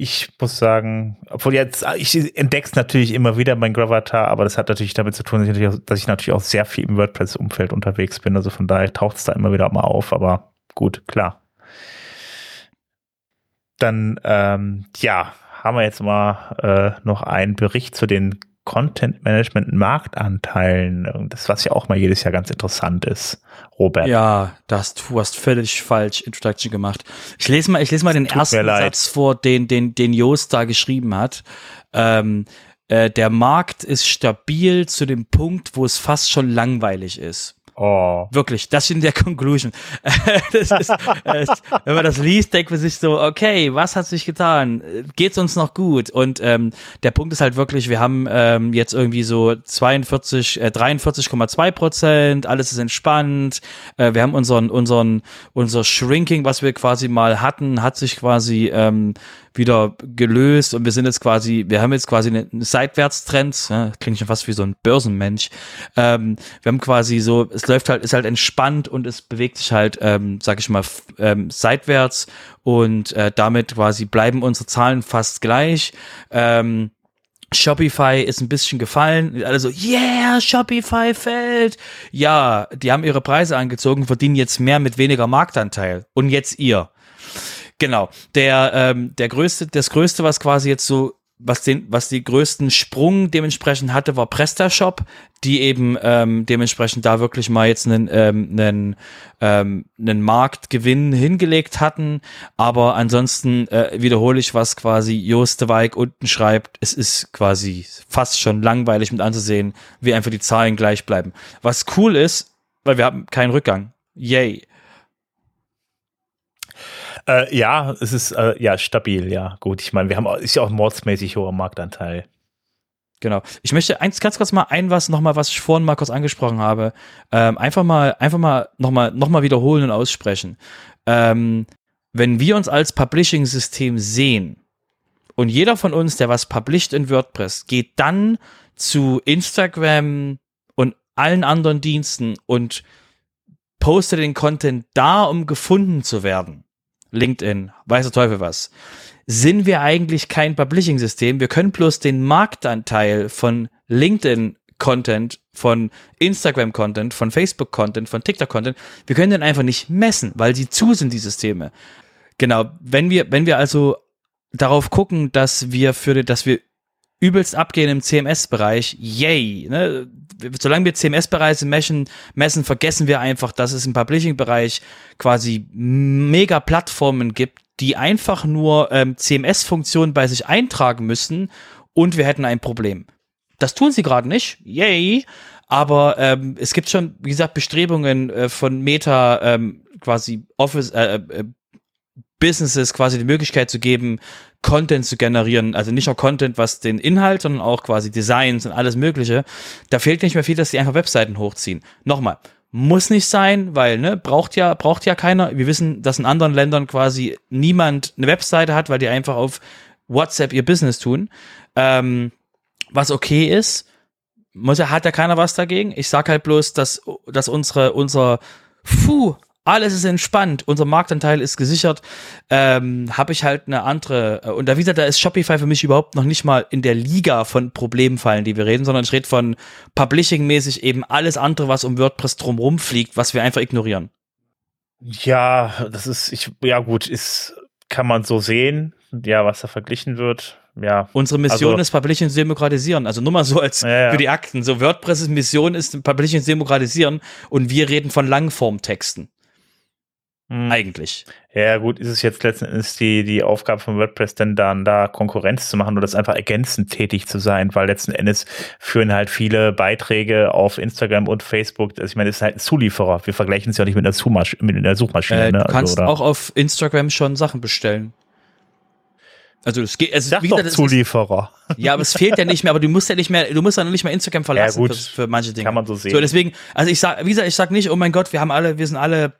ich muss sagen, obwohl jetzt, ich entdecke es natürlich immer wieder mein Gravatar, aber das hat natürlich damit zu tun, dass ich natürlich auch, dass ich natürlich auch sehr viel im WordPress-Umfeld unterwegs bin. Also von daher taucht es da immer wieder mal auf, aber gut, klar. Dann, ähm, ja, haben wir jetzt mal äh, noch einen Bericht zu den Content Management Marktanteilen. Das, was ja auch mal jedes Jahr ganz interessant ist, Robert. Ja, das, du hast völlig falsch Introduction gemacht. Ich lese mal, ich lese mal den ersten Satz vor, den, den, den Joost da geschrieben hat. Ähm, äh, der Markt ist stabil zu dem Punkt, wo es fast schon langweilig ist. Oh. Wirklich, das in der [laughs] Conclusion. [laughs] das ist, äh, wenn man das liest, denkt man sich so, okay, was hat sich getan? Geht's uns noch gut? Und ähm, der Punkt ist halt wirklich, wir haben ähm, jetzt irgendwie so 42, äh, 43,2 Prozent, alles ist entspannt. Äh, wir haben unseren, unseren, unser Shrinking, was wir quasi mal hatten, hat sich quasi ähm, wieder gelöst und wir sind jetzt quasi, wir haben jetzt quasi einen Seitwärtstrend, ja, klingt schon fast wie so ein Börsenmensch. Ähm, wir haben quasi so, es läuft halt, ist halt entspannt und es bewegt sich halt, ähm, sag ich mal, ähm, seitwärts und äh, damit quasi bleiben unsere Zahlen fast gleich. Ähm, Shopify ist ein bisschen gefallen. Alle yeah, Shopify fällt. Ja, die haben ihre Preise angezogen, verdienen jetzt mehr mit weniger Marktanteil. Und jetzt ihr. Genau. Der, ähm, der größte, das größte, was quasi jetzt so was den, was die größten Sprung dementsprechend hatte, war PrestaShop, die eben ähm, dementsprechend da wirklich mal jetzt einen, ähm, einen, ähm, einen Marktgewinn hingelegt hatten. Aber ansonsten äh, wiederhole ich, was quasi Joost de Wijk unten schreibt. Es ist quasi fast schon langweilig mit anzusehen, wie einfach die Zahlen gleich bleiben. Was cool ist, weil wir haben keinen Rückgang. Yay. Äh, ja, es ist äh, ja stabil, ja. Gut, ich meine, wir haben ist ja auch mordsmäßig hoher Marktanteil. Genau. Ich möchte eins ganz kurz mal ein was nochmal, was ich vorhin mal kurz angesprochen habe, ähm, einfach mal, einfach mal nochmal noch mal wiederholen und aussprechen. Ähm, wenn wir uns als Publishing-System sehen und jeder von uns, der was published in WordPress, geht dann zu Instagram und allen anderen Diensten und postet den Content da, um gefunden zu werden LinkedIn, weiß der Teufel was, sind wir eigentlich kein Publishing-System. Wir können bloß den Marktanteil von LinkedIn-Content, von Instagram-Content, von Facebook-Content, von TikTok-Content, wir können den einfach nicht messen, weil sie zu sind, die Systeme. Genau, wenn wir, wenn wir also darauf gucken, dass wir für, dass wir übelst abgehen im CMS-Bereich, yay. Ne? Solange wir CMS-Bereiche messen, messen, vergessen wir einfach, dass es im Publishing-Bereich quasi mega Plattformen gibt, die einfach nur ähm, CMS-Funktionen bei sich eintragen müssen und wir hätten ein Problem. Das tun sie gerade nicht, yay. Aber ähm, es gibt schon, wie gesagt, Bestrebungen äh, von Meta ähm, quasi Office, äh, äh, Businesses quasi die Möglichkeit zu geben, Content zu generieren. Also nicht nur Content, was den Inhalt, sondern auch quasi Designs und alles Mögliche. Da fehlt nicht mehr viel, dass die einfach Webseiten hochziehen. Nochmal. Muss nicht sein, weil, ne, braucht ja, braucht ja keiner. Wir wissen, dass in anderen Ländern quasi niemand eine Webseite hat, weil die einfach auf WhatsApp ihr Business tun. Ähm, was okay ist, muss ja, hat ja keiner was dagegen. Ich sag halt bloß, dass, dass unsere, unser, puh, alles ist entspannt, unser Marktanteil ist gesichert, ähm, habe ich halt eine andere, äh, und da wieder, da ist Shopify für mich überhaupt noch nicht mal in der Liga von Problemfallen, die wir reden, sondern ich rede von Publishing-mäßig eben alles andere, was um WordPress drumherum fliegt, was wir einfach ignorieren. Ja, das ist, ich, ja gut, ist, kann man so sehen, ja, was da verglichen wird. Ja. Unsere Mission also, ist Publishing demokratisieren. Also nur mal so als ja, ja. für die Akten. So WordPress' Mission ist Publishing demokratisieren und wir reden von Langformtexten. Mhm. Eigentlich. Ja, gut, ist es jetzt letzten Endes die, die Aufgabe von WordPress denn dann da Konkurrenz zu machen oder das einfach ergänzend tätig zu sein, weil letzten Endes führen halt viele Beiträge auf Instagram und Facebook. Also ich meine, es ist halt ein Zulieferer. Wir vergleichen es ja nicht mit einer, Suchmasch mit einer Suchmaschine. Äh, ne? Du kannst also, auch auf Instagram schon Sachen bestellen. Also es geht, es Sag wie gesagt, Zulieferer. Ist, ja, aber es fehlt ja nicht mehr, aber du musst ja nicht mehr, du musst ja nicht mehr Instagram verlassen ja, gut. Für, für, manche Dinge. Kann man so sehen. So, deswegen, also ich sag, wie gesagt, ich sag nicht, oh mein Gott, wir haben alle, wir sind alle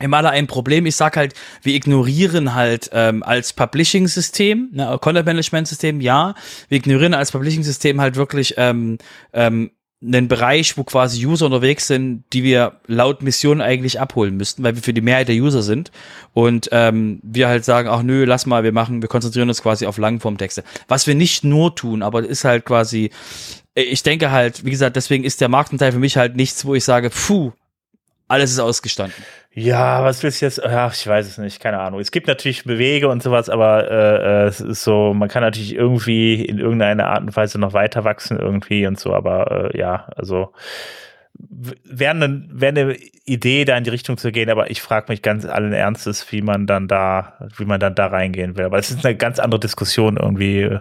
haben alle ein Problem. Ich sag halt, wir ignorieren halt ähm, als Publishing-System, ne, Content-Management-System, ja, wir ignorieren als Publishing-System halt wirklich ähm, ähm, einen Bereich, wo quasi User unterwegs sind, die wir laut Mission eigentlich abholen müssten, weil wir für die Mehrheit der User sind. Und ähm, wir halt sagen, ach nö, lass mal, wir machen, wir konzentrieren uns quasi auf Langformtexte. Was wir nicht nur tun, aber ist halt quasi, ich denke halt, wie gesagt, deswegen ist der Marktanteil für mich halt nichts, wo ich sage, puh, alles ist ausgestanden. Ja, was willst du jetzt? Ach, ich weiß es nicht, keine Ahnung. Es gibt natürlich Bewege und sowas, aber äh, äh, es ist so, man kann natürlich irgendwie in irgendeiner Art und Weise noch weiter wachsen irgendwie und so, aber äh, ja, also wäre eine, wär eine Idee, da in die Richtung zu gehen, aber ich frage mich ganz allen Ernstes, wie man dann da, wie man dann da reingehen will. Aber es ist eine ganz andere Diskussion irgendwie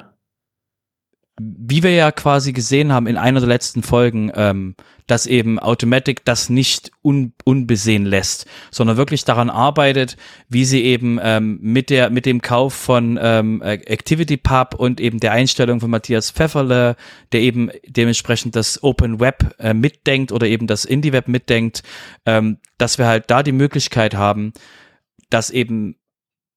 wie wir ja quasi gesehen haben in einer der letzten Folgen, ähm, dass eben Automatic das nicht un unbesehen lässt, sondern wirklich daran arbeitet, wie sie eben ähm, mit der mit dem Kauf von ähm, Activity Pub und eben der Einstellung von Matthias Pfefferle, der eben dementsprechend das Open Web äh, mitdenkt oder eben das Indie Web mitdenkt, ähm, dass wir halt da die Möglichkeit haben, dass eben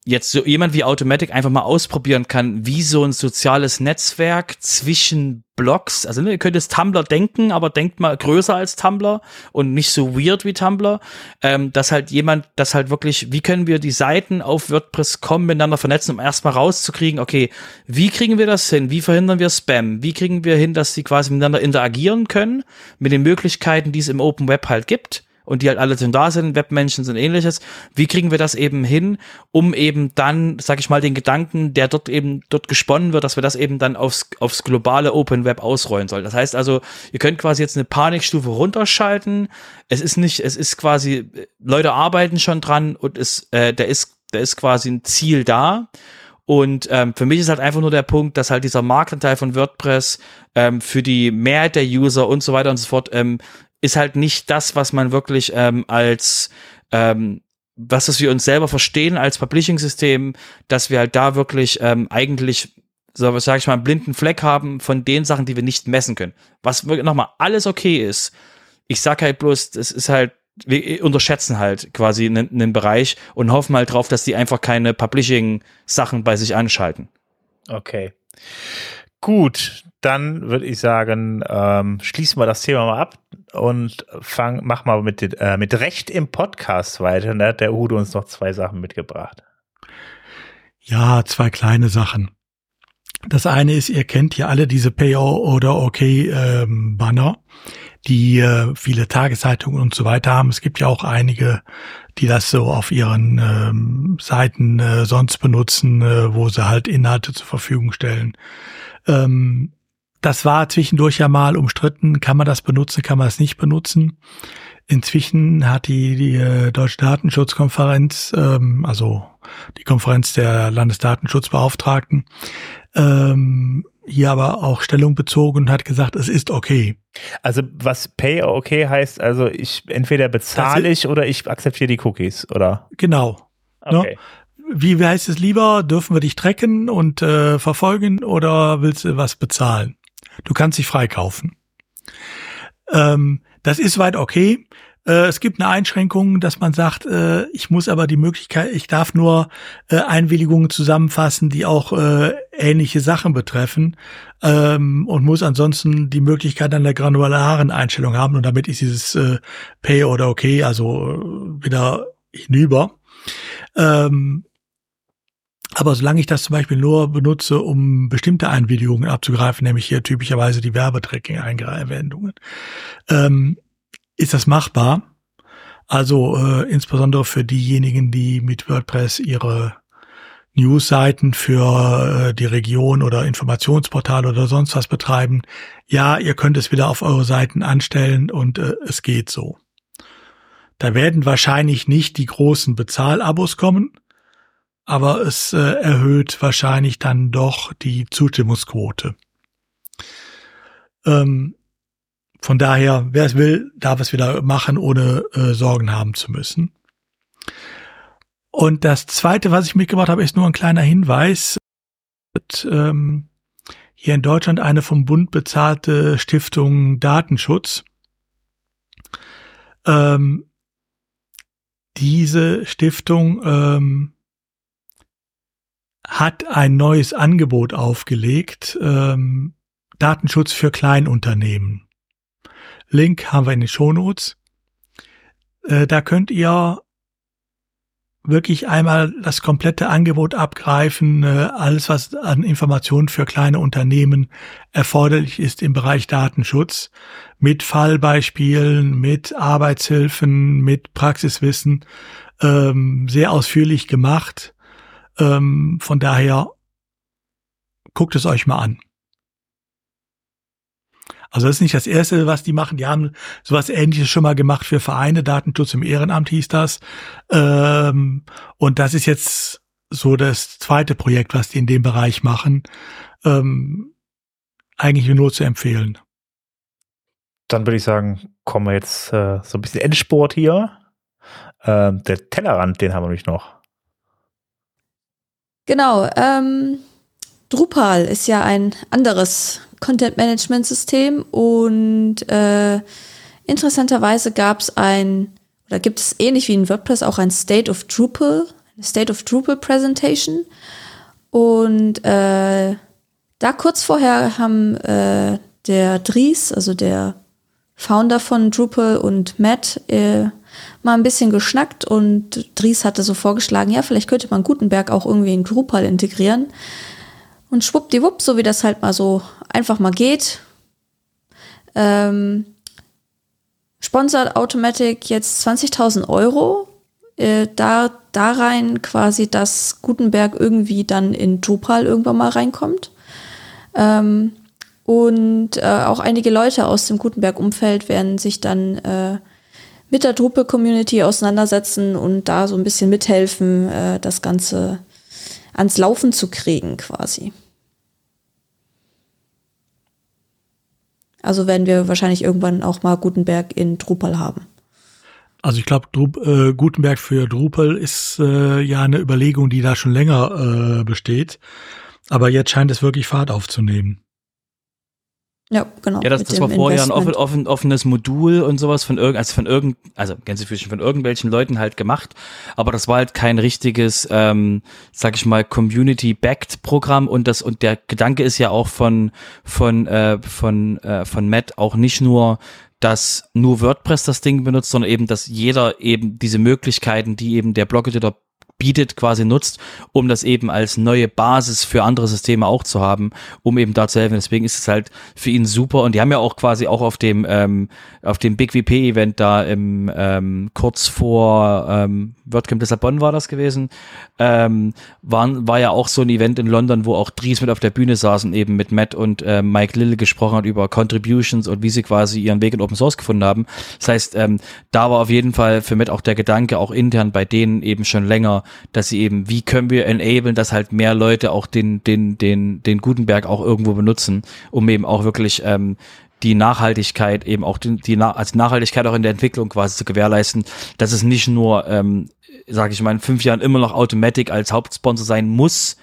jetzt so jemand wie Automatic einfach mal ausprobieren kann, wie so ein soziales Netzwerk zwischen Blogs, also ne, ihr könnt es Tumblr denken, aber denkt mal größer als Tumblr und nicht so weird wie Tumblr, ähm, dass halt jemand, das halt wirklich, wie können wir die Seiten auf WordPress.com miteinander vernetzen, um erstmal rauszukriegen, okay, wie kriegen wir das hin, wie verhindern wir Spam, wie kriegen wir hin, dass sie quasi miteinander interagieren können, mit den Möglichkeiten, die es im Open Web halt gibt, und die halt alle schon da sind, Webmenschen sind ähnliches. Wie kriegen wir das eben hin, um eben dann, sag ich mal, den Gedanken, der dort eben dort gesponnen wird, dass wir das eben dann aufs, aufs globale Open Web ausrollen sollen. Das heißt also, ihr könnt quasi jetzt eine Panikstufe runterschalten. Es ist nicht, es ist quasi, Leute arbeiten schon dran und es, äh, der ist, der ist quasi ein Ziel da. Und ähm, für mich ist halt einfach nur der Punkt, dass halt dieser Marktanteil von WordPress ähm, für die Mehrheit der User und so weiter und so fort ähm, ist halt nicht das, was man wirklich ähm, als ähm, was das wir uns selber verstehen als Publishing-System, dass wir halt da wirklich ähm, eigentlich, so sage ich mal, einen blinden Fleck haben von den Sachen, die wir nicht messen können. Was nochmal alles okay ist. Ich sag halt bloß, das ist halt wir unterschätzen halt quasi einen Bereich und hoffen halt drauf, dass die einfach keine Publishing-Sachen bei sich anschalten. Okay. Gut, dann würde ich sagen, ähm, schließen wir das Thema mal ab und fang, mach mal mit, äh, mit Recht im Podcast weiter. Da hat der Udo uns noch zwei Sachen mitgebracht. Ja, zwei kleine Sachen. Das eine ist, ihr kennt ja alle diese Pay oder OK ähm, Banner, die äh, viele Tageszeitungen und so weiter haben. Es gibt ja auch einige, die das so auf ihren ähm, Seiten äh, sonst benutzen, äh, wo sie halt Inhalte zur Verfügung stellen. Ähm, das war zwischendurch ja mal umstritten. Kann man das benutzen? Kann man es nicht benutzen? Inzwischen hat die, die äh, Deutsche Datenschutzkonferenz, ähm, also die Konferenz der Landesdatenschutzbeauftragten, ähm, hier aber auch Stellung bezogen und hat gesagt, es ist okay. Also was Pay okay heißt, also ich entweder bezahle ich oder ich akzeptiere die Cookies, oder? Genau. Ne? Okay. Ne? Wie, wie heißt es lieber? Dürfen wir dich tracken und äh, verfolgen oder willst du was bezahlen? Du kannst dich freikaufen. Ähm, das ist weit okay. Äh, es gibt eine Einschränkung, dass man sagt, äh, ich muss aber die Möglichkeit, ich darf nur äh, Einwilligungen zusammenfassen, die auch äh, ähnliche Sachen betreffen ähm, und muss ansonsten die Möglichkeit an der granularen Einstellung haben und damit ist dieses äh, Pay oder Okay also äh, wieder hinüber. Ähm, aber solange ich das zum Beispiel nur benutze, um bestimmte Einwilligungen abzugreifen, nämlich hier typischerweise die Werbetracking-Einwendungen, ähm, ist das machbar. Also äh, insbesondere für diejenigen, die mit WordPress ihre Newsseiten für äh, die Region oder Informationsportale oder sonst was betreiben. Ja, ihr könnt es wieder auf eure Seiten anstellen und äh, es geht so. Da werden wahrscheinlich nicht die großen Bezahlabos kommen, aber es äh, erhöht wahrscheinlich dann doch die Zustimmungsquote. Ähm, von daher, wer es will, darf es wieder machen, ohne äh, Sorgen haben zu müssen. Und das Zweite, was ich mitgebracht habe, ist nur ein kleiner Hinweis. Ähm, hier in Deutschland eine vom Bund bezahlte Stiftung Datenschutz. Ähm, diese Stiftung ähm, hat ein neues Angebot aufgelegt, ähm, Datenschutz für Kleinunternehmen. Link haben wir in den Shownotes. Äh, da könnt ihr wirklich einmal das komplette Angebot abgreifen, äh, alles was an Informationen für kleine Unternehmen erforderlich ist im Bereich Datenschutz, mit Fallbeispielen, mit Arbeitshilfen, mit Praxiswissen, ähm, sehr ausführlich gemacht. Ähm, von daher guckt es euch mal an. Also das ist nicht das Erste, was die machen. Die haben sowas Ähnliches schon mal gemacht für Vereine. Datenschutz im Ehrenamt hieß das. Ähm, und das ist jetzt so das zweite Projekt, was die in dem Bereich machen. Ähm, eigentlich nur zu empfehlen. Dann würde ich sagen, kommen wir jetzt äh, so ein bisschen Endsport hier. Ähm, der Tellerrand, den haben wir nämlich noch. Genau. Ähm, Drupal ist ja ein anderes Content-Management-System und äh, interessanterweise gab es ein, oder gibt es ähnlich wie in WordPress auch ein State of Drupal, eine State of Drupal Presentation. Und äh, da kurz vorher haben äh, der Dries, also der Founder von Drupal und Matt, äh, mal ein bisschen geschnackt und Dries hatte so vorgeschlagen, ja, vielleicht könnte man Gutenberg auch irgendwie in Drupal integrieren. Und schwuppdiwupp, so wie das halt mal so einfach mal geht, ähm, sponsert Automatic jetzt 20.000 Euro äh, da, rein quasi, dass Gutenberg irgendwie dann in Drupal irgendwann mal reinkommt. Ähm, und äh, auch einige Leute aus dem Gutenberg-Umfeld werden sich dann äh, mit der Drupal-Community auseinandersetzen und da so ein bisschen mithelfen, äh, das Ganze ans Laufen zu kriegen quasi. Also werden wir wahrscheinlich irgendwann auch mal Gutenberg in Drupal haben. Also ich glaube, äh, Gutenberg für Drupal ist äh, ja eine Überlegung, die da schon länger äh, besteht. Aber jetzt scheint es wirklich Fahrt aufzunehmen. Ja, genau. Ja, das, das war vorher ein offen, offen, offenes Modul und sowas von irgend, also von irgend, also Gänsefüßchen von irgendwelchen Leuten halt gemacht, aber das war halt kein richtiges, ähm, sag ich mal, Community-backed Programm und das und der Gedanke ist ja auch von von äh, von äh, von Matt auch nicht nur dass nur WordPress das Ding benutzt, sondern eben, dass jeder eben diese Möglichkeiten, die eben der Blog-Editor bietet, quasi nutzt, um das eben als neue Basis für andere Systeme auch zu haben, um eben da zu helfen. Deswegen ist es halt für ihn super. Und die haben ja auch quasi auch auf dem ähm, auf dem Big WP Event da im ähm, kurz vor ähm, WordCamp Lissabon war das gewesen, ähm, waren, war ja auch so ein Event in London, wo auch Dries mit auf der Bühne saßen, eben mit Matt und äh, Mike Lille gesprochen hat über Contributions und wie sie quasi ihren Weg in Open Source gefunden haben. Das heißt, ähm, da war auf jeden Fall für Matt auch der Gedanke, auch intern bei denen eben schon länger, dass sie eben, wie können wir enablen, dass halt mehr Leute auch den, den, den, den Gutenberg auch irgendwo benutzen, um eben auch wirklich ähm, die Nachhaltigkeit eben auch die, die als Nachhaltigkeit auch in der Entwicklung quasi zu gewährleisten, dass es nicht nur, ähm, sage ich mal, in fünf Jahren immer noch Automatic als Hauptsponsor sein muss,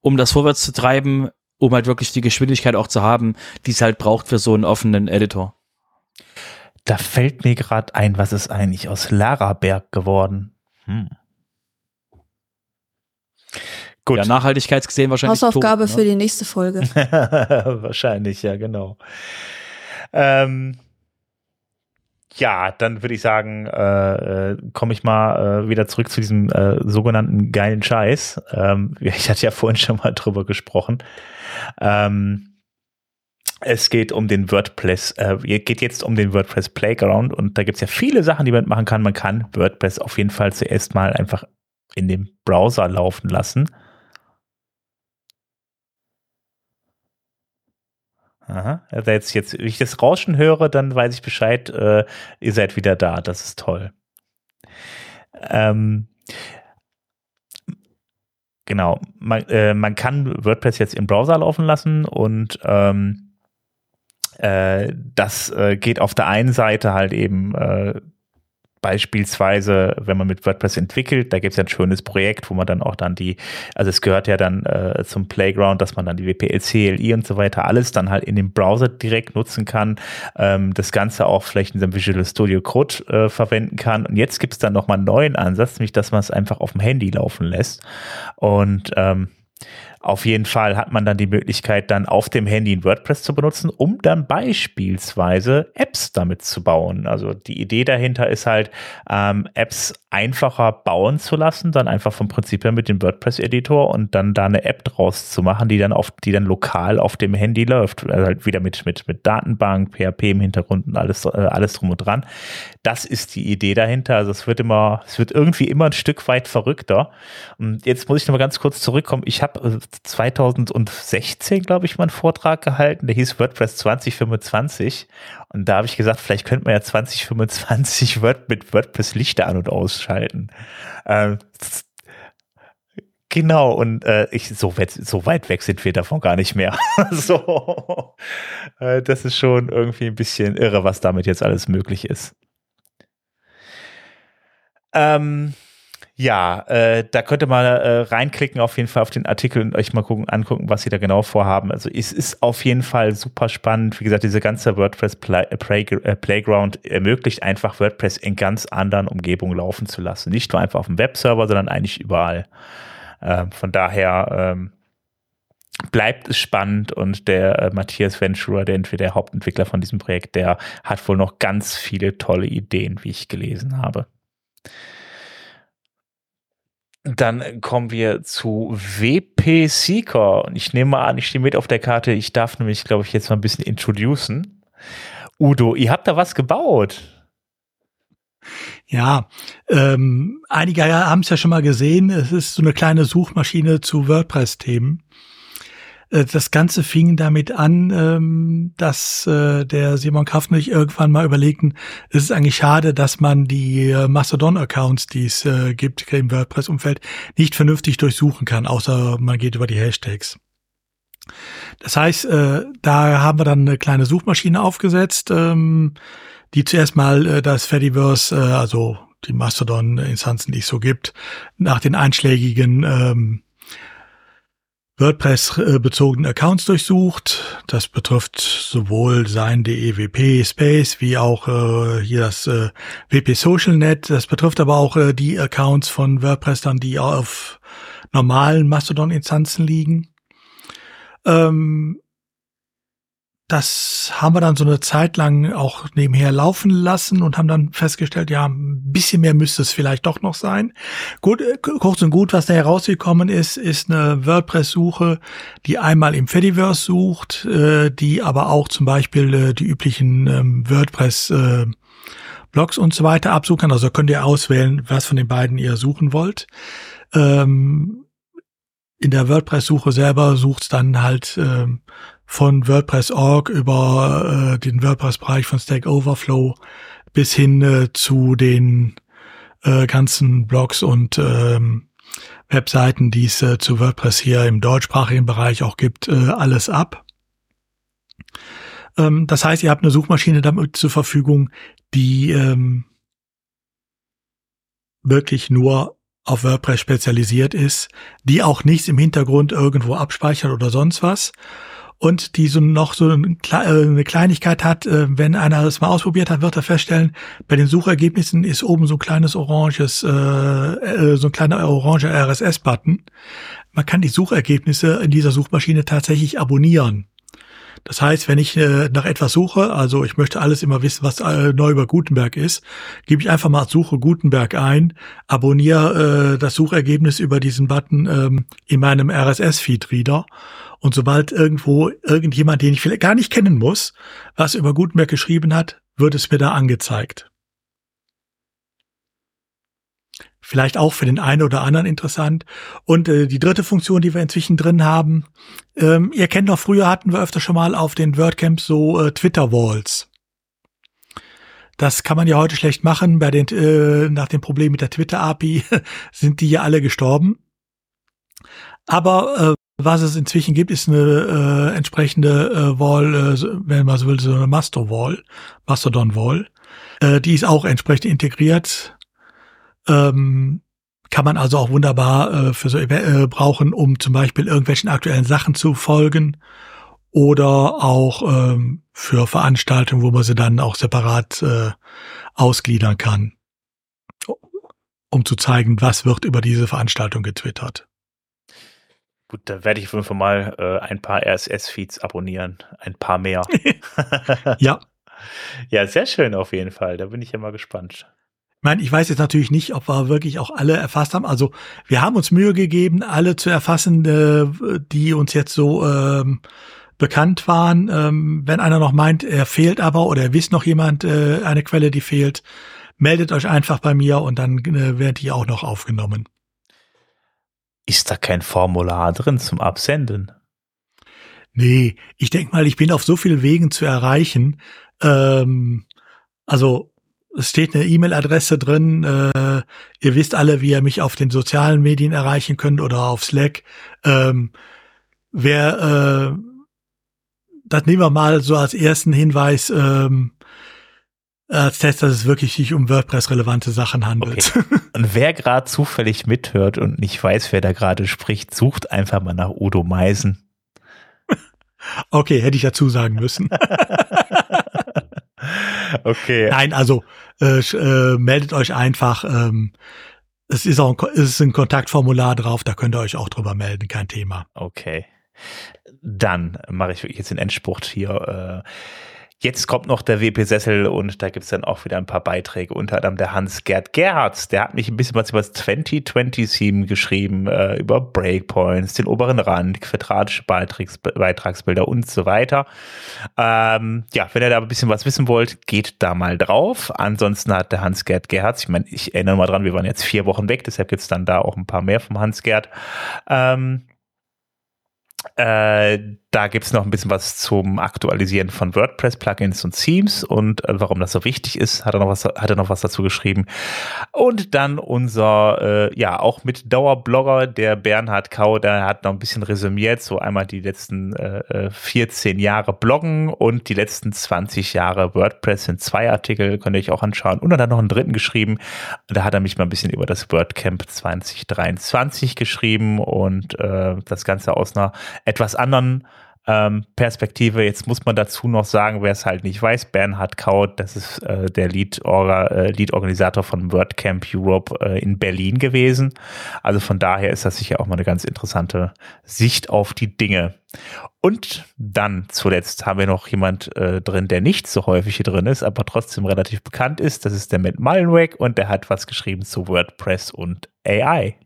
um das vorwärts zu treiben, um halt wirklich die Geschwindigkeit auch zu haben, die es halt braucht für so einen offenen Editor. Da fällt mir gerade ein, was ist eigentlich aus Laraberg geworden? Hm. Gut. Ja, nachhaltigkeitsgesehen wahrscheinlich. Hausaufgabe tot, ne? für die nächste Folge. [laughs] wahrscheinlich, ja, genau. Ähm, ja, dann würde ich sagen, äh, äh, komme ich mal äh, wieder zurück zu diesem äh, sogenannten geilen Scheiß. Ähm, ich hatte ja vorhin schon mal drüber gesprochen. Ähm, es geht um den WordPress, äh, geht jetzt um den WordPress Playground und da gibt es ja viele Sachen, die man machen kann. Man kann WordPress auf jeden Fall zuerst mal einfach in dem Browser laufen lassen. Aha. Also jetzt, jetzt, wenn ich das Rauschen höre, dann weiß ich Bescheid, äh, ihr seid wieder da. Das ist toll. Ähm, genau. Man, äh, man kann WordPress jetzt im Browser laufen lassen und ähm, äh, das äh, geht auf der einen Seite halt eben äh, beispielsweise, wenn man mit WordPress entwickelt, da gibt es ja ein schönes Projekt, wo man dann auch dann die, also es gehört ja dann äh, zum Playground, dass man dann die WPL, CLI und so weiter alles dann halt in dem Browser direkt nutzen kann, ähm, das Ganze auch vielleicht in seinem Visual Studio Code äh, verwenden kann. Und jetzt gibt es dann nochmal einen neuen Ansatz, nämlich dass man es einfach auf dem Handy laufen lässt. Und ähm, auf jeden Fall hat man dann die Möglichkeit, dann auf dem Handy ein WordPress zu benutzen, um dann beispielsweise Apps damit zu bauen. Also die Idee dahinter ist halt, ähm, Apps einfacher bauen zu lassen, dann einfach vom Prinzip her mit dem WordPress-Editor und dann da eine App draus zu machen, die dann auf, die dann lokal auf dem Handy läuft. Also halt wieder mit, mit, mit Datenbank, PHP im Hintergrund und alles, äh, alles drum und dran. Das ist die Idee dahinter. Also es wird immer, es wird irgendwie immer ein Stück weit verrückter. Und jetzt muss ich nochmal ganz kurz zurückkommen. Ich habe 2016, glaube ich, mal einen Vortrag gehalten, der hieß WordPress 2025 und da habe ich gesagt, vielleicht könnte man ja 2025 [laughs] Word mit WordPress Lichter an- und ausschalten. Ähm, genau, und äh, ich, so, weit, so weit weg sind wir davon gar nicht mehr. [laughs] so, äh, das ist schon irgendwie ein bisschen irre, was damit jetzt alles möglich ist. Ähm, ja, äh, da könnt ihr mal äh, reinklicken auf jeden Fall auf den Artikel und euch mal gucken, angucken, was sie da genau vorhaben. Also es ist auf jeden Fall super spannend. Wie gesagt, diese ganze WordPress äh, Play, äh, Playground ermöglicht einfach WordPress in ganz anderen Umgebungen laufen zu lassen. Nicht nur einfach auf dem Webserver, sondern eigentlich überall. Ähm, von daher ähm, bleibt es spannend und der äh, Matthias Ventura, der entweder der Hauptentwickler von diesem Projekt, der hat wohl noch ganz viele tolle Ideen, wie ich gelesen habe. Dann kommen wir zu WP Seeker. Und ich nehme mal an, ich stehe mit auf der Karte. Ich darf nämlich, glaube ich, jetzt mal ein bisschen introducen. Udo, ihr habt da was gebaut. Ja, ähm, einige haben es ja schon mal gesehen. Es ist so eine kleine Suchmaschine zu WordPress-Themen. Äh, das Ganze fing damit an, ähm, dass äh, der Simon Kraft und ich irgendwann mal überlegten, es ist eigentlich schade, dass man die äh, Mastodon-Accounts, die es gibt im WordPress-Umfeld, nicht vernünftig durchsuchen kann, außer man geht über die Hashtags. Das heißt, da haben wir dann eine kleine Suchmaschine aufgesetzt, ähm, die zuerst mal das Fediverse, also die Mastodon-Instanzen, die es so gibt, nach den einschlägigen ähm, WordPress-bezogenen Accounts durchsucht. Das betrifft sowohl sein DEWP Space wie auch äh, hier das äh, WP Social Net. Das betrifft aber auch äh, die Accounts von WordPress dann, die auf normalen Mastodon-Instanzen liegen. Ähm, das haben wir dann so eine Zeit lang auch nebenher laufen lassen und haben dann festgestellt, ja, ein bisschen mehr müsste es vielleicht doch noch sein. Gut, äh, kurz und gut, was da herausgekommen ist, ist eine WordPress-Suche, die einmal im Fediverse sucht, äh, die aber auch zum Beispiel äh, die üblichen ähm, WordPress äh, Blogs und so weiter absuchen Also könnt ihr auswählen, was von den beiden ihr suchen wollt. Ähm, in der WordPress-Suche selber sucht dann halt ähm, von WordPress.org über äh, den WordPress-Bereich von Stack Overflow bis hin äh, zu den äh, ganzen Blogs und ähm, Webseiten, die es äh, zu WordPress hier im deutschsprachigen Bereich auch gibt, äh, alles ab. Ähm, das heißt, ihr habt eine Suchmaschine damit zur Verfügung, die ähm, wirklich nur auf WordPress spezialisiert ist, die auch nichts im Hintergrund irgendwo abspeichert oder sonst was und die so noch so äh, eine Kleinigkeit hat, äh, wenn einer das mal ausprobiert hat, wird er feststellen, bei den Suchergebnissen ist oben so ein kleines oranges, äh, so ein kleiner orange RSS-Button. Man kann die Suchergebnisse in dieser Suchmaschine tatsächlich abonnieren. Das heißt, wenn ich äh, nach etwas suche, also ich möchte alles immer wissen, was äh, neu über Gutenberg ist, gebe ich einfach mal Suche Gutenberg ein, abonniere äh, das Suchergebnis über diesen Button ähm, in meinem RSS-Feed-Reader und sobald irgendwo irgendjemand, den ich vielleicht gar nicht kennen muss, was über Gutenberg geschrieben hat, wird es mir da angezeigt. Vielleicht auch für den einen oder anderen interessant. Und äh, die dritte Funktion, die wir inzwischen drin haben, ähm, ihr kennt noch, früher hatten wir öfter schon mal auf den WordCamps so äh, Twitter-Walls. Das kann man ja heute schlecht machen. Bei den, äh, nach dem Problem mit der Twitter-API [laughs] sind die ja alle gestorben. Aber äh, was es inzwischen gibt, ist eine äh, entsprechende äh, Wall, äh, wenn man so will, so eine Masto-Wall, Mastodon-Wall. Äh, die ist auch entsprechend integriert. Ähm, kann man also auch wunderbar äh, für so äh, brauchen, um zum Beispiel irgendwelchen aktuellen Sachen zu folgen oder auch ähm, für Veranstaltungen, wo man sie dann auch separat äh, ausgliedern kann, um zu zeigen, was wird über diese Veranstaltung getwittert. Gut, da werde ich auf jeden Fall mal äh, ein paar RSS-Feeds abonnieren. Ein paar mehr. [laughs] ja. [laughs] Ja, sehr schön auf jeden Fall. Da bin ich ja mal gespannt. Ich meine, ich weiß jetzt natürlich nicht, ob wir wirklich auch alle erfasst haben. Also wir haben uns Mühe gegeben, alle zu erfassen, äh, die uns jetzt so ähm, bekannt waren. Ähm, wenn einer noch meint, er fehlt aber oder er wisst noch jemand äh, eine Quelle, die fehlt, meldet euch einfach bei mir und dann äh, werdet ihr auch noch aufgenommen. Ist da kein Formular drin zum Absenden? Nee, ich denk mal, ich bin auf so vielen Wegen zu erreichen. Ähm, also es steht eine E-Mail-Adresse drin. Äh, ihr wisst alle, wie ihr mich auf den sozialen Medien erreichen könnt oder auf Slack. Ähm, wer, äh, das nehmen wir mal so als ersten Hinweis. Ähm, als Test, dass es wirklich sich um WordPress-relevante Sachen handelt. Okay. Und [laughs] wer gerade zufällig mithört und nicht weiß, wer da gerade spricht, sucht einfach mal nach Udo Meisen. Okay, hätte ich dazu sagen müssen. [laughs] okay. Nein, also äh, äh, meldet euch einfach. Ähm, es ist auch ein, es ist ein Kontaktformular drauf, da könnt ihr euch auch drüber melden, kein Thema. Okay. Dann mache ich jetzt den Endspruch hier. Äh, Jetzt kommt noch der WP Sessel und da gibt's dann auch wieder ein paar Beiträge, unter anderem der Hans-Gerd Gerhardt, der hat mich ein bisschen was über das 2020-Theme geschrieben, äh, über Breakpoints, den oberen Rand, quadratische Beitrags Beitragsbilder und so weiter. Ähm, ja, wenn ihr da ein bisschen was wissen wollt, geht da mal drauf. Ansonsten hat der Hans-Gerd Gerhardt, ich meine, ich erinnere mal dran, wir waren jetzt vier Wochen weg, deshalb gibt's dann da auch ein paar mehr vom Hans-Gerd. Ähm, äh, da gibt's noch ein bisschen was zum Aktualisieren von WordPress-Plugins und Themes und äh, warum das so wichtig ist, hat er noch was, hat er noch was dazu geschrieben. Und dann unser, äh, ja, auch mit Dauerblogger, der Bernhard Kau, der hat noch ein bisschen resümiert, so einmal die letzten äh, 14 äh, Jahre Bloggen und die letzten 20 Jahre WordPress sind zwei Artikel, könnt ihr euch auch anschauen. Und dann hat er noch einen dritten geschrieben, da hat er mich mal ein bisschen über das WordCamp 2023 geschrieben und äh, das Ganze aus einer etwas anderen ähm, Perspektive. Jetzt muss man dazu noch sagen, wer es halt nicht weiß, Bernhard Kaut, das ist äh, der Lead-Organisator äh, Lead von WordCamp Europe äh, in Berlin gewesen. Also von daher ist das sicher auch mal eine ganz interessante Sicht auf die Dinge. Und dann zuletzt haben wir noch jemand äh, drin, der nicht so häufig hier drin ist, aber trotzdem relativ bekannt ist. Das ist der Matt Mullenweg und der hat was geschrieben zu WordPress und AI.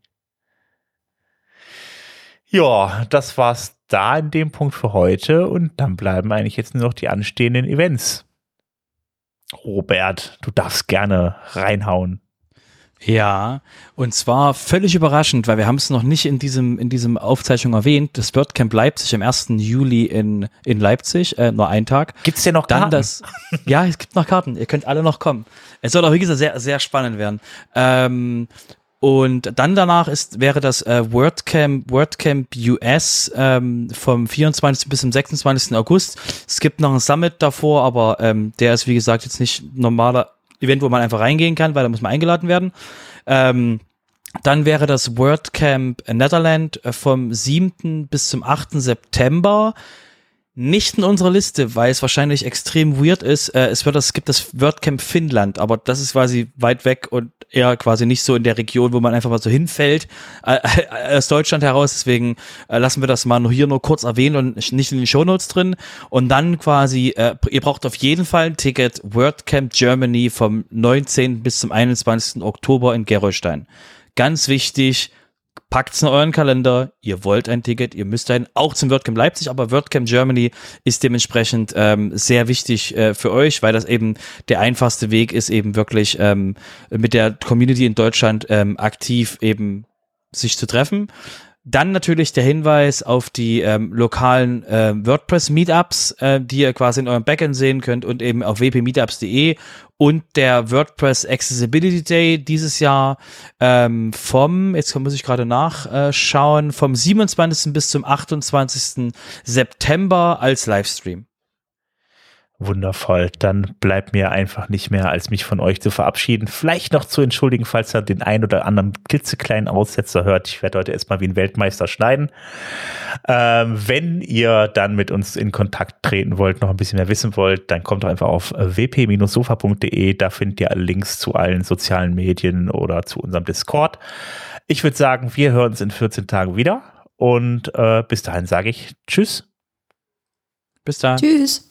Ja, das war's da in dem Punkt für heute und dann bleiben eigentlich jetzt nur noch die anstehenden Events. Robert, du darfst gerne reinhauen. Ja, und zwar völlig überraschend, weil wir haben es noch nicht in diesem in diesem Aufzeichnung erwähnt. Das WordCamp Leipzig am 1. Juli in in Leipzig, äh, nur ein Tag. Gibt's denn noch Karten? Dann das, ja, es gibt noch Karten. Ihr könnt alle noch kommen. Es soll auch wie gesagt sehr sehr spannend werden. Ähm, und dann danach ist, wäre das äh, WordCamp, WordCamp US ähm, vom 24. bis zum 26. August. Es gibt noch ein Summit davor, aber ähm, der ist, wie gesagt, jetzt nicht normaler Event, wo man einfach reingehen kann, weil da muss man eingeladen werden. Ähm, dann wäre das WordCamp Netherland äh, vom 7. bis zum 8. September nicht in unserer Liste, weil es wahrscheinlich extrem weird ist. Äh, es wird das, es gibt das WordCamp Finnland, aber das ist quasi weit weg und eher quasi nicht so in der Region, wo man einfach mal so hinfällt äh, äh, aus Deutschland heraus. Deswegen äh, lassen wir das mal nur hier nur kurz erwähnen und nicht in den Shownotes drin. Und dann quasi, äh, ihr braucht auf jeden Fall ein Ticket WordCamp Germany vom 19. bis zum 21. Oktober in Gerolstein. Ganz wichtig, packt's in euren Kalender. Ihr wollt ein Ticket, ihr müsst ein, auch zum WordCamp Leipzig, aber WordCamp Germany ist dementsprechend ähm, sehr wichtig äh, für euch, weil das eben der einfachste Weg ist, eben wirklich ähm, mit der Community in Deutschland ähm, aktiv eben sich zu treffen. Dann natürlich der Hinweis auf die ähm, lokalen äh, WordPress-Meetups, äh, die ihr quasi in eurem Backend sehen könnt und eben auf wpmeetups.de und der WordPress Accessibility Day dieses Jahr ähm, vom, jetzt muss ich gerade nachschauen, vom 27. bis zum 28. September als Livestream. Wundervoll. Dann bleibt mir einfach nicht mehr, als mich von euch zu verabschieden. Vielleicht noch zu entschuldigen, falls ihr den ein oder anderen klitzekleinen Aussetzer hört. Ich werde heute erstmal wie ein Weltmeister schneiden. Ähm, wenn ihr dann mit uns in Kontakt treten wollt, noch ein bisschen mehr wissen wollt, dann kommt doch einfach auf wp-sofa.de. Da findet ihr alle Links zu allen sozialen Medien oder zu unserem Discord. Ich würde sagen, wir hören uns in 14 Tagen wieder. Und äh, bis dahin sage ich Tschüss. Bis dann. Tschüss.